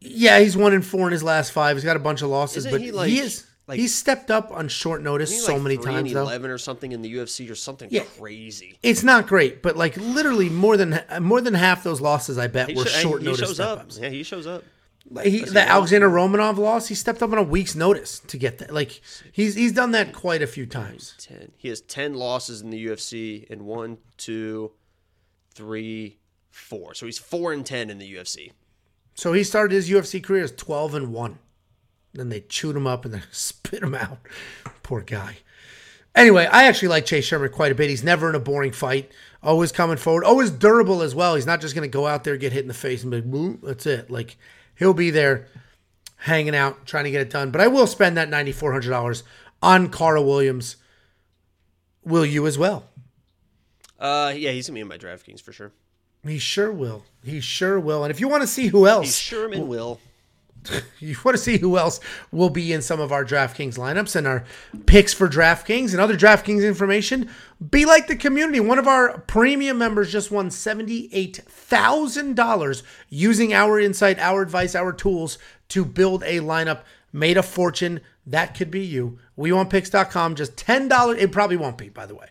yeah, he's one in four in his last five. He's got a bunch of losses, Isn't but he, like, he is. Like, he's stepped up on short notice so like many times. Though. Eleven or something in the UFC or something yeah, crazy. It's not great, but like literally more than more than half those losses, I bet, he were sh- short he notice. Shows up. Yeah, he shows up. He, the Alexander Romanov loss, he stepped up on a week's notice to get that. Like he's he's done that quite a few times. Ten. He has ten losses in the UFC in one, two, three, four. So he's four and ten in the UFC. So he started his UFC career as twelve and one. Then they chewed him up and then spit him out. Poor guy. Anyway, I actually like Chase Sherman quite a bit. He's never in a boring fight. Always coming forward. Always durable as well. He's not just going to go out there, get hit in the face, and be like, that's it. Like he'll be there hanging out, trying to get it done. But I will spend that $9,400 on Karl Williams. Will you as well? Uh, yeah, he's gonna be in my DraftKings for sure. He sure will. He sure will. And if you want to see who else, he Sherman will. you want to see who else will be in some of our DraftKings lineups and our picks for DraftKings and other DraftKings information, be like the community. One of our premium members just won $78,000 using our insight, our advice, our tools to build a lineup, made a fortune. That could be you. We want picks.com, just $10. It probably won't be, by the way.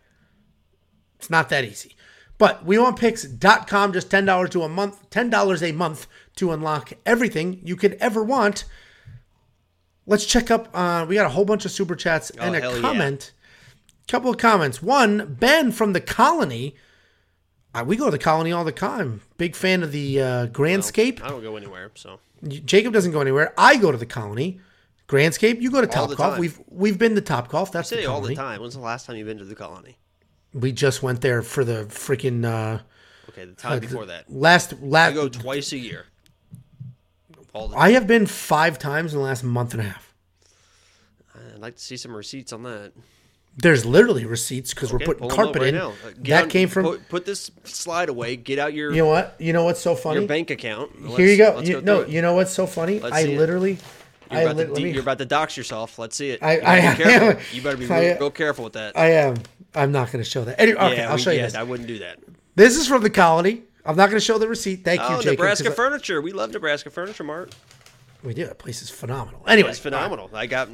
It's not that easy. But we want picks.com, just $10 to a month, $10 a month to unlock everything you could ever want. Let's check up. Uh, we got a whole bunch of super chats oh, and a comment. Yeah. Couple of comments. One, Ben from the Colony. Uh, we go to the Colony all the time. Big fan of the uh, Grandscape. I don't go anywhere, so Jacob doesn't go anywhere. I go to the Colony. Grandscape, you go to Top Golf. We've we've been to Top Golf. That's the all the time. When's the last time you've been to the Colony? We just went there for the freaking. Uh, okay, the time uh, before that. Last last. I go twice a year all the. I have been five times in the last month and a half. I'd like to see some receipts on that. There's literally receipts because okay, we're putting carpet right in. Uh, that on, came from. Put, put, this slide away. Get out your. You know what? You know what's so funny? Your bank account. Let's, Here you go. You, go no, it. you know what's so funny? Let's I literally. You're, I about li- to, me, you're about to dox yourself. Let's see it. I, you I am. You better be real, real, careful with that. I am. I'm not going to show that. Anyway, okay, yeah, I'll we, show you yeah, this. I wouldn't do that. This is from the colony. I'm not going to show the receipt. Thank oh, you, Jacob. Nebraska furniture. We love Nebraska furniture, Mart. We do. That place is phenomenal. Anyway, it's phenomenal. Right. I got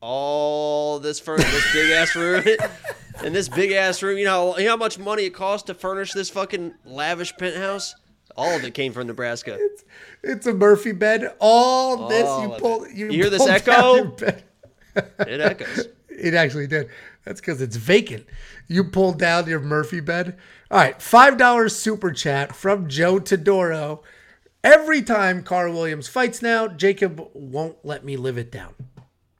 all this furniture, this big ass room, and this big ass room. You know, you know how much money it costs to furnish this fucking lavish penthouse. All of it came from Nebraska. It's, it's a Murphy bed. All this you pull. You, you hear this echo? it echoes. It actually did. That's because it's vacant. You pulled down your Murphy bed. All right, five dollars super chat from Joe Todoro. Every time Karl Williams fights now, Jacob won't let me live it down.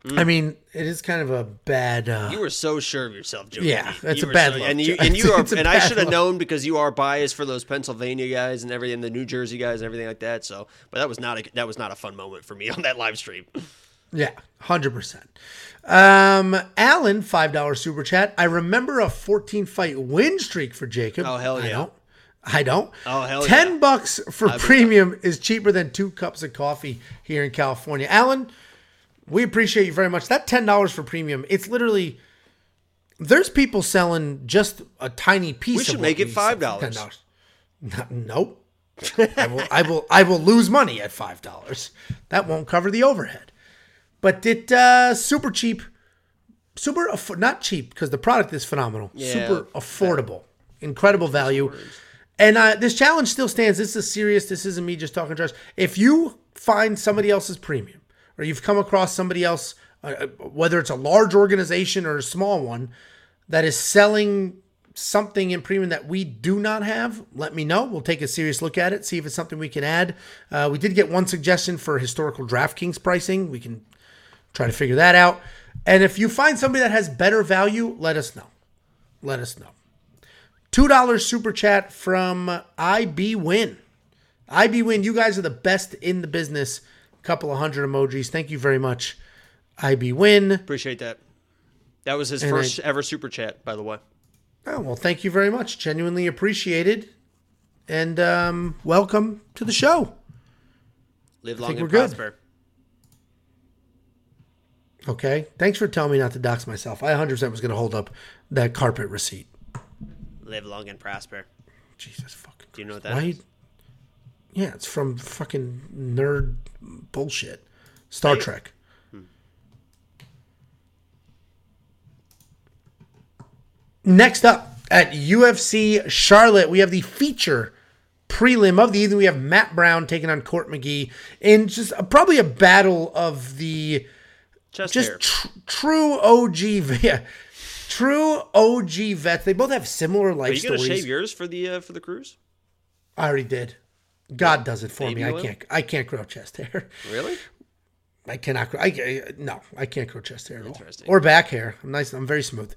Mm. I mean, it is kind of a bad. Uh, you were so sure of yourself, Joe. Yeah, that's a bad so, look. And you and you are, and I should have known because you are biased for those Pennsylvania guys and everything, the New Jersey guys and everything like that. So, but that was not a that was not a fun moment for me on that live stream. Yeah, hundred percent. Um, Alan, five dollar super chat. I remember a fourteen fight win streak for Jacob. Oh hell yeah! I don't. I don't. Oh hell Ten yeah. bucks for premium is cheaper than two cups of coffee here in California. Alan, we appreciate you very much. That ten dollars for premium, it's literally there's people selling just a tiny piece. Of we should make it five dollars. nope. I will. I will. I will lose money at five dollars. That won't cover the overhead. But it uh, super cheap, super not cheap because the product is phenomenal. Yeah, super affordable, incredible value. And uh, this challenge still stands. This is serious. This isn't me just talking trash. If you find somebody else's premium, or you've come across somebody else, uh, uh, whether it's a large organization or a small one, that is selling something in premium that we do not have, let me know. We'll take a serious look at it, see if it's something we can add. Uh, we did get one suggestion for historical DraftKings pricing. We can try to figure that out. And if you find somebody that has better value, let us know. Let us know. $2 super chat from IB Win. IB Win, you guys are the best in the business. A couple of hundred emojis. Thank you very much, IB Win. Appreciate that. That was his And first I- ever super chat, by the way. Oh, well, thank you very much. Genuinely appreciated. And um, welcome to the show. Live long think and we're good. Okay. Thanks for telling me not to dox myself. I 100% was going to hold up that carpet receipt. Live long and prosper. Jesus fucking Do you know what that Why? is? Yeah, it's from fucking nerd bullshit. Star. Trek. Hmm. Next up at UFC Charlotte, we have the feature prelim of the evening. We have Matt Brown taking on Court McGee in just a, probably a battle of the Chest just tr- true OG, yeah, true OG vets. They both have similar life Are you gonna shave yours for the uh, for the cruise? I already did. God does it for Baby me. I can't. I can't grow chest hair. Really? I cannot. I, I no. I can't grow chest hair at all. Or back hair. I'm nice. I'm very smooth.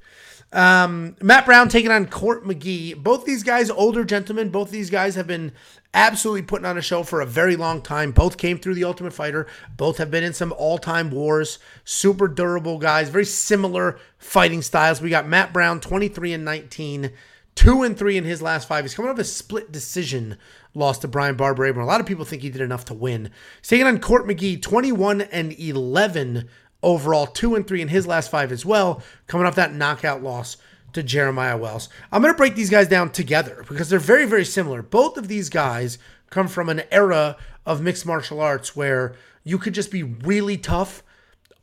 Um, Matt Brown taking on Court McGee. Both these guys, older gentlemen. Both these guys have been absolutely putting on a show for a very long time. Both came through the Ultimate Fighter. Both have been in some all-time wars. Super durable guys. Very similar fighting styles. We got Matt Brown, 23 and 19. Two and three in his last five. He's coming off a split decision loss to Bryan Barber. A lot of people think he did enough to win. He's taking on Court McGee, 21 and 11 overall, two and three in his last five as well, coming off that knockout loss to Jeremiah Wells. I'm going to break these guys down together because they're very, very similar. Both of these guys come from an era of mixed martial arts where you could just be really tough,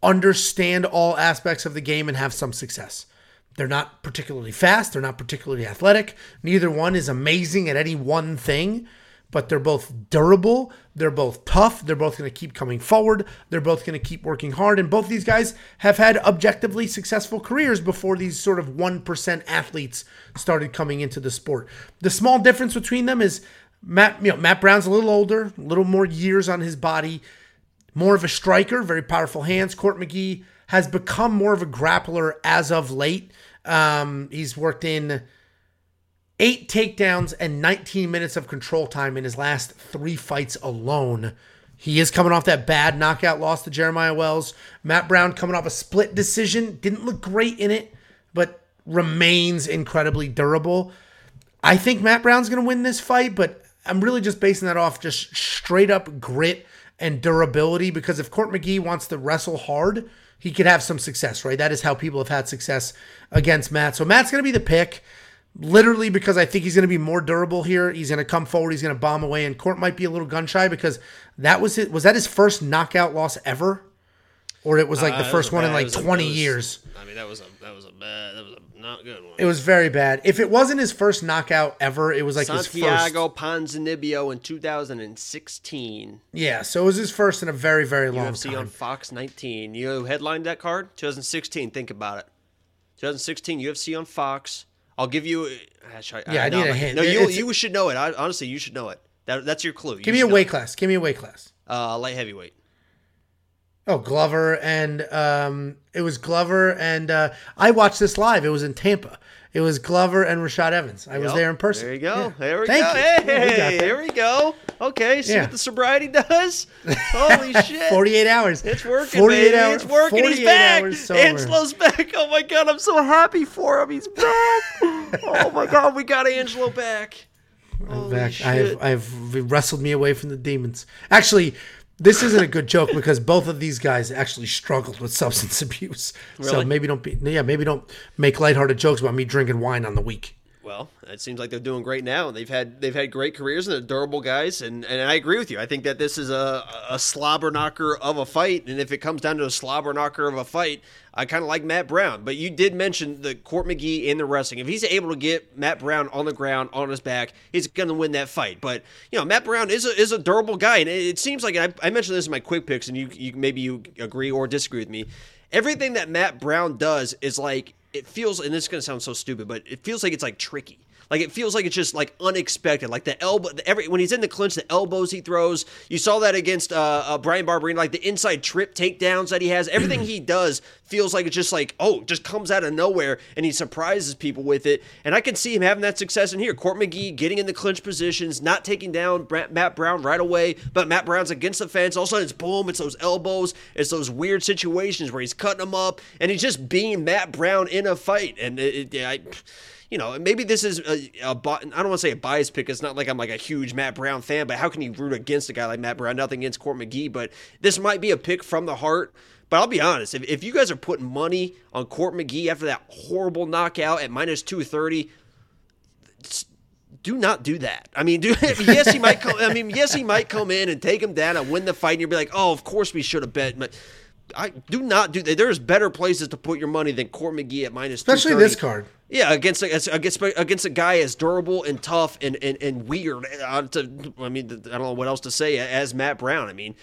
understand all aspects of the game, and have some success. They're not particularly fast. They're not particularly athletic. Neither one is amazing at any one thing, but they're both durable. They're both tough. They're both going to keep coming forward. They're both going to keep working hard. And both these guys have had objectively successful careers before these sort of 1% athletes started coming into the sport. The small difference between them is Matt, you know, Matt Brown's a little older, a little more years on his body more of a striker, very powerful hands. Court McGee has become more of a grappler as of late. Um, he's worked in eight takedowns and 19 minutes of control time in his last three fights alone. He is coming off that bad knockout loss to Jeremiah Wells. Matt Brown coming off a split decision. Didn't look great in it, but remains incredibly durable. I think Matt Brown's going to win this fight, but I'm really just basing that off just straight up grit and durability because if Court McGee wants to wrestle hard, he could have some success, right? That is how people have had success against Matt. So Matt's going to be the pick literally because I think he's going to be more durable here. He's going to come forward, he's going to bomb away and Court might be a little gun shy because that was it was that his first knockout loss ever? Or it was like Uh, the first one in like was a- 20 was- years. I mean, that was a that was a bad that was a not good one. It was very bad. If it wasn't his first knockout ever, it was like his first. Santiago Ponzinibbio in 2016. Yeah, so it was his first in a very, very long time. UFC time. on Fox 19. You headlined that card? 2016. Think about it. 2016 UFC on Fox. I'll give you. Actually, Yeah, I no, need a hint. No, you It's- you should know it. I, honestly, you should know it. That, that's your clue. Give me a weight class. Give me a weight class. Uh, light heavyweight. Oh, Glover and um, it was Glover and uh, I watched this live. It was in Tampa. It was Glover and Rashad Evans. I was there in person. There you go. Yeah. There we Thank go. you. Yeah, we Hey, there we go. Okay, see Yeah. what the sobriety does? Holy shit. 48 hours. It's working, 48 baby. hours- it's working. He's back. Angelo's back. Oh my god, I'm so happy for him. He's back. oh my god, we got Angelo back. Holy back. shit. I have I've wrestled me away from the demons. Actually, this isn't a good joke because both of these guys actually struggled with substance abuse. So maybe don't be yeah, maybe don't make lighthearted jokes about me drinking wine on the week. Well, it seems like they're doing great now. They've had they've had great careers and they're durable guys. And, and I agree with you. I think that this is a, a slobber knocker of a fight. And if it comes down to a slobber knocker of a fight, I kind of like Matt Brown. But you did mention the Court McGee in the wrestling. If he's able to get Matt Brown on the ground on his back, he's going to win that fight. But you know, Matt Brown is a, is a durable guy, and it, it seems like I, I mentioned this in my quick picks, and you, you maybe you agree or disagree with me. Everything that Matt Brown does is like it feels, and this is going to sound so stupid, but it feels like it's like tricky. Like it feels like it's just like unexpected. Like the elbow, every when he's in the clinch, the elbows he throws. You saw that against uh, uh, Bryan Barberena, like the inside trip takedowns that he has. Everything he does feels like it's just like, oh, just comes out of nowhere and he surprises people with it. And I can see him having that success in here. Court McGee getting in the clinch positions, not taking down Matt Brown right away, but Matt Brown's against the fence. All of a sudden, it's boom, it's those elbows, it's those weird situations where he's cutting them up, and he's just being Matt Brown in a fight. And it, it, I you know, maybe this is a, a I don't want to say a bias pick. It's not like I'm like a huge Matt Brown fan, but how can you root against a guy like Matt Brown? Nothing against Court McGee, but this might be a pick from the heart. But I'll be honest, if, if you guys are putting money on Court McGee after that horrible knockout at minus 230, do not do that. I mean, do, yes, he might come. I mean, yes, he might come in and take him down and win the fight, and you'll be like, oh, of course we should have bet. I do not do that. There's better places to put your money than Court McGee at minus, especially this card. Yeah, against a, against against a guy as durable and tough and and, and weird. Uh, to, I mean, I don't know what else to say as Matt Brown. I mean,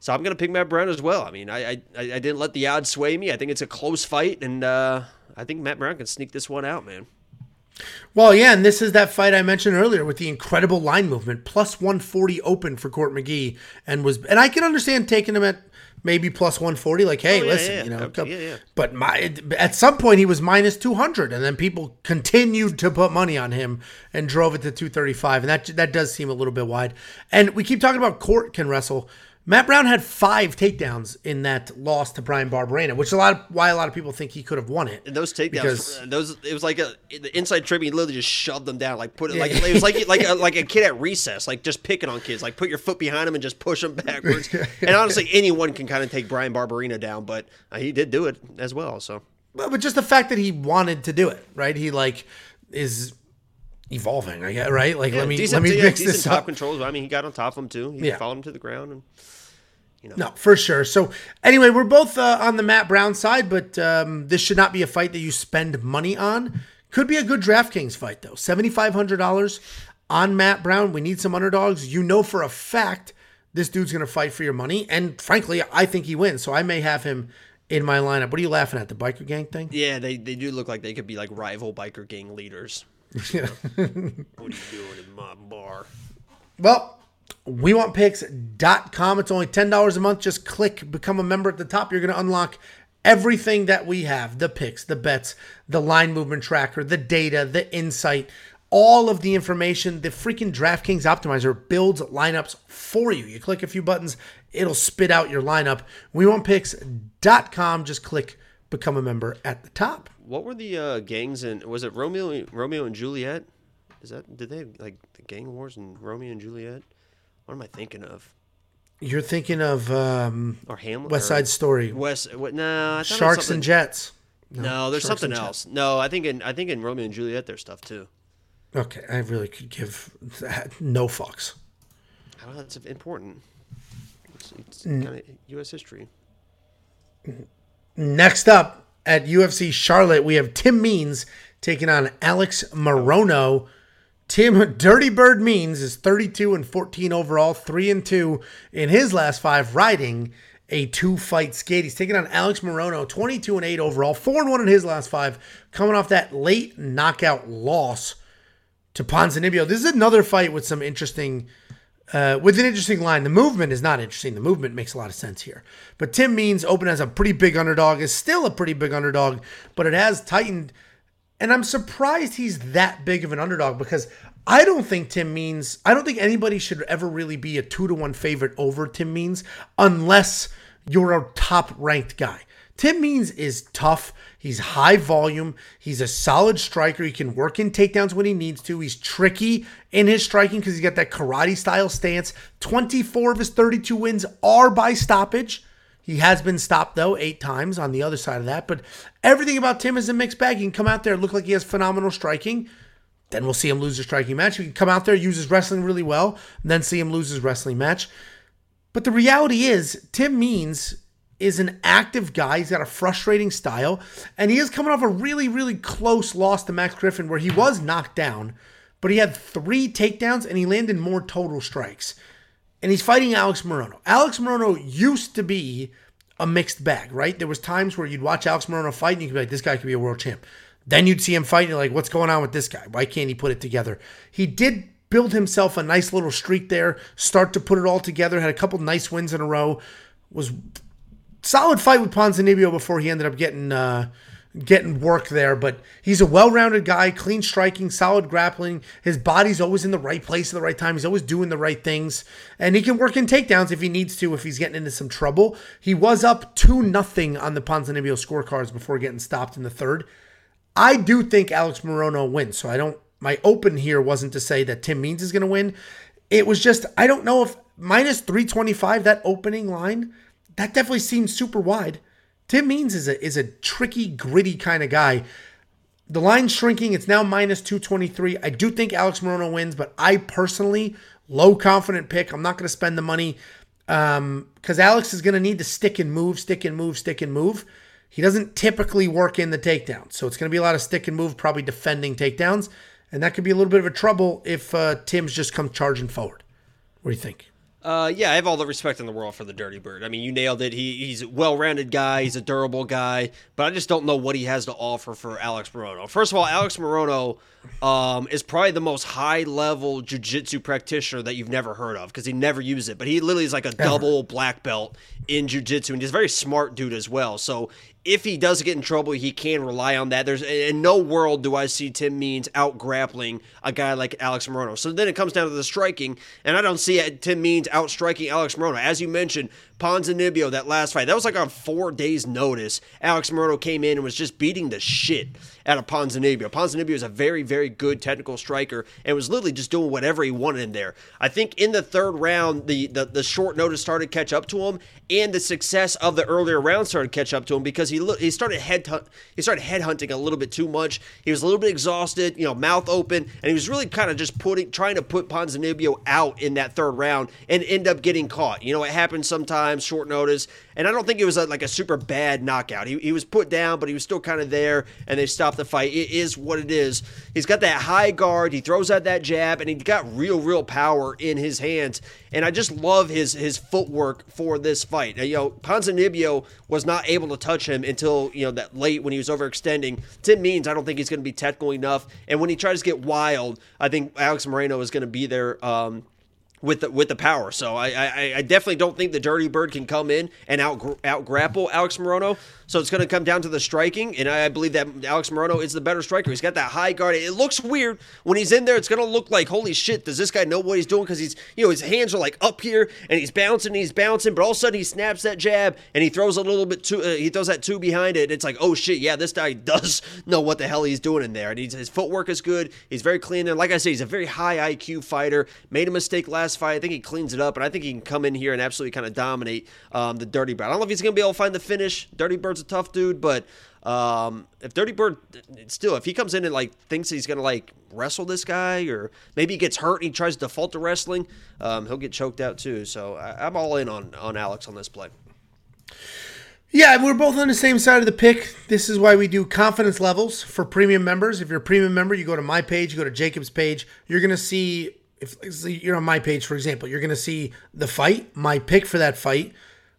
so I'm going to pick Matt Brown as well. I mean, I, I I didn't let the odds sway me. I think it's a close fight, and uh, I think Matt Brown can sneak this one out, man. Well, yeah, and this is that fight I mentioned earlier with the incredible line movement, plus 140 open for Court McGee, and was and I can understand taking him at maybe plus 140 like hey oh, yeah, listen yeah, you know okay, yeah, but my at some point he was minus 200 and then people continued to put money on him and drove it to 235 and that that does seem a little bit wide. And we keep talking about court can wrestle Matt Brown had five takedowns in that loss to Bryan Barberena, which is a lot of, why a lot of people think he could have won it. And those takedowns, because, those it was like a the inside trip. He literally just shoved them down, like put it like it was like like a, like a kid at recess, like just picking on kids, like put your foot behind him and just push them backwards. and honestly, anyone can kind of take Bryan Barberena down, but uh, he did do it as well. So, but, but just the fact that he wanted to do it, right? He like is evolving, I guess, right? Like yeah, let me decent, let me yeah, mix this top up. controls. I mean, he got on top of him too. He yeah. followed him to the ground and you know. No, for sure. So anyway, we're both uh, on the Matt Brown side, but um, this should not be a fight that you spend money on. Could be a good DraftKings fight though. Seventy five hundred dollars on Matt Brown. We need some underdogs. You know for a fact this dude's going to fight for your money, and frankly, I think he wins. So I may have him in my lineup. What are you laughing at? The biker gang thing? Yeah, they they do look like they could be like rival biker gang leaders. Yeah. what are you doing in my bar? Well, WeWantPicks.com. It's only $10 a month. Just click become a member at the top. You're going to unlock everything that we have the picks, the bets, the line movement tracker, the data, the insight, all of the information. The freaking DraftKings optimizer builds lineups for you. You click a few buttons, it'll spit out your lineup. WeWantPicks.com. Just click become a member at the top. What were the uh, gangs and was it Romeo Romeo and Juliet? Is that did they like the gang wars and Romeo and Juliet? What am I thinking of? You're thinking of um, or Hamlet, West Side Story. West, what, no, Sharks and Jets. No, no there's Sharks something else. Jets. No, I think in I think in Romeo and Juliet there's stuff too. Okay, I really could give that no fucks. Well, that's important. It's, it's kind of U.S. history. Next up at UFC Charlotte, we have Tim Means taking on Alex Morono. Tim Dirty Bird Means is 32 and 14 overall, 3 and 2 in his last five, riding a two fight skate. He's taking on Alex Morono, 22 and 8 overall, 4 and 1 in his last five, coming off that late knockout loss to Ponzinibbio. This is another fight with some interesting. Uh, with an interesting line, the movement is not interesting. The movement makes a lot of sense here. But Tim Means open as a pretty big underdog, is still a pretty big underdog, but it has tightened and I'm surprised he's that big of an underdog because I don't think Tim Means, I don't think anybody should ever really be a two to one favorite over Tim Means unless you're a top ranked guy. Tim Means is tough. He's high volume. He's a solid striker. He can work in takedowns when he needs to. He's tricky in his striking because he's got that karate style stance. 24 of his 32 wins are by stoppage. He has been stopped though eight times on the other side of that. But everything about Tim is a mixed bag. He can come out there look like he has phenomenal striking. Then we'll see him lose a striking match. He can come out there, use his wrestling really well, and then see him lose his wrestling match. But the reality is, Tim Means is an active guy. He's got a frustrating style, and he is coming off a really, really close loss to Max Griffin where he was knocked down, but he had three takedowns and he landed more total strikes and he's fighting Alex Morono. Alex Morono used to be a mixed bag, right? There was times where you'd watch Alex Morono fight and you could be like, this guy could be a world champ. Then you'd see him fight and you're like, what's going on with this guy? Why can't he put it together? He did build himself a nice little streak there, start to put it all together, had a couple nice wins in a row, was solid fight with Ponzinibbio before he ended up getting uh, getting work there. But he's a well-rounded guy, clean striking, solid grappling. His body's always in the right place at the right time. He's always doing the right things, and he can work in takedowns if he needs to. If he's getting into some trouble, he was up two nothing on the Ponzinibbio scorecards before getting stopped in the third. I do think Alex Morono wins, so I don't. My open here wasn't to say that Tim Means is going to win. It was just I don't know if minus 325 that opening line that definitely seems super wide. Tim Means is a is a tricky, gritty kind of guy. The line's shrinking. It's now minus 223. I do think Alex Morono wins, but I personally, low confident pick. I'm not going to spend the money because um, Alex is going to need to stick and move, stick and move, stick and move. He doesn't typically work in the takedown. So it's going to be a lot of stick and move, probably defending takedowns. And that could be a little bit of a trouble if uh, Tim's just comes charging forward. What do you think? Uh, yeah, I have all the respect in the world for the Dirty Bird. I mean, you nailed it. He, he's a well-rounded guy. He's a durable guy, but I just don't know what he has to offer for Alex Morono. First of all, Alex Morono um, is probably the most high-level jiu-jitsu practitioner that you've never heard of because he never used it. But he literally is like a double black belt in jiu-jitsu, and he's a very smart dude as well. So if he does get in trouble, he can rely on that. There's in no world do I see Tim Means out grappling a guy like Alex Morono. So then it comes down to the striking, and I don't see Tim Means out striking Alex Morono. As you mentioned, Ponzinibbio, that last fight, that was like on four days' notice. Alex Morono came in and was just beating the shit out of Ponzinibbio. Ponzinibbio is a very, very good technical striker and was literally just doing whatever he wanted in there. I think in the third round, the, the, the short notice started catch up to him, and the success of the earlier round started catch up to him because he he started head he started head hunting a little bit too much. He was a little bit exhausted, you know, mouth open, and he was really kind of just putting trying to put Ponzinibbio out in that third round and end up getting caught. You know, it happens sometimes, short notice, and I don't think it was a, like a super bad knockout. He, he was put down, but he was still kind of there, and they stopped the fight. It is what it is. He's got that high guard. He throws out that jab, and he got real, real power in his hands. And I just love his his footwork for this fight. You know, Ponzinibbio was not able to touch him until you know that late when he was overextending. Tim Means, I don't think he's going to be technical enough. And when he tries to get wild, I think Alex Morono is going to be there. Um, with the with the power. So I, I, I definitely don't think the Dirty Bird can come in and out out grapple Alex Morono. So it's going to come down to the striking, and I believe that Alex Morono is the better striker. He's got that high guard. It looks weird when he's in there. It's going to look like holy shit. Does this guy know what he's doing? Because he's you know his hands are like up here and he's bouncing, he's bouncing, but all of a sudden he snaps that jab and he throws a little bit too. Uh, he throws that two behind it. It's like oh shit, yeah, this guy does know what the hell he's doing in there. And his footwork is good. He's very clean. And like I say, he's a very high IQ fighter. Made a mistake last fight. I think he cleans it up, and I think he can come in here and absolutely kind of dominate um, the Dirty Bird. I don't know if he's going to be able to find the finish. Dirty Bird's a tough dude, but um, if Dirty Bird still, if he comes in and like thinks he's gonna like wrestle this guy, or maybe he gets hurt and he tries to default to wrestling, um, he'll get choked out too. So I, am all in on on Alex on this play. Yeah, we're both on the same side of the pick. This is why we do confidence levels for premium members. If you're a premium member, you go to my page, you go to Jacob's page, you're gonna see if you're on my page, for example, you're gonna see the fight, my pick for that fight,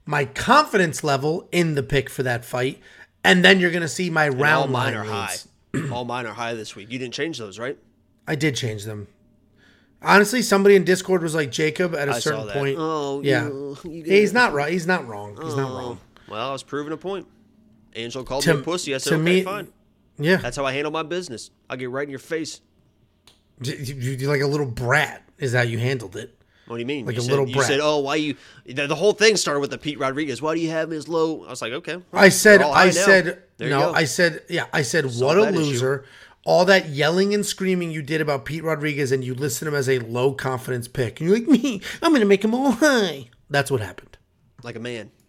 my confidence level in the pick for that fight and then you're going to see my and round all mine are high. all mine are high this week. You didn't change those, right? I did change them. Honestly, somebody in Discord was like Jacob at a I certain point. Oh, yeah, you, you he's not right. He's not wrong. He's oh. not wrong. Well, I was proving a point. Angel called to, me a pussy. I said, okay, me, fine. Yeah, that's how I handle my business. I get right in your face. You, you, like a little brat. Is how you handled it. What do you mean? Like you a said, little brat. You said, "Oh, why you?" The, the, whole thing started with the Pete Rodriguez. Why do you have him as low? I was like, "Okay." I said, I said, no, I said, yeah, I said, what a loser. Issue. All that yelling and screaming you did about Pete Rodriguez, and you listed him as a low confidence pick, and you're like, me, I'm going to make him all high. That's what happened. Like a man.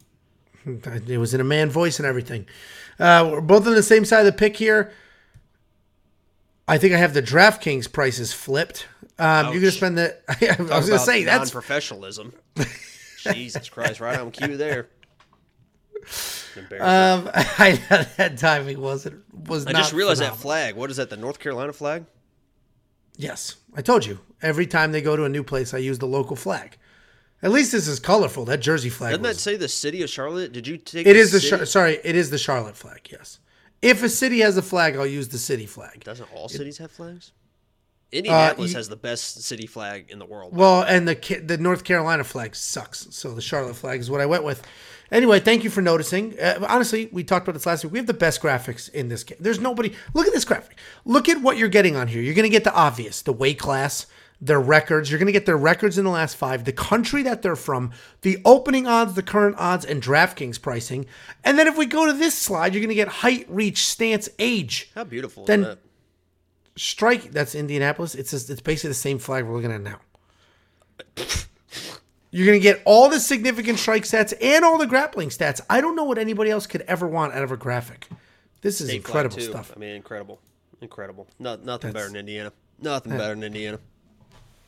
It was in a man voice and everything. Uh, we're both on the same side of the pick here. I think I have the DraftKings prices flipped. Um, you're gonna spend the. I was gonna say that's professionalism. Jesus Christ! Right on cue there. Um, I that timing wasn't was. I just realized phenomenal. that flag. What is that? The North Carolina flag? Yes, I told you. Every time they go to a new place, I use the local flag. At least this is colorful. That Jersey flag. Doesn't was, that say the city of Charlotte? Did you take? It the is the Char- sorry. It is the Charlotte flag. Yes. If a city has a flag, I'll use the city flag. Doesn't all cities have flags? Indianapolis you- has the best city flag in the world. Well, and the the North Carolina flag sucks, so the Charlotte flag is what I went with. Anyway, thank you for noticing. Uh, honestly, we talked about this last week. We have the best graphics in this game. There's nobody. Look at this graphic. Look at what you're getting on here. You're going to get the obvious, the weight class, their records. You're going to get their records in the last five, the country that they're from, the opening odds, the current odds, and DraftKings pricing. And then if we go to this slide, you're going to get height, reach, stance, age How beautiful then-? Strike that's Indianapolis. It's just, it's basically the same flag we're looking at now. You're gonna get all the significant strike stats and all the grappling stats. I don't know what anybody else could ever want out of a graphic. This is State incredible stuff. I mean, incredible, incredible. No, nothing That's- better than Indiana. Nothing better than Indiana.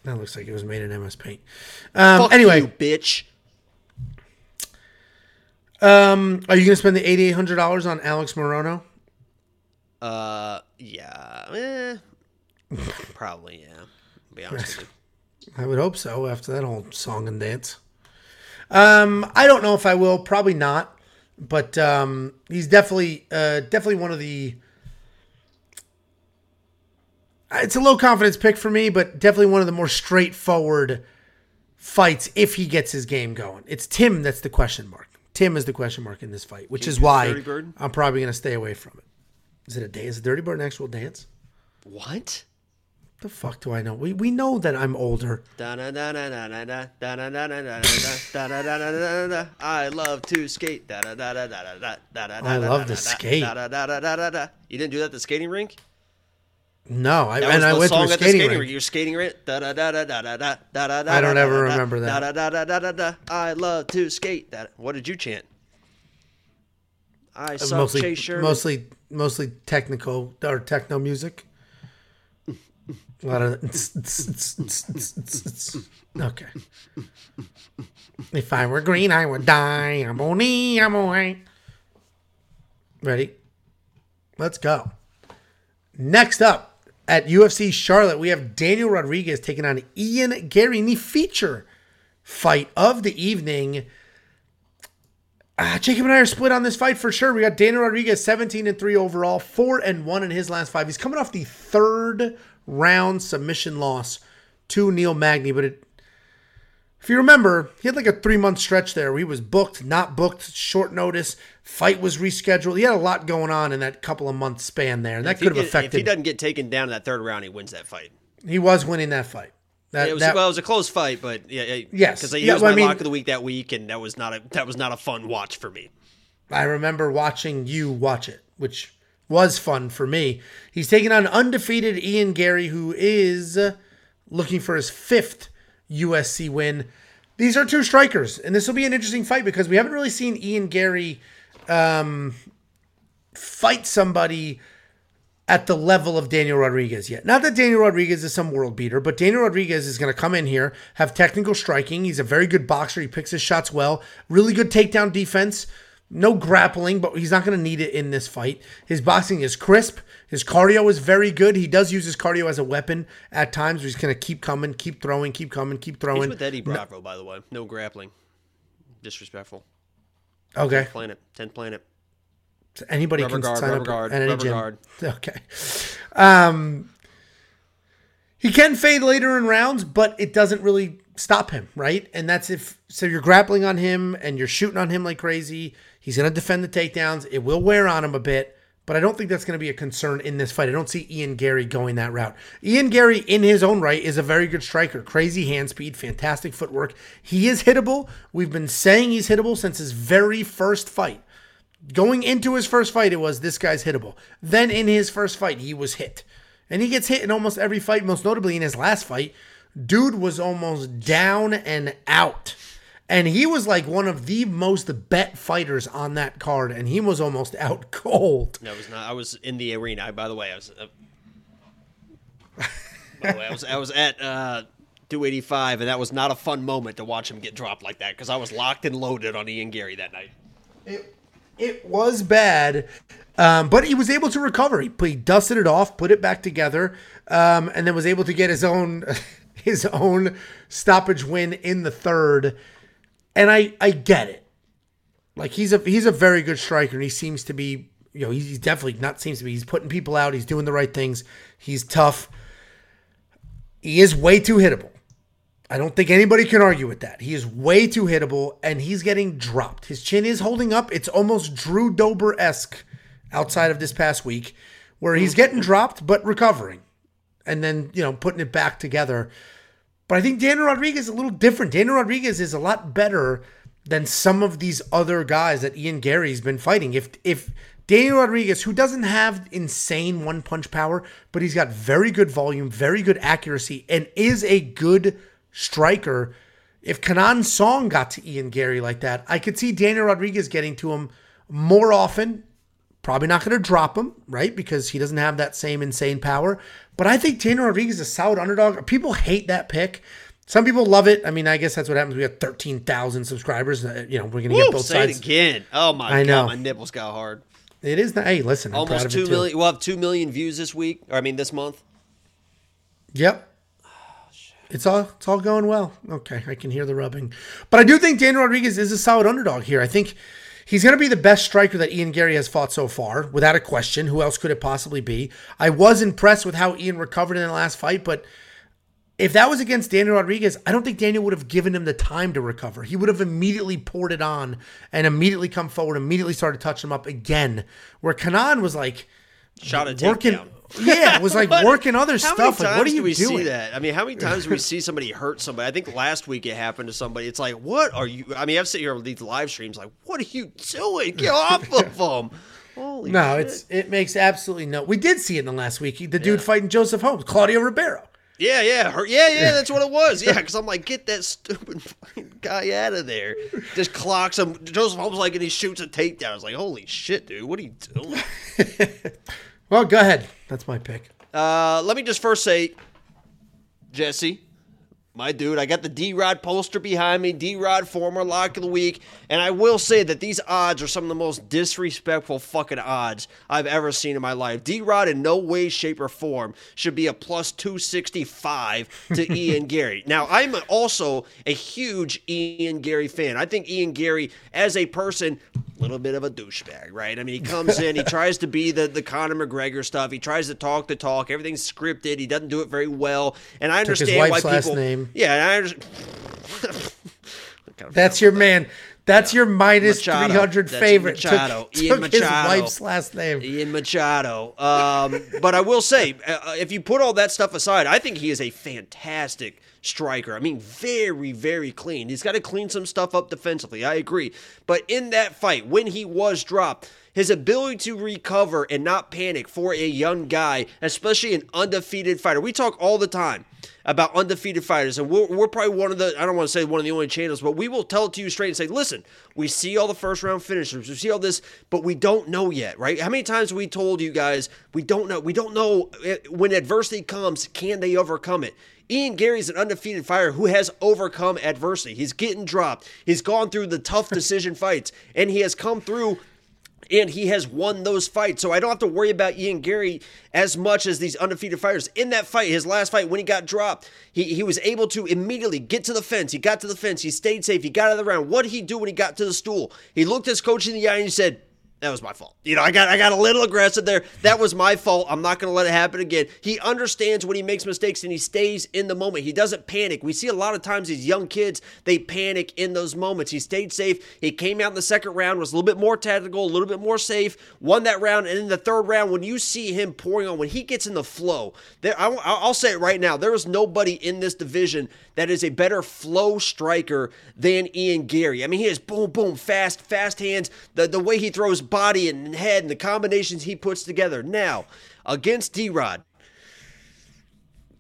That looks like it was made in MS Paint. Um, Fuck anyway, you, bitch. um, are you gonna spend the eighty eight hundred dollars on Alex Morono? Uh, yeah, eh, probably yeah. To be honest with you. I would hope so after that whole song and dance. Um, I don't know if I will. Probably not. But um, he's definitely uh, definitely one of the. It's a low confidence pick for me, but definitely one of the more straightforward fights if he gets his game going. It's Tim that's the question mark. Tim is the question mark in this fight, which is why I'm probably going to stay away from it. Is it a dance? Is Dirty Bird an actual dance? What? The fuck do I know? We we know that I'm older. I love to skate. I love to skate. You didn't do that at the skating rink? No, I, That and I went to a the skating skating rink. rink. You're skating rink. I don't ever remember that. I love to skate. What did you chant? I mostly Chase Sherman. mostly mostly technical or techno music. A lot of okay. If I were green, I would die. I'm only, I'm away. Ready? Let's go. Next up at UFC Charlotte, we have Daniel Rodriguez taking on Ian Garry in the feature fight of the evening. Uh, Jacob and I are split on this fight for sure. We got Daniel Rodriguez 17 and 3 overall, 4 and 1 in his last five. He's coming off the third round submission loss to Neil Magny, but it if you remember, he had like a three month stretch there. Where he was booked, not booked, short notice. Fight was rescheduled. He had a lot going on in that couple of months span there, and that could have affected. If he doesn't get taken down in that third round, he wins that fight. He was winning that fight. That, It was, that- well, it was a close fight, but yeah, yeah Yes. because he Yeah, was well, my I mean- lock of the week that week, and that was not a that was not a fun watch for me. I remember watching you watch it, which was fun for me. He's taking on undefeated Ian Garry, who is looking for his fifth UFC win. These are two strikers, and this will be an interesting fight because we haven't really seen Ian Garry um, fight somebody at the level of Daniel Rodriguez yet. Not that Daniel Rodriguez is some world beater, but Daniel Rodriguez is going to come in here, have technical striking. He's a very good boxer. He picks his shots well. Really good takedown defense. No grappling, but he's not going to need it in this fight. His boxing is crisp. His cardio is very good. He does use his cardio as a weapon at times. He's going to keep coming, keep throwing, keep coming, keep He's throwing. with Eddie Bravo, by the way. No grappling. Disrespectful. Okay, Planet. 10th planet. Anybody Rubber can guard, sign up guard, at any gym. guard. Okay. Um, he can fade later in rounds, but it doesn't really stop him, right? And that's if so you're grappling on him and you're shooting on him like crazy. He's going to defend the takedowns. It will wear on him a bit, but I don't think that's going to be a concern in this fight. I don't see Ian Garry going that route. Ian Garry, in his own right, is a very good striker. Crazy hand speed, fantastic footwork. He is hittable. We've been saying he's hittable since his very first fight. Going into his first fight, it was this guy's hittable. Then in his first fight, he was hit. And he gets hit in almost every fight, most notably in his last fight. Dude was almost down and out. And he was like one of the most bet fighters on that card, and he was almost out cold. No, I was not. I was in the arena. I, by the way, I was. Uh, by the way, I was. I was at uh, 285, and that was not a fun moment to watch him get dropped like that because I was locked and loaded on Ian Garry that night. It, it was bad, um, but he was able to recover. He, he dusted it off, put it back together, um, and then was able to get his own his own stoppage win in the third. And I I get it. Like he's a he's a very good striker, and he seems to be you know he's definitely not seems to be he's putting people out. He's doing the right things. He's tough. he is way too hittable. I don't think anybody can argue with that. He is way too hittable and he's getting dropped. His chin is holding up. It's almost Drew Dober esque outside of this past week where he's getting dropped but recovering and then, you know, putting it back together. But I think Daniel Rodriguez is a little different. Daniel Rodriguez is a lot better than some of these other guys that Ian Garry's been fighting. If if Daniel Rodriguez, who doesn't have insane one punch power, but he's got very good volume, very good accuracy, and is a good striker. If Kenan Song got to Ian Garry like that, I could see Daniel Rodriguez getting to him more often. Probably not going to drop him, right? Because he doesn't have that same insane power. But I think Daniel Rodriguez is a solid underdog. People hate that pick. Some people love it. I mean, I guess that's what happens. We have 13,000 subscribers. Uh, you know, we're going to get both sides. again. Oh my I know. god, my nipples got hard. It is. Not, hey, listen. Almost two too. We'll have two million views this week. Or I mean, this month. Yep. It's all it's all going well. Okay, I can hear the rubbing. But I do think Daniel Rodriguez is a solid underdog here. I think he's going to be the best striker that Ian Garry has fought so far, without a question. Who else could it possibly be? I was impressed with how Ian recovered in the last fight, but if that was against Daniel Rodriguez, I don't think Daniel would have given him the time to recover. He would have immediately poured it on and immediately come forward, immediately started touching him up again. Where Kenan was like Shot a working, takedown. Yeah, it was like What? working other How stuff. many Like, what are do you we doing? see that? I mean, how many times do we see somebody hurt somebody? I think last week it happened to somebody. It's like, what are you? I mean, I've sitting here on these live streams, like, what are you doing? Get off of them! Holy No, shit. it's it makes absolutely no. We did see it in the last week. The dude fighting Joseph Holmes, Claudio Ribeiro. yeah, yeah, her, yeah, yeah. That's what it was. Yeah, because I'm like, get that stupid fucking guy out of there. Just clocks him. Joseph Holmes like, and he shoots a takedown. I was like, holy shit, dude, what are you doing? Well, go ahead. That's my pick. Uh, let me just first say, Jesse, my dude, I got the D Rod poster behind me, D Rod former lock of the week, and I will say that these odds are some of the most disrespectful fucking odds I've ever seen in my life. D Rod, in no way, shape, or form, should be a plus 265 to Ian Garry. Now, I'm also a huge Ian Garry fan. I think Ian Garry, as a person, a little bit of a douchebag, right? I mean, he comes in, he tries to be the the Conor McGregor stuff. He tries to talk the talk. Everything's scripted. He doesn't do it very well. And I his understand why people. Name. Yeah, and I understand. That's your man. That's your minus Machado. three hundred That's favorite. Machado. Took, Ian took his wife's last name. Ian Machado. Um, but I will say, uh, if you put all that stuff aside, I think he is a fantastic striker. I mean, very, very clean. He's got to clean some stuff up defensively. I agree. But in that fight, when he was dropped, his ability to recover and not panic for a young guy, especially an undefeated fighter. We talk all the time about undefeated fighters, and we're, we're probably one of the, I don't want to say one of the only channels, but we will tell it to you straight and say, listen, we see all the first round finishers, we see all this, but we don't know yet, right? How many times we told you guys, we don't know, we don't know eh, when adversity comes, can they overcome it? Ian Garry's an undefeated fighter who has overcome adversity. He's getting dropped. He's gone through the tough decision fights, and he has come through and he has won those fights. So I don't have to worry about Ian Garry as much as these undefeated fighters. In that fight, his last fight, when he got dropped, he, he was able to immediately get to the fence. He got to the fence. He stayed safe. He got out of the round. What did he do when he got to the stool? He looked his coach in the eye and he said, that was my fault. You know, I got I got a little aggressive there. That was my fault. I'm not going to let it happen again. He understands when he makes mistakes and he stays in the moment. He doesn't panic. We see a lot of times these young kids, they panic in those moments. He stayed safe. He came out in the second round, was a little bit more tactical, a little bit more safe, won that round. And in the third round, when you see him pouring on, when he gets in the flow, there I, I'll say it right now, there is nobody in this division that is a better flow striker than Ian Garry. I mean, he has boom, boom, fast, fast hands. The the way he throws body and head and the combinations he puts together. Now, against D Rod,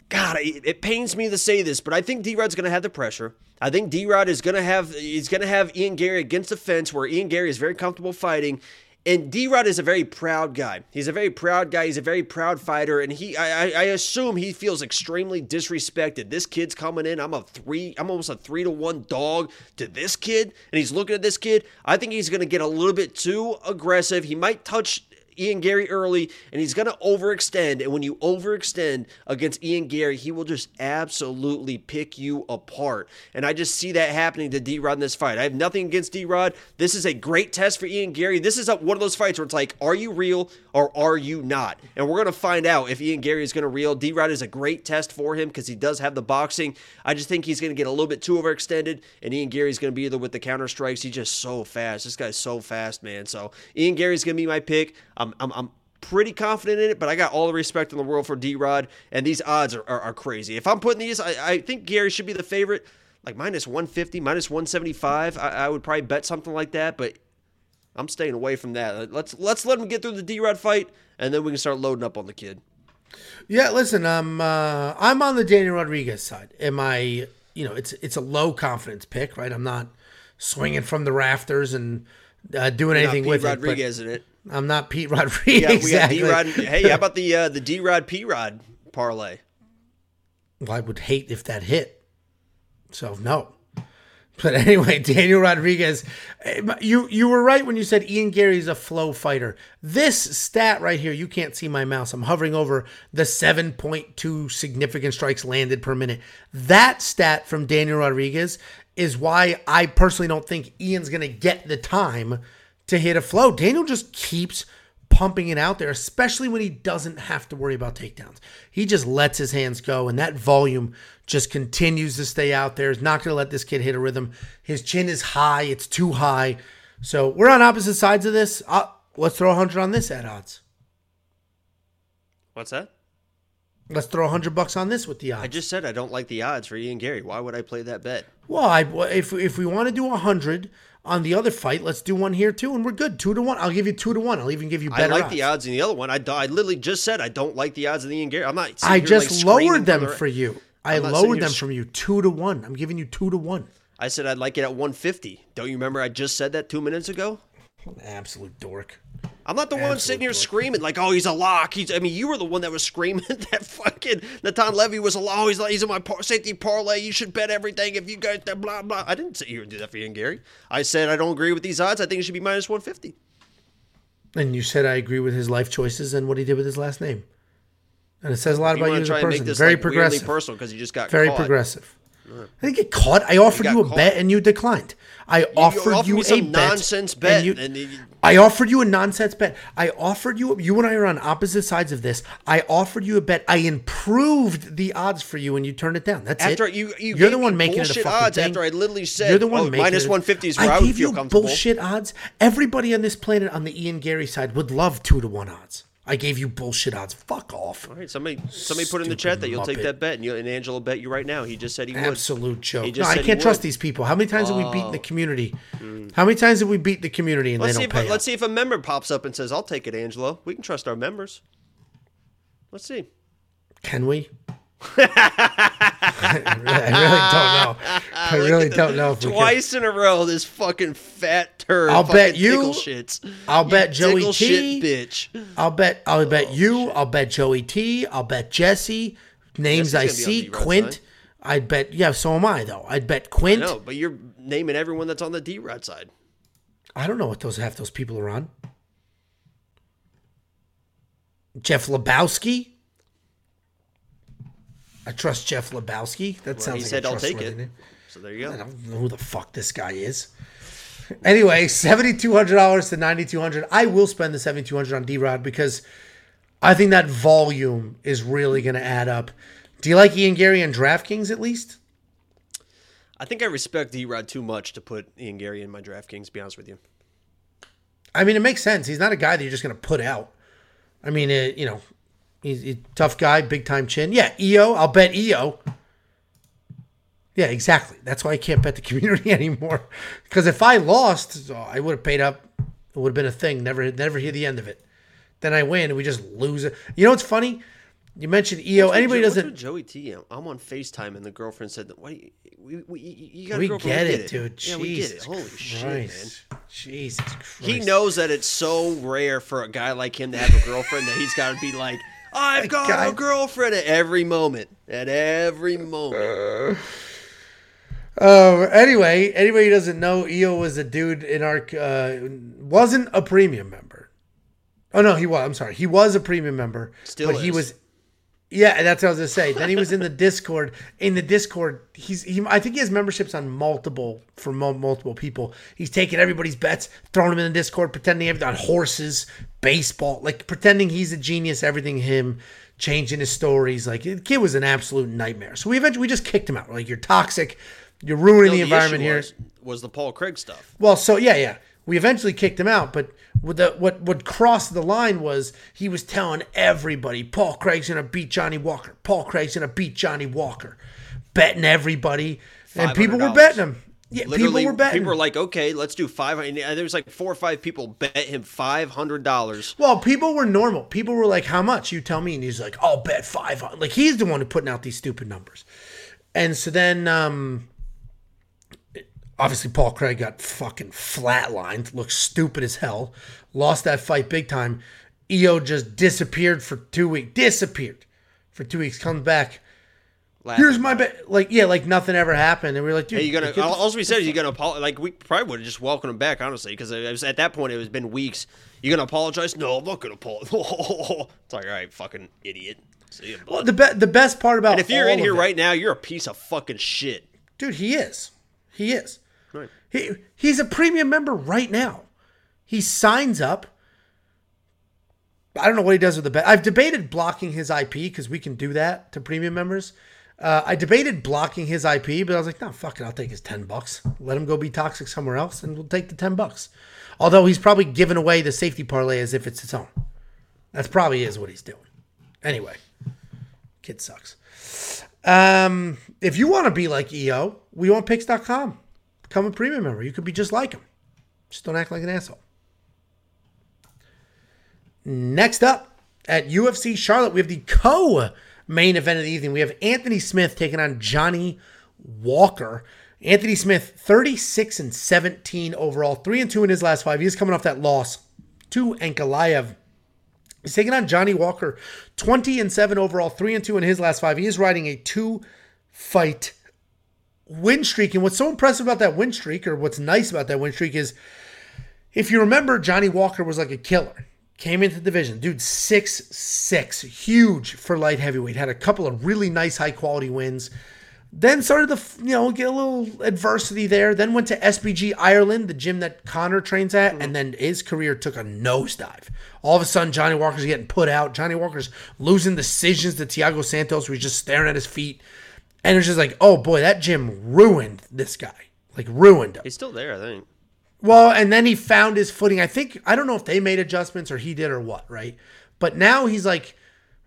God, it, pains me to say this, but I think D Rod's going to have the pressure. I think D Rod is going to have he's going to have Ian Garry against the fence where Ian Garry is very comfortable fighting. And D Rod is a very proud guy. He's a very proud guy. He's a very proud fighter, and he I, I assume he feels extremely disrespected. This kid's coming in. I'm a three. I'm almost a three to one dog to this kid, and he's looking at this kid. I think he's going to get a little bit too aggressive. He might touch Ian Garry early, and he's going to overextend. And when you overextend against Ian Garry, he will just absolutely pick you apart. And I just see that happening to D Rod in this fight. I have nothing against D Rod. This is a great test for Ian Garry. This is one of those fights where it's like, are you real or are you not? And we're going to find out if Ian Garry is going to reel. D Rod is a great test for him because he does have the boxing. I just think he's going to get a little bit too overextended, and Ian Garry's going to be either with the counter strikes. He's just so fast. This guy's so fast, man. So Ian Garry's going to be my pick. I'm, I'm, I'm pretty confident in it, but I got all the respect in the world for D Rod, and these odds are, are, are, crazy. If I'm putting these, I, I think Garry should be the favorite, like minus 150, minus 175. I, I would probably bet something like that, but I'm staying away from that. Let's let's let him get through the D Rod fight, and then we can start loading up on the kid. Yeah, listen, I'm uh, I'm on the Daniel Rodriguez side. Am I? You know, it's it's a low confidence pick, right? I'm not swinging from the rafters and uh, doing You're anything with Rodriguez it. in it. I'm not Pete Rodriguez. Yeah, we exactly. got D Rod. Hey, how about the uh, the D Rod P Rod parlay? Well, I would hate if that hit. So no. But anyway, Daniel Rodriguez, eh, you you were right when you said Ian Garry is a flow fighter. This stat right here, you can't see my mouse. I'm hovering over the 7.2 significant strikes landed per minute. That stat from Daniel Rodriguez is why I personally don't think Ian's going to get the time to hit a flow. Daniel just keeps pumping it out there, especially when he doesn't have to worry about takedowns. He just lets his hands go, and that volume just continues to stay out there. He's not going to let this kid hit a rhythm. His chin is high, it's too high. So we're on opposite sides of this. Uh, let's throw 100 on this at odds. What's that? Let's throw a 100 bucks on this with the odds. I just said I don't like the odds for Ian Garry. Why would I play that bet? Well, I, if, if we want to do a 100, on the other fight. Let's do one here too, and we're good. Two to one. I'll give you two to one. I'll even give you better. I like odds. the odds in the other one. I, I literally just said I don't like the odds of the Ian Garry. I'm not. I just like lowered them for you. I lowered them from you two to one. I'm giving you two to one. I said I'd like it at 150. Don't you remember I just said that two minutes ago? Absolute dork. I'm not the Absolute one sitting here dork. screaming like, "Oh, he's a lock." He's. I mean, you were the one that was screaming that fucking Natan Levy was a lock. Oh, he's he's in my par- safety parlay. You should bet everything if you guys blah blah. I didn't sit here and do that for Ian Garry. I said I don't agree with these odds. I think it should be minus 150. And you said I agree with his life choices and what he did with his last name. And it says a lot you about you as a person. Very like progressive. personal because you just got very caught. progressive. I didn't get caught. I offered you, you a caught. bet and you declined. I you, offered you, you a bet, nonsense bet. You, and I offered you a nonsense bet. I offered you. You and I are on opposite sides of this. I offered you a bet. I improved the odds for you, and you turned it down. That's after it. You, you are the one making it a fucking odds thing. After I literally said, you're the one oh, making minus one fifty is where I, I would feel you comfortable. Bullshit odds. Everybody on this planet on the Ian Garry side would love two to one odds. I gave you bullshit odds. Fuck off. All right, somebody somebody put in the chat that you'll take that bet, and, you, and Angelo bet you right now. He just said he would. Absolute joke. No, I can't trust these people. How many times have we beaten the oh. community? Mm. How many times have we beat the community and let's they don't pay? If, let's see if a member pops up and says, "I'll take it, Angelo." We can trust our members. Let's see. Can we? I, really, I really don't know. I really don't know. Twice in a row, this fucking fat turd. I'll bet you. Shits. I'll you bet Joey T. bitch. I'll bet. I'll bet oh, you. Shit. I'll bet Joey T. I'll bet Jesse. Names I see. Quint. I'd bet. Yeah, so am I though. I'd bet Quint. No, but you're naming everyone that's on the D Rod side. I don't know what those half those people are on. Jeff Lebowski. I trust Jeff Lebowski. That well, sounds he like said, "I'll take it." Name. So there you go. I don't know who the fuck this guy is. Anyway, seventy two hundred dollars to ninety two hundred. I will spend the seventy two hundred on D Rod because I think that volume is really going to add up. Do you like Ian Garry and DraftKings at least? I think I respect D Rod too much to put Ian Garry in my DraftKings. To be honest with you. I mean, it makes sense. He's not a guy that you're just going to put out. I mean, it, you know, He's a tough guy, big time chin. Yeah, EO. I'll bet EO. Yeah, exactly. That's why I can't bet the community anymore. Because if I lost, oh, I would have paid up. It would have been a thing. Never, never hear the end of it. Then I win, and we just lose it. You know what's funny? You mentioned EO. What's Anybody doesn't. Joey T. I'm on Facetime, and the girlfriend said, "Why? We, we, you got we get, get it, dude. Yeah, we get it. Holy Christ. shit, man! Jesus Christ. He knows that it's so rare for a guy like him to have a girlfriend that he's got to be like." I've got guy. a girlfriend at every moment. At every moment. Uh, uh, anyway, anybody who doesn't know, EO was a dude in our uh, wasn't a premium member. Oh no, he was. I'm sorry. He was a premium member. Still but he was Yeah, that's what I was gonna say. Then he was in the Discord. In the Discord, he's he. I think he has memberships on multiple for mul- multiple people. He's taking everybody's bets, throwing them in the Discord, pretending everything on horses, baseball, like pretending he's a genius. Everything him, changing his stories. Like the kid was an absolute nightmare. So we eventually we just kicked him out. We're like you're toxic, you're ruining No, the environment here. was the Paul Craig stuff. Well, so yeah, yeah. We eventually kicked him out, but the, what what crossed the line was he was telling everybody Paul Craig's gonna beat Johnny Walker. Paul Craig's gonna beat Johnny Walker, betting everybody, and people were betting him. Yeah, Literally, people were betting. people were like, "Okay, let's do five. And there was like four or five people bet him five hundred dollars. well, people were normal. People were like, "How much? You tell me." And he's like, "I'll bet five. Like he's the one who putting out these stupid numbers. And so then, um, obviously, Paul Craig got fucking flatlined, looked stupid as hell, lost that fight big time. EO just disappeared for two weeks. Disappeared for two weeks. Comes back. Here's my bet. Like yeah, like nothing ever happened. And we are like, dude, Hey, you gonna? the All we said is you gonna apologize. Like we probably would have just welcomed him back, honestly, because it was at that point it was been weeks. You're gonna apologize? No, I'm not gonna apologize. it's like, all right, fucking idiot. See you. Well, the be- the best part about and if you're all in here it- right now, you're a piece of fucking shit. dude, he is. He is. He he's a premium member right now. He signs up. I don't know what he does with the bet. I've debated blocking his IP because we can do that to premium members. Uh, I debated blocking his IP, but I was like, no, fuck it. I'll take his 10 bucks. Let him go be toxic somewhere else and we'll take the 10 bucks. Although he's probably giving away the safety parlay as if it's his own. That's probably is what he's doing. Anyway, kid sucks. Um, if you want to be like EO, we want picks.com. Become a premium member. You could be just like him. Just don't act like an asshole. Next up at UFC Charlotte, we have the co main event of the evening. We have Anthony Smith taking on Johnny Walker. Anthony Smith, 36 and 17 overall, 3 and 2 in his last five. He's coming off that loss to Ankalaev. He's taking on Johnny Walker, 20 and 7 overall, 3 and 2 in his last five. He is riding a two fight win streak. And what's so impressive about that win streak, or what's nice about that win streak, is if you remember, Johnny Walker was like a killer. Came into the division, dude, six six, huge for light heavyweight. Had a couple of really nice, high quality wins. Then started to you know get a little adversity there. Then went to SBG Ireland, the gym that Conor trains at, and then his career took a nosedive. All of a sudden, Johnny Walker's getting put out. Johnny Walker's losing decisions to Thiago Santos, he's just staring at his feet, and it's just like, oh boy, that gym ruined this guy, like ruined him. He's still there, I think. Well, and then he found his footing. I think I don't know if they made adjustments or he did or what, right? But now he's like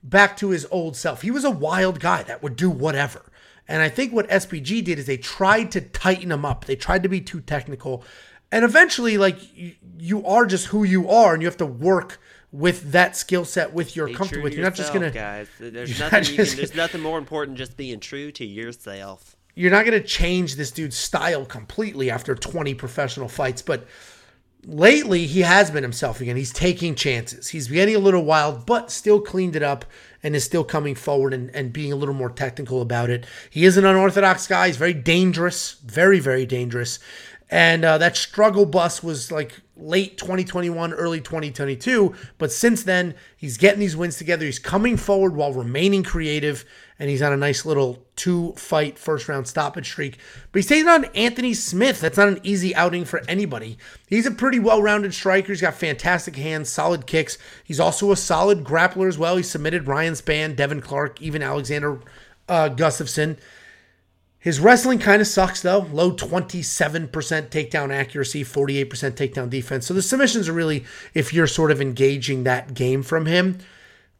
back to his old self. He was a wild guy that would do whatever. And I think what SBG did is they tried to tighten him up. They tried to be too technical. And eventually like you, you are just who you are and you have to work with that skill set with you're comfortable with. You're not just to guys. There's nothing. not You can, there's nothing more important than just being true to yourself. you're not to change this dude's style completely after 20 professional fights, but lately he has been himself again. He's taking chances. He's getting a little wild, but still cleaned it up and is still coming forward and, and being a little more technical about it. He is an unorthodox guy. He's very dangerous, very, very dangerous. And uh, that struggle bus was like late 2021, early 2022. But since then, he's getting these wins together. He's coming forward while remaining creative. And he's on a nice little two fight first round stoppage streak. But he's taking on Anthony Smith. That's not an easy outing for anybody. He's a pretty well rounded striker. He's got fantastic hands, solid kicks. He's also a solid grappler as well. He submitted Ryan Spann, Devin Clark, even Alexander uh, Gustafsson. His wrestling kind of sucks though. Low 27% takedown accuracy, 48% takedown defense. So the submissions are really if you're sort of engaging that game from him.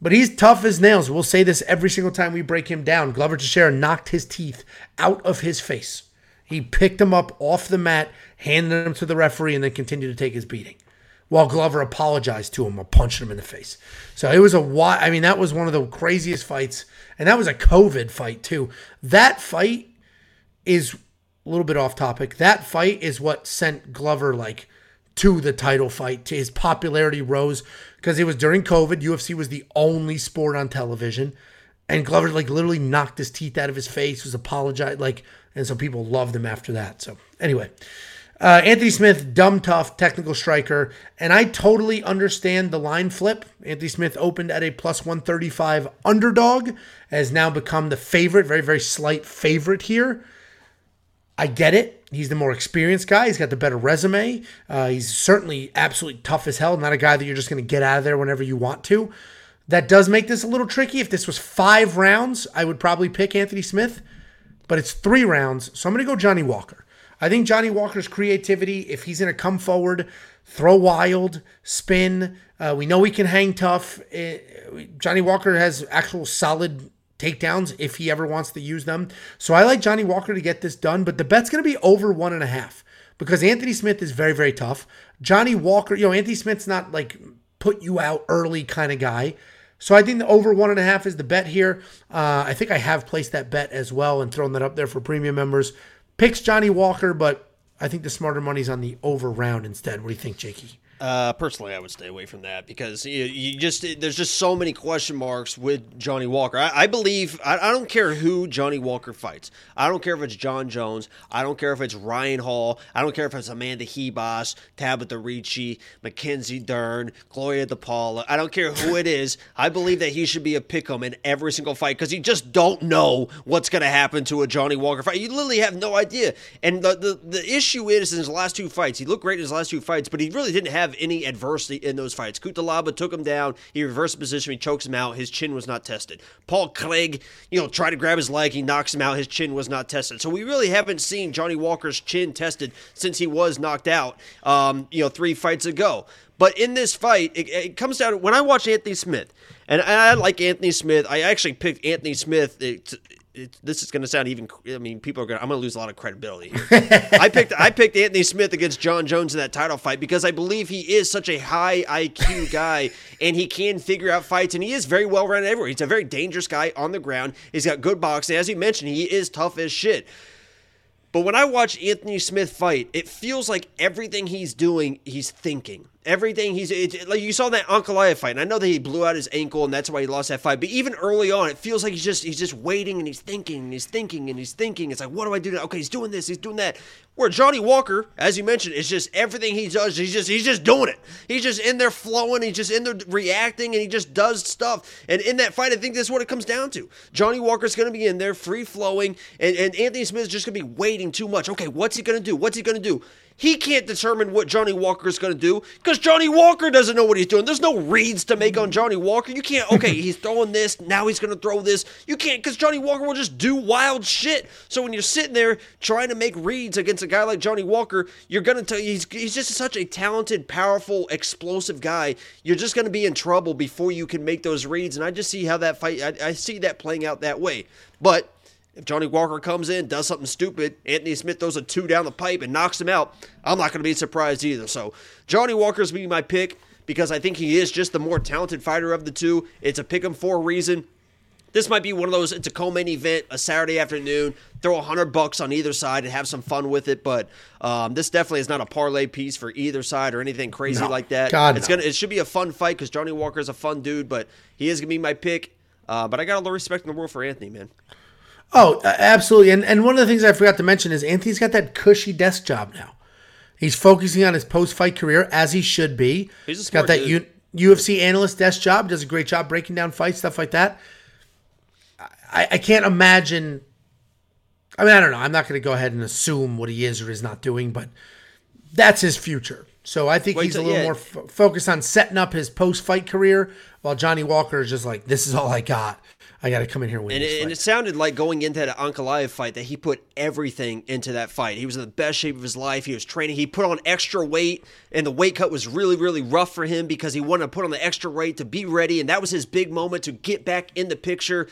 But he's tough as nails. We'll say this every single time we break him down. Glover Teixeira knocked his teeth out of his face. He picked him up off the mat, handed him to the referee, and then continued to take his beating. While Glover apologized to him or punched him in the face. So it was a wi- I mean, that was one of the craziest fights. And that was a COVID fight, too. That fight is a little bit off topic. That fight is what sent Glover like to the title fight. His popularity rose because it was during COVID. UFC was the only sport on television, and Glover like literally knocked his teeth out of his face. Was apologized like, and so people loved him after that. So anyway, Uh, Anthony Smith, dumb tough, technical striker, and I totally understand the line flip. Anthony Smith opened at a plus 135 underdog, has now become the favorite, very, very slight favorite here. I get it. He's the more experienced guy. He's got the better resume. Uh, he's certainly absolutely tough as hell. Not a guy that you're just going to get out of there whenever you want to. That does make this a little tricky. If this was five rounds, I would probably pick Anthony Smith, but it's three rounds. So I'm going to go Johnny Walker. I think Johnny Walker's creativity, if he's going to come forward, throw wild, spin, uh, we know he can hang tough. Uh, Johnny Walker has actual solid takedowns if he ever wants to use them. So I like Johnny Walker to get this done, but the bet's going to be over one and a half because Anthony Smith is very, very tough. Johnny Walker, you know, Anthony Smith's not like put you out early kind of guy. So I think the over one and a half is the bet here. Uh, I think I have placed that bet as well and thrown that up there for premium members. Picks Johnny Walker, but I think the smarter money's on the over round instead. What do you think, Jakey? Uh, personally, I would stay away from that because you, you just there's just so many question marks with Johnny Walker. I, I believe I, I, don't care who Johnny Walker fights. I don't care if it's Jon Jones. I don't care if it's Ryan Hall. I don't care if it's Amanda Ribas, Tabitha Ricci, Mackenzie Dern, Gloria de Paula. I don't care who it is. I believe that he should be a pick'em in every single fight because you just don't know what's going to happen to a Johnny Walker fight. You literally have no idea. And the, the the issue is in his last two fights, he looked great in his last two fights, but he really didn't have have any adversity in those fights. Cutelaba took him down. He reversed position. He chokes him out. His chin was not tested. Paul Craig, you know, tried to grab his leg. He knocks him out. His chin was not tested. So we really haven't seen Johnny Walker's chin tested since he was knocked out, um, you know, three fights ago. But in this fight, it, it comes down to when I watch Anthony Smith, and I like Anthony Smith. I actually picked Anthony Smith it, this is going to sound even. I mean, people are going. I'm going to lose a lot of credibility here. I picked I picked Anthony Smith against Jon Jones in that title fight because I believe he is such a high IQ guy and he can figure out fights and he is very well rounded everywhere. He's a very dangerous guy on the ground. He's got good boxing. As you mentioned, he is tough as shit. But when I watch Anthony Smith fight, it feels like everything he's doing, he's thinking. Everything he's it, like you saw that Ankalaev fight, and I know that he blew out his ankle, and that's why he lost that fight. But even early on, it feels like he's just he's just waiting and he's thinking and he's thinking and he's thinking. It's like, what do I do now? Okay, he's doing this, he's doing that. Where Johnny Walker, as you mentioned, is just everything he does. He's just he's just doing it. He's just in there flowing. He's just in there reacting, and he just does stuff. And in that fight, I think that's what it comes down to. Johnny Walker's going to be in there free flowing, and, and Anthony Smith is just going to be waiting too much. Okay, what's he going to do? What's he going to do? He can't determine what Johnny Walker is going to do because Johnny Walker doesn't know what he's doing. There's no reads to make on Johnny Walker. You can't, okay, he's throwing this, now he's going to throw this. You can't because Johnny Walker will just do wild shit. So when you're sitting there trying to make reads against a guy like Johnny Walker, you're going to tell you he's, he's just such a talented, powerful, explosive guy. You're just going to be in trouble before you can make those reads. And I just see how that fight, I, I see that playing out that way. But if Johnny Walker comes in, does something stupid, Anthony Smith throws a two down the pipe and knocks him out, I'm not going to be surprised either. So Johnny Walker's be my pick because I think he is just the more talented fighter of the two. It's a pick him for a reason. This might be one of those. It's a co-main event, a Saturday afternoon. Throw a hundred bucks on either side and have some fun with it. But um, this definitely is not a parlay piece for either side or anything crazy No. like that. God, it's no. gonna. It should be a fun fight because Johnny Walker is a fun dude. But he is gonna be my pick. Uh, but I got all the respect in the world for Anthony, man. Oh, uh, absolutely. And and one of the things I forgot to mention is Anthony's got that cushy desk job now. He's focusing on his post fight career as he should be. He's a got that. U- UFC analyst desk job. Does a great job breaking down fights, stuff like that. I, I can't imagine. I mean, I don't know. I'm not going to go ahead and assume what he is or is not doing, but that's his future. So I think Wait he's a little yeah. more fo- focused on setting up his post fight career, while Johnny Walker is just like, "This is all I got. I got to come in here and win." And this it, and it sounded like going into that Ankalaev fight that he put everything into that fight. He was in the best shape of his life. He was training. He put on extra weight, and the weight cut was really, really rough for him because he wanted to put on the extra weight to be ready. And that was his big moment to get back in the picture.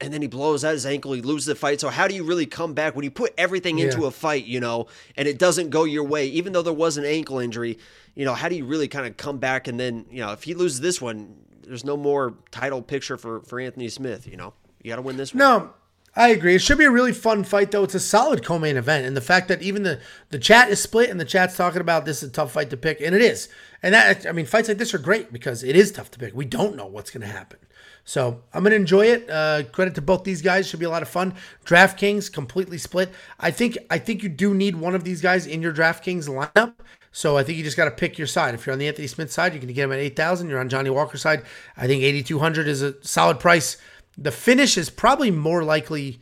And then he blows out his ankle. He loses the fight. So how do you really come back when you put everything into Yeah. a fight, you know, and it doesn't go your way, even though there was an ankle injury? You know, how do you really kind of come back? And then, you know, if he loses this one, there's no more title picture for for Anthony Smith. You know, you got to win this one. No, I agree. It should be a really fun fight, though. It's a solid co-main event, and the fact that even the the chat is split and the chat's talking about this is a tough fight to pick, and it is. And that I mean, fights like this are great because it is tough to pick. We don't know what's going to happen. So I'm going to enjoy it. Uh, credit to both these guys. Should be a lot of fun. DraftKings completely split. I think I think you do need one of these guys in your DraftKings lineup. So I think you just got to pick your side. If you're on the Anthony Smith side, you can get him at 8,000. You're on Johnny Walker side. I think 8,200 is a solid price. The finish is probably more likely.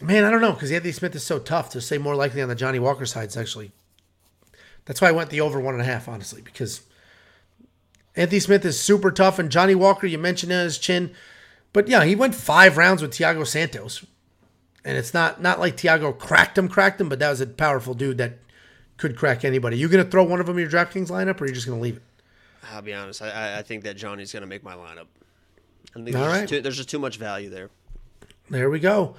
Man, I don't know because Anthony Smith is so tough to say more likely on the Johnny Walker side. It's actually that's why I went the over one and a half, honestly, because Anthony Smith is super tough, and Johnny Walker, you mentioned his chin, but yeah, he went five rounds with Thiago Santos, and it's not not like Thiago cracked him, cracked him, but that was a powerful dude that could crack anybody. You gonna throw one of them in your DraftKings lineup, or are you just gonna leave it? I'll be honest. I, I think that Johnny's going to make my lineup. I think All there's, right. just too, there's just too much value there. There we go.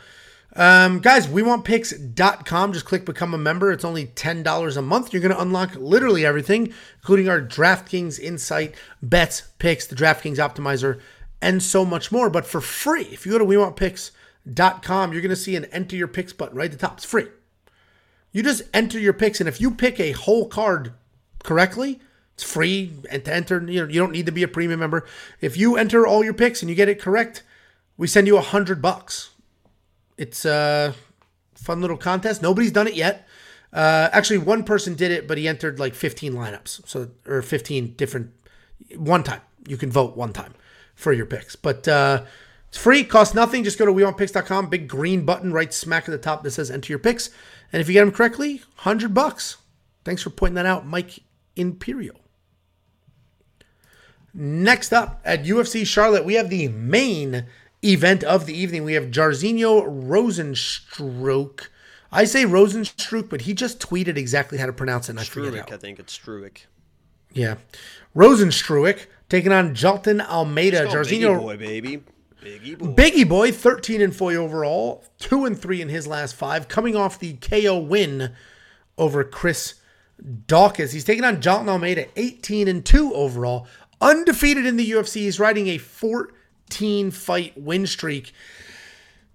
Um, guys, we want picks.com. Just click become a member. It's only $10 a month. You're going to unlock literally everything, including our DraftKings Insight, bets, picks, the DraftKings Optimizer, and so much more. But for free, if you go to we want picks.com, you're going to see an enter your picks button right at the top. It's free. You just enter your picks, and if you pick a whole card correctly, it's free and to enter. You know, you don't need to be a premium member. If you enter all your picks and you get it correct, we send you a hundred bucks. It's a fun little contest. Nobody's done it yet. Uh, actually, one person did it, but he entered like 15 lineups, so or 15 different one time. You can vote one time for your picks, but uh, it's free, costs nothing. Just go to wewantpicks.com. Big green button right smack at the top that says enter your picks, and if you get them correctly, hundred bucks. Thanks for pointing that out, Mike Imperial. Next up at UFC Charlotte, we have the main event of the evening. We have Jairzinho Rosenstruck. I say Rosenstruck, but he just tweeted exactly how to pronounce it, and I forget Struick, how. I think it's Struick. Yeah. Rosenstruck taking on Jailton Almeida. Jairzinho boy, baby. Biggie boy. Biggie boy, 13 and 4 overall, 2 and 3 in his last 5, coming off the KO win over Chris Daukaus. He's taking on Jailton Almeida, 18 and 2 overall, undefeated in the UFC. He's riding a 14 fight win streak.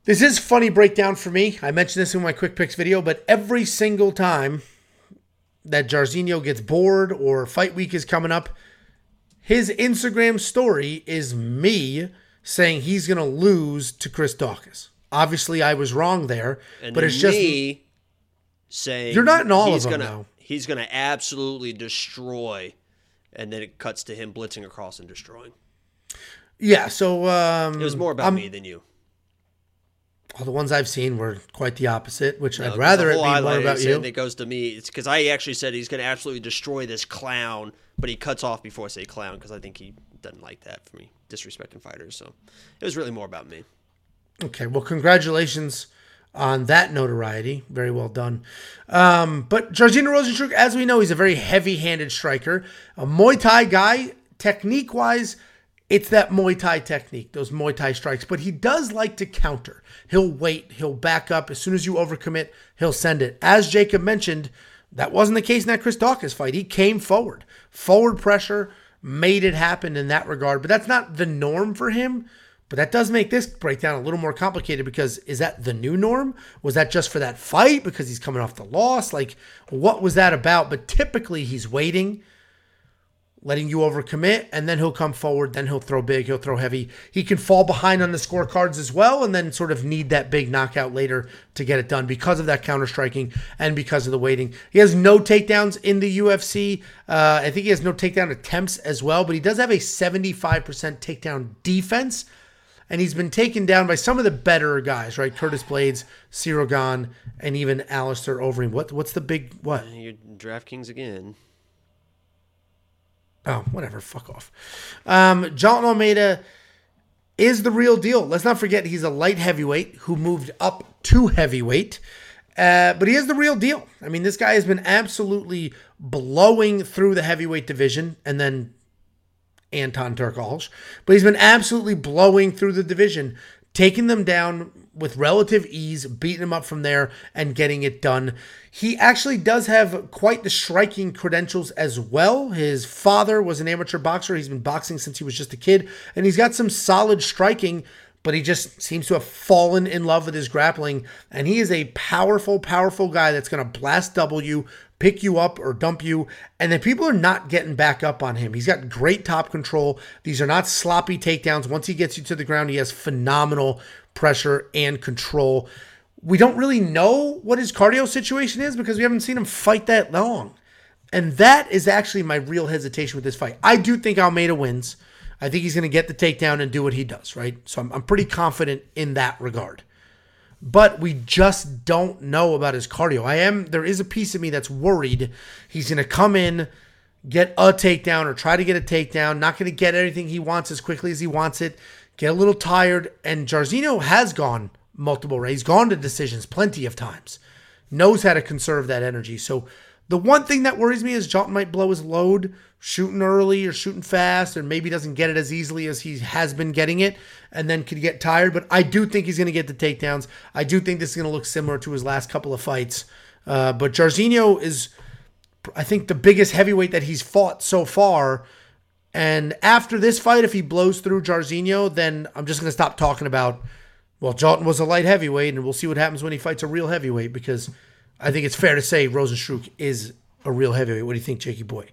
This is funny breakdown for me. I mentioned this in my quick picks video, but every single time that Jairzinho gets bored or fight week is coming up, his Instagram story is me saying he's going to lose to Chris Daukaus. Obviously, I was wrong there, And but it's just me saying You're not in all of he's them, gonna, though. He's going to absolutely destroy, and then it cuts to him blitzing across and destroying. yeah. So um, It was more about I'm- me than you. all the ones I've seen were quite the opposite, which No, I'd rather it be more about you. It goes to me. It's because I actually said he's going to absolutely destroy this clown, but he cuts off before I say clown because I think he doesn't like that for me, disrespecting fighters. So it was really more about me. Okay, well, congratulations on that notoriety. Very well done. Um, but Jairzinho Rosenstruck, as we know, he's a very heavy-handed striker, a Muay Thai guy. Technique-wise, it's that Muay Thai technique, those Muay Thai strikes. But he does like to counter. He'll wait. He'll back up. As soon as you overcommit, he'll send it. As Jacob mentioned, that wasn't the case in that Chris Daukaus fight. He came forward, forward pressure, made it happen in that regard. But that's not the norm for him. But that does make this breakdown a little more complicated because is that the new norm? Was that just for that fight because he's coming off the loss? Like, what was that about? But typically, he's waiting, letting you overcommit, and then he'll come forward. Then he'll throw big, he'll throw heavy. He can fall behind on the scorecards as well, and then sort of need that big knockout later to get it done because of that counter striking and because of the waiting. He has no takedowns in the UFC. Uh, I think he has no takedown attempts as well, but he does have a 75% takedown defense and he's been taken down by some of the better guys, right? Curtis Blaydes, Ciryl Gane, and even Alistair Overeem. What what's the big what? You're DraftKings again. Oh, whatever. Fuck off. Um, John Almeida is the real deal. Let's not forget he's a light heavyweight who moved up to heavyweight. Uh, but he is the real deal. I mean, this guy has been absolutely blowing through the heavyweight division and then Anton Turkalj, but he's been absolutely blowing through the division, taking them down with relative ease, beating him up from there, and getting it done. He actually does have quite the striking credentials as well. His father was an amateur boxer. He's been boxing since he was just a kid, and he's got some solid striking. but he just seems to have fallen in love with his grappling. And he is a powerful, powerful guy that's going to blast W, pick you up or dump you. And then people are not getting back up on him. He's got great top control. These are not sloppy takedowns. Once he gets you to the ground, he has phenomenal pressure and control. We don't really know what his cardio situation is because we haven't seen him fight that long. And that is actually my real hesitation with this fight. I do think Almeida wins. I think he's going to get the takedown and do what he does, right? So I'm, I'm pretty confident in that regard. But we just don't know about his cardio. I am, there is a piece of me that's worried he's going to come in, get a takedown or try to get a takedown, not going to get anything he wants as quickly as he wants it, get a little tired. And Jairzinho has gone multiple rounds. He's gone to decisions plenty of times, knows how to conserve that energy. So the one thing that worries me is Jailton might blow his load shooting early or shooting fast, or maybe doesn't get it as easily as he has been getting it, and then could get tired. But I do think he's going to get the takedowns. I do think this is going to look similar to his last couple of fights. Uh, but Jairzinho is, I think, the biggest heavyweight that he's fought so far. And after this fight, if he blows through Jairzinho, then I'm just going to stop talking about, well, Jailton was a light heavyweight, and we'll see what happens when he fights a real heavyweight because I think it's fair to say Rozenstruik is a real heavyweight. What do you think, Jakey Boy?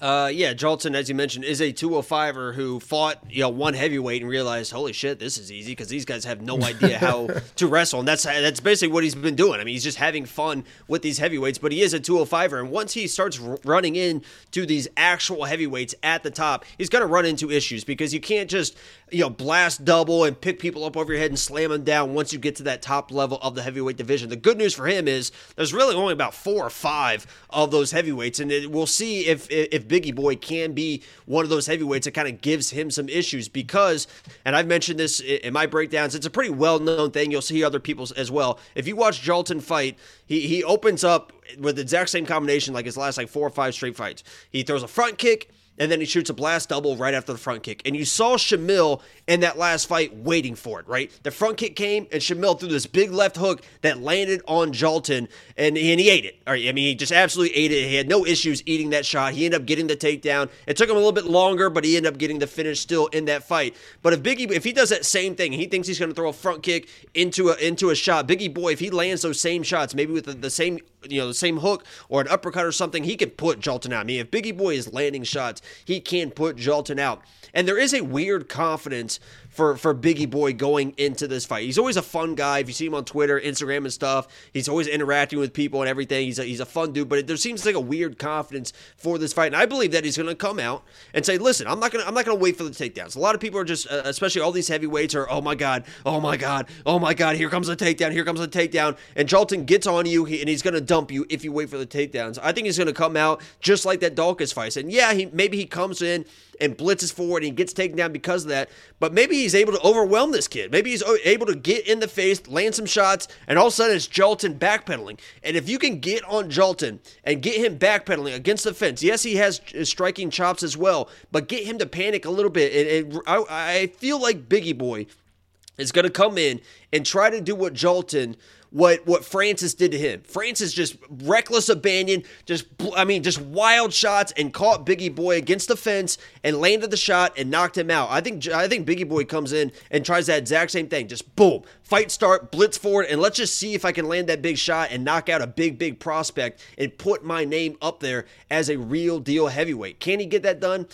Uh, yeah, Jailton, as you mentioned, is a 205er who fought, you know, one heavyweight and realized, holy shit, this is easy because these guys have no idea how to wrestle, and that's that's basically what he's been doing. I mean, he's just having fun with these heavyweights, but he is a 205er, and once he starts r- running into these actual heavyweights at the top, he's going to run into issues because you can't just, you know, blast double and pick people up over your head and slam them down once you get to that top level of the heavyweight division. The good news for him is there's really only about four or five of those heavyweights, and it, we'll see if if Biggie Boy can be one of those heavyweights that kind of gives him some issues because, and I've mentioned this in my breakdowns, it's a pretty well known thing. You'll see other people's as well. If you watch Jailton fight, he, he opens up with the exact same combination like his last like four or five straight fights. He throws a front kick and then he shoots a blast double right after the front kick. And you saw Shamil in that last fight waiting for it, right? The front kick came, and Shamil threw this big left hook that landed on Jailton, and, and he ate it. I mean, he just absolutely ate it. He had no issues eating that shot. He ended up getting the takedown. It took him a little bit longer, but he ended up getting the finish still in that fight. But if Biggie, if he does that same thing, he thinks he's going to throw a front kick into a into a shot. Biggie boy, if he lands those same shots, maybe with the, the same you know the same hook or an uppercut or something, he can put Jailton out. I mean, if Biggie boy is landing shots, he can't put Jailton out. And there is a weird confidence for for Biggie Boy going into this fight. He's always a fun guy. If you see him on Twitter, Instagram, and stuff, he's always interacting with people and everything. He's a, he's a fun dude. But there seems like a weird confidence for this fight, and I believe that he's going to come out and say, "Listen, I'm not gonna I'm not gonna wait for the takedowns." A lot of people are just, uh, especially all these heavyweights, are, "Oh my god, oh my god, oh my god, here comes the takedown, here comes the takedown," and Jailton gets on you, and he's going to dump you if you wait for the takedowns. I think he's going to come out just like that Daukaus fight, and yeah, he maybe he comes in and blitzes forward and gets taken down because of that. But maybe he's able to overwhelm this kid. Maybe he's able to get in the face, land some shots, and all of a sudden it's Jailton backpedaling. And if you can get on Jailton and get him backpedaling against the fence, yes, he has striking chops as well, but get him to panic a little bit. And, I, I feel like Biggie Boy is going to come in and try to do what Jailton what what Francis did to him. Francis just reckless abandon, just I mean just wild shots and caught Biggie Boy against the fence and landed the shot and knocked him out. I think I think Biggie Boy comes in and tries that exact same thing. Just boom, fight start, blitz forward, and let's just see if I can land that big shot and knock out a big big prospect and put my name up there as a real deal heavyweight. Can he get that done?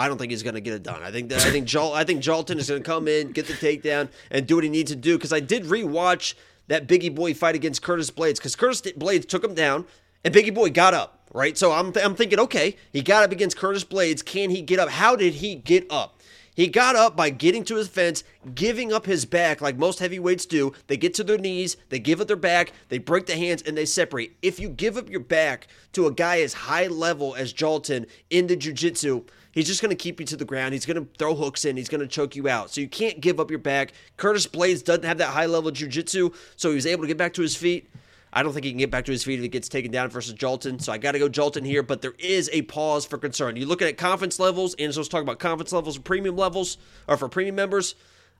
I don't think he's going to get it done. I think that I think Jal, I think is going to come in, get the takedown, and do what he needs to do. Because I did rewatch that Biggie Boy fight against Curtis Blaydes because Curtis Blaydes took him down and Biggie Boy got up, right? So I'm, th- I'm thinking, okay, he got up against Curtis Blaydes. Can he get up? How did he get up? He got up by getting to his fence, giving up his back like most heavyweights do. They get to their knees, they give up their back, they break the hands, and they separate. If you give up your back to a guy as high level as Jailton in the jiu-jitsu, He's just going to keep you to the ground. He's going to throw hooks in. He's going to choke you out. So you can't give up your back. Curtis Blaydes doesn't have that high level jiu-jitsu, so he was able to get back to his feet. I don't think he can get back to his feet if he gets taken down versus Jailton. So I got to go Jailton here, but there is a pause for concern. You look at confidence levels, and so let's talk about confidence levels for premium levels or for premium members.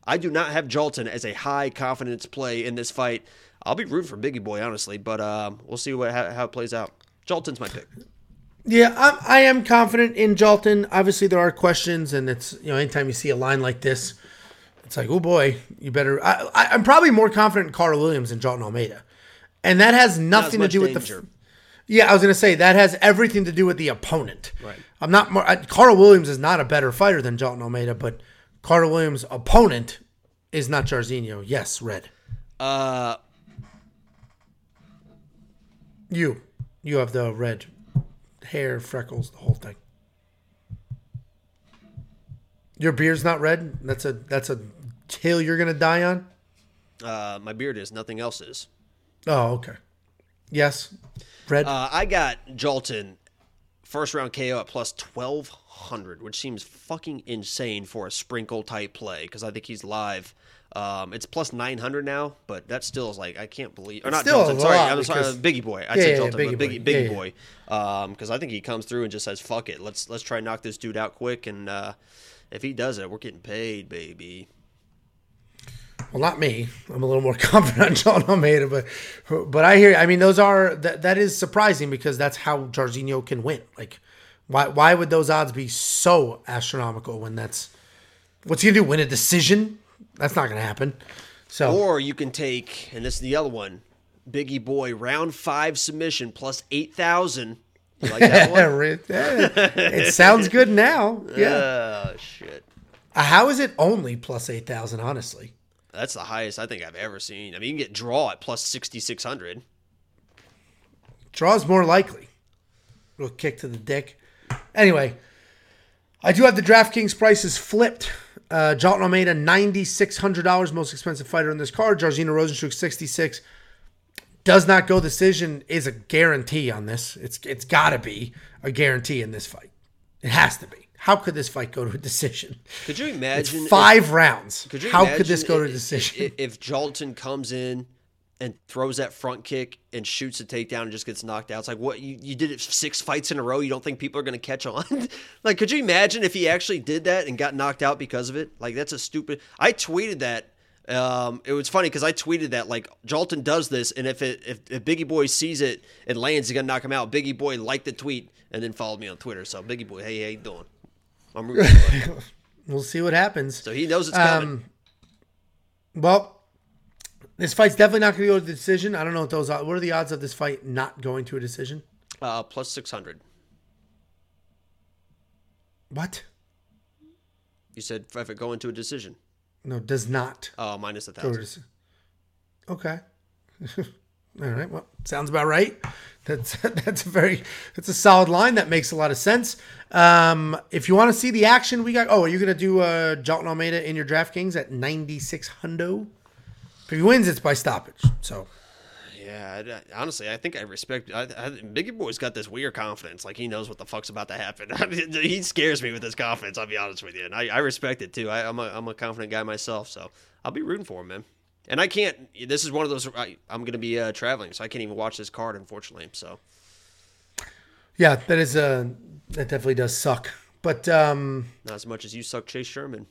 I do not have Jailton as a high confidence play in this fight. I'll be rooting for Biggie Boy, honestly, but um, we'll see what how, how it plays out. Jailton's my pick. Yeah, I'm, I am confident in Jailton. Obviously, there are questions, and it's you know anytime you see a line like this, It's like, oh boy, you better. I, I'm probably more confident in Karl Williams than Jailton Almeida, and that has Not nothing to do with danger. the. Yeah, I was gonna say that has everything to do with the opponent. Right. I'm not more. I, Karl Williams is not a better fighter than Jailton Almeida, but Karl Williams' opponent is not Jairzinho. Yes, red. Uh, You, you have the red hair, freckles, the whole thing. Your beard's not red. That's a that's a hill you're gonna die on. uh, my beard is. Nothing else is. Oh, okay. Yes, red. Uh, I got Jailton first round KO at plus 1200, which seems fucking insane for a sprinkle type play because I think he's live. Um, it's plus 900 now, but that still is like I can't believe. Or not still Jailton, a sorry, I'm sorry, because- Biggie Boy. I Yeah, said yeah, Biggie but Boy. Biggie, Biggie Yeah, Boy. Because I think he comes through and just says fuck it, let's let's try and knock this dude out quick, and uh, if he does it, we're getting paid, baby. well, not me. I'm a little more confident on John Almeida, but but I hear. I mean, those are that that is surprising because that's how Jairzinho can win. Like, why why would those odds be so astronomical when that's what's he gonna do? Win a decision? That's not gonna happen. So Or you can take, and this is the other one, Biggie Boy round five submission plus eight thousand. Like that one? it sounds good now. Yeah. Oh shit. Uh, How is it only plus eight thousand? Honestly, That's the highest I think I've ever seen. I mean, you can get draw at plus sixty six hundred. Draw's more likely. Little kick to the dick. Anyway, I do have the DraftKings prices flipped. Uh, Jailton Almeida, $9,600, most expensive fighter in this card. Jairzinho Rosenstruck, 66 Does not go decision is a guarantee on this. It's It's got to be a guarantee in this fight. It has to be. How could this fight go to a decision? Could you It's imagine? five rounds. Could you How could this go to a decision? If, if Jailton comes in and throws that front kick and shoots a takedown and just gets knocked out, it's like what you, you did it six fights in a row. You don't think people are going to catch on? like, could you imagine if he actually did that and got knocked out because of it? Like, that's a stupid. I tweeted that. Um, it was funny because I tweeted that like Jailton does this, and if it if, if Biggie Boy sees it and lands, he's gonna knock him out. Biggie Boy liked the tweet and then followed me on Twitter. So Biggie Boy, hey, how you doing? I'm rooting we'll see what happens. So he knows it's coming. Um, well, this fight's definitely not going to go to the decision. I don't know what those are. What are the odds of this fight not going to a decision? Uh, plus six hundred. What? You said if it go into a decision. No, does not Oh, minus a go to a thousand. Okay. All right. Well, sounds about right. That's that's a very that's a solid line. That makes a lot of sense. Um, if you want to see the action, we got. Oh, are you gonna do uh, Jailton Almeida in your DraftKings at ninety six hundo? If he wins, it's by stoppage. So Yeah, I- honestly, I think I respect. I, I, Biggie Boy's got this weird confidence, like he knows what the fuck's about to happen. I mean, he scares me with his confidence. I'll be honest with you, and I, I respect it too. I, I'm a I'm a confident guy myself, so I'll be rooting for him, man. And I can't. This is one of those. I, I'm going to be uh, traveling, so I can't even watch this card, unfortunately. So yeah, that is uh that definitely does suck. But um, not as much as you suck, Chase Sherman.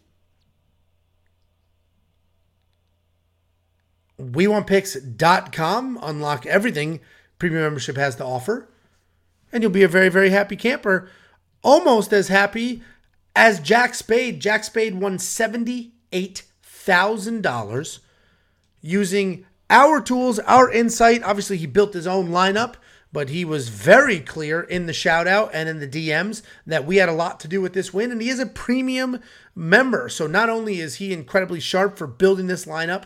WeWantPicks.com. Unlock everything premium membership has to offer. And you'll be a very, very happy camper. Almost as happy as Jack Spade. Jack Spade won $78,000 using our tools, our insight. Obviously, he built his own lineup, but he was very clear in the shout out and in the DMs that we had a lot to do with this win. And he is a premium member. So not only is he incredibly sharp for building this lineup,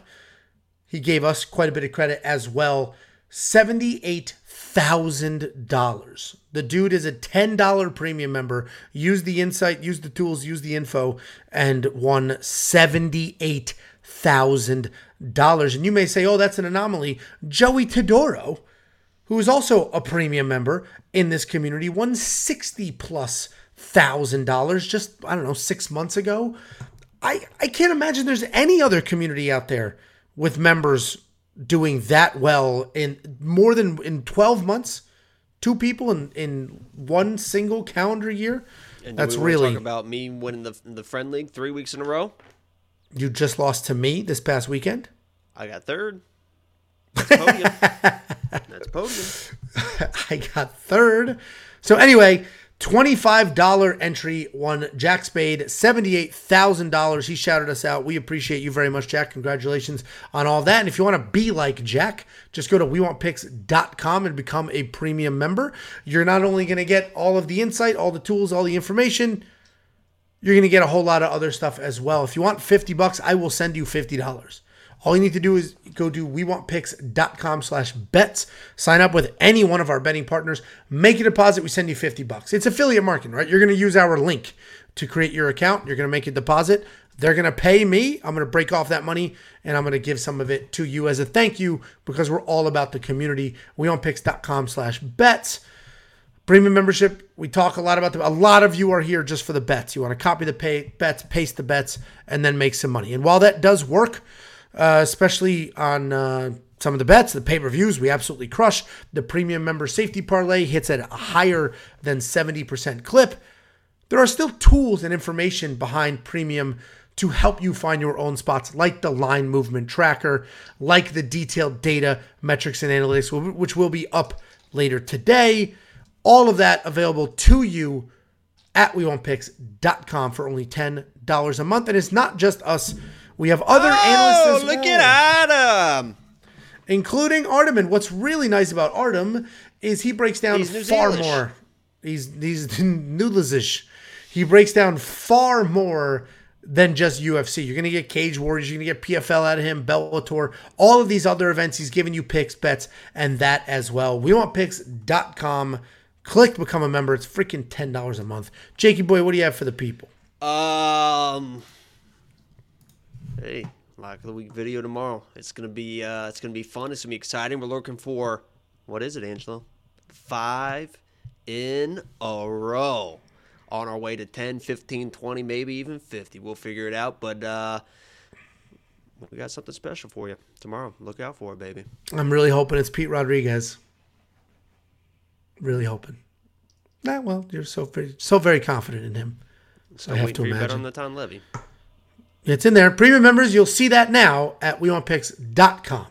he gave us quite a bit of credit as well. $78,000. The dude is a $10 premium member. Use the insight, use the tools, use the info, and won $78,000. And you may say, oh, that's an anomaly. Joey Todoro, who is also a premium member in this community, won 60 plus thousand dollars just, I don't know, six months ago. I, I can't imagine there's any other community out there with members doing that well in more than in 12 months two people in in one single calendar year And that's we really talk about me winning the the friend league three weeks in a row. you just lost to me this past weekend I got third. That's podium. That's podium. i got third so anyway $25 entry won Jack Spade $78,000. He shouted us out. We appreciate you very much, Jack. Congratulations on all that. And if you want to be like Jack, just go to WeWantPicks.com and become a premium member. You're not only going to get all of the insight, all the tools, all the information, you're going to get a whole lot of other stuff as well. If you want 50 bucks, I will send you $50. All you need to do is go to wewantpicks.com slash bets. Sign up with any one of our betting partners. Make a deposit. We send you 50 bucks. It's affiliate marketing, right? You're going to use our link to create your account. You're going to make a deposit. They're going to pay me. I'm going to break off that money and I'm going to give some of it to you as a thank you because we're all about the community. Wewantpicks.com slash bets. Premium membership, we talk a lot about them. A lot of you are here just for the bets. You want to copy the pay, bets, paste the bets, and then make some money. And while that does work, uh, especially on uh, some of the bets, the pay per views, we absolutely crush. The premium member safety parlay hits at a higher than 70% clip. There are still tools and information behind premium to help you find your own spots, like the line movement tracker, like the detailed data, metrics, and analytics, which will be up later today. All of that available to you at WeWantPicks.com for only $10 a month. And it's not just us we have other oh, analysts as look well, at Adam. including Artem. And what's really nice about Artem is he breaks down He's far Zealish. more. He's he's Noodlesish. He breaks down far more than just UFC. You're gonna get Cage Warriors. You're gonna get PFL out of him, Bellator, all of these other events. He's giving you picks, bets, and that as well. We want picks.com. Click become a member. It's freaking ten dollars a month. Jakey boy, what do you have for the people? Um. Hey, lock of the week video tomorrow. It's gonna be uh, it's gonna be fun. It's gonna be exciting. We're looking for what is it, Angelo? Five in a row. On our way to 10, 15, 20, maybe even 50. We'll figure it out. But uh, we got something special for you tomorrow. Look out for it, baby. I'm really hoping it's Pete Rodriguez. Really hoping. Nah, well, you're so very, so very confident in him. So I have to imagine. bet on the Tom Levy. It's in there. Premium members, you'll see that now at WeWantPicks.com.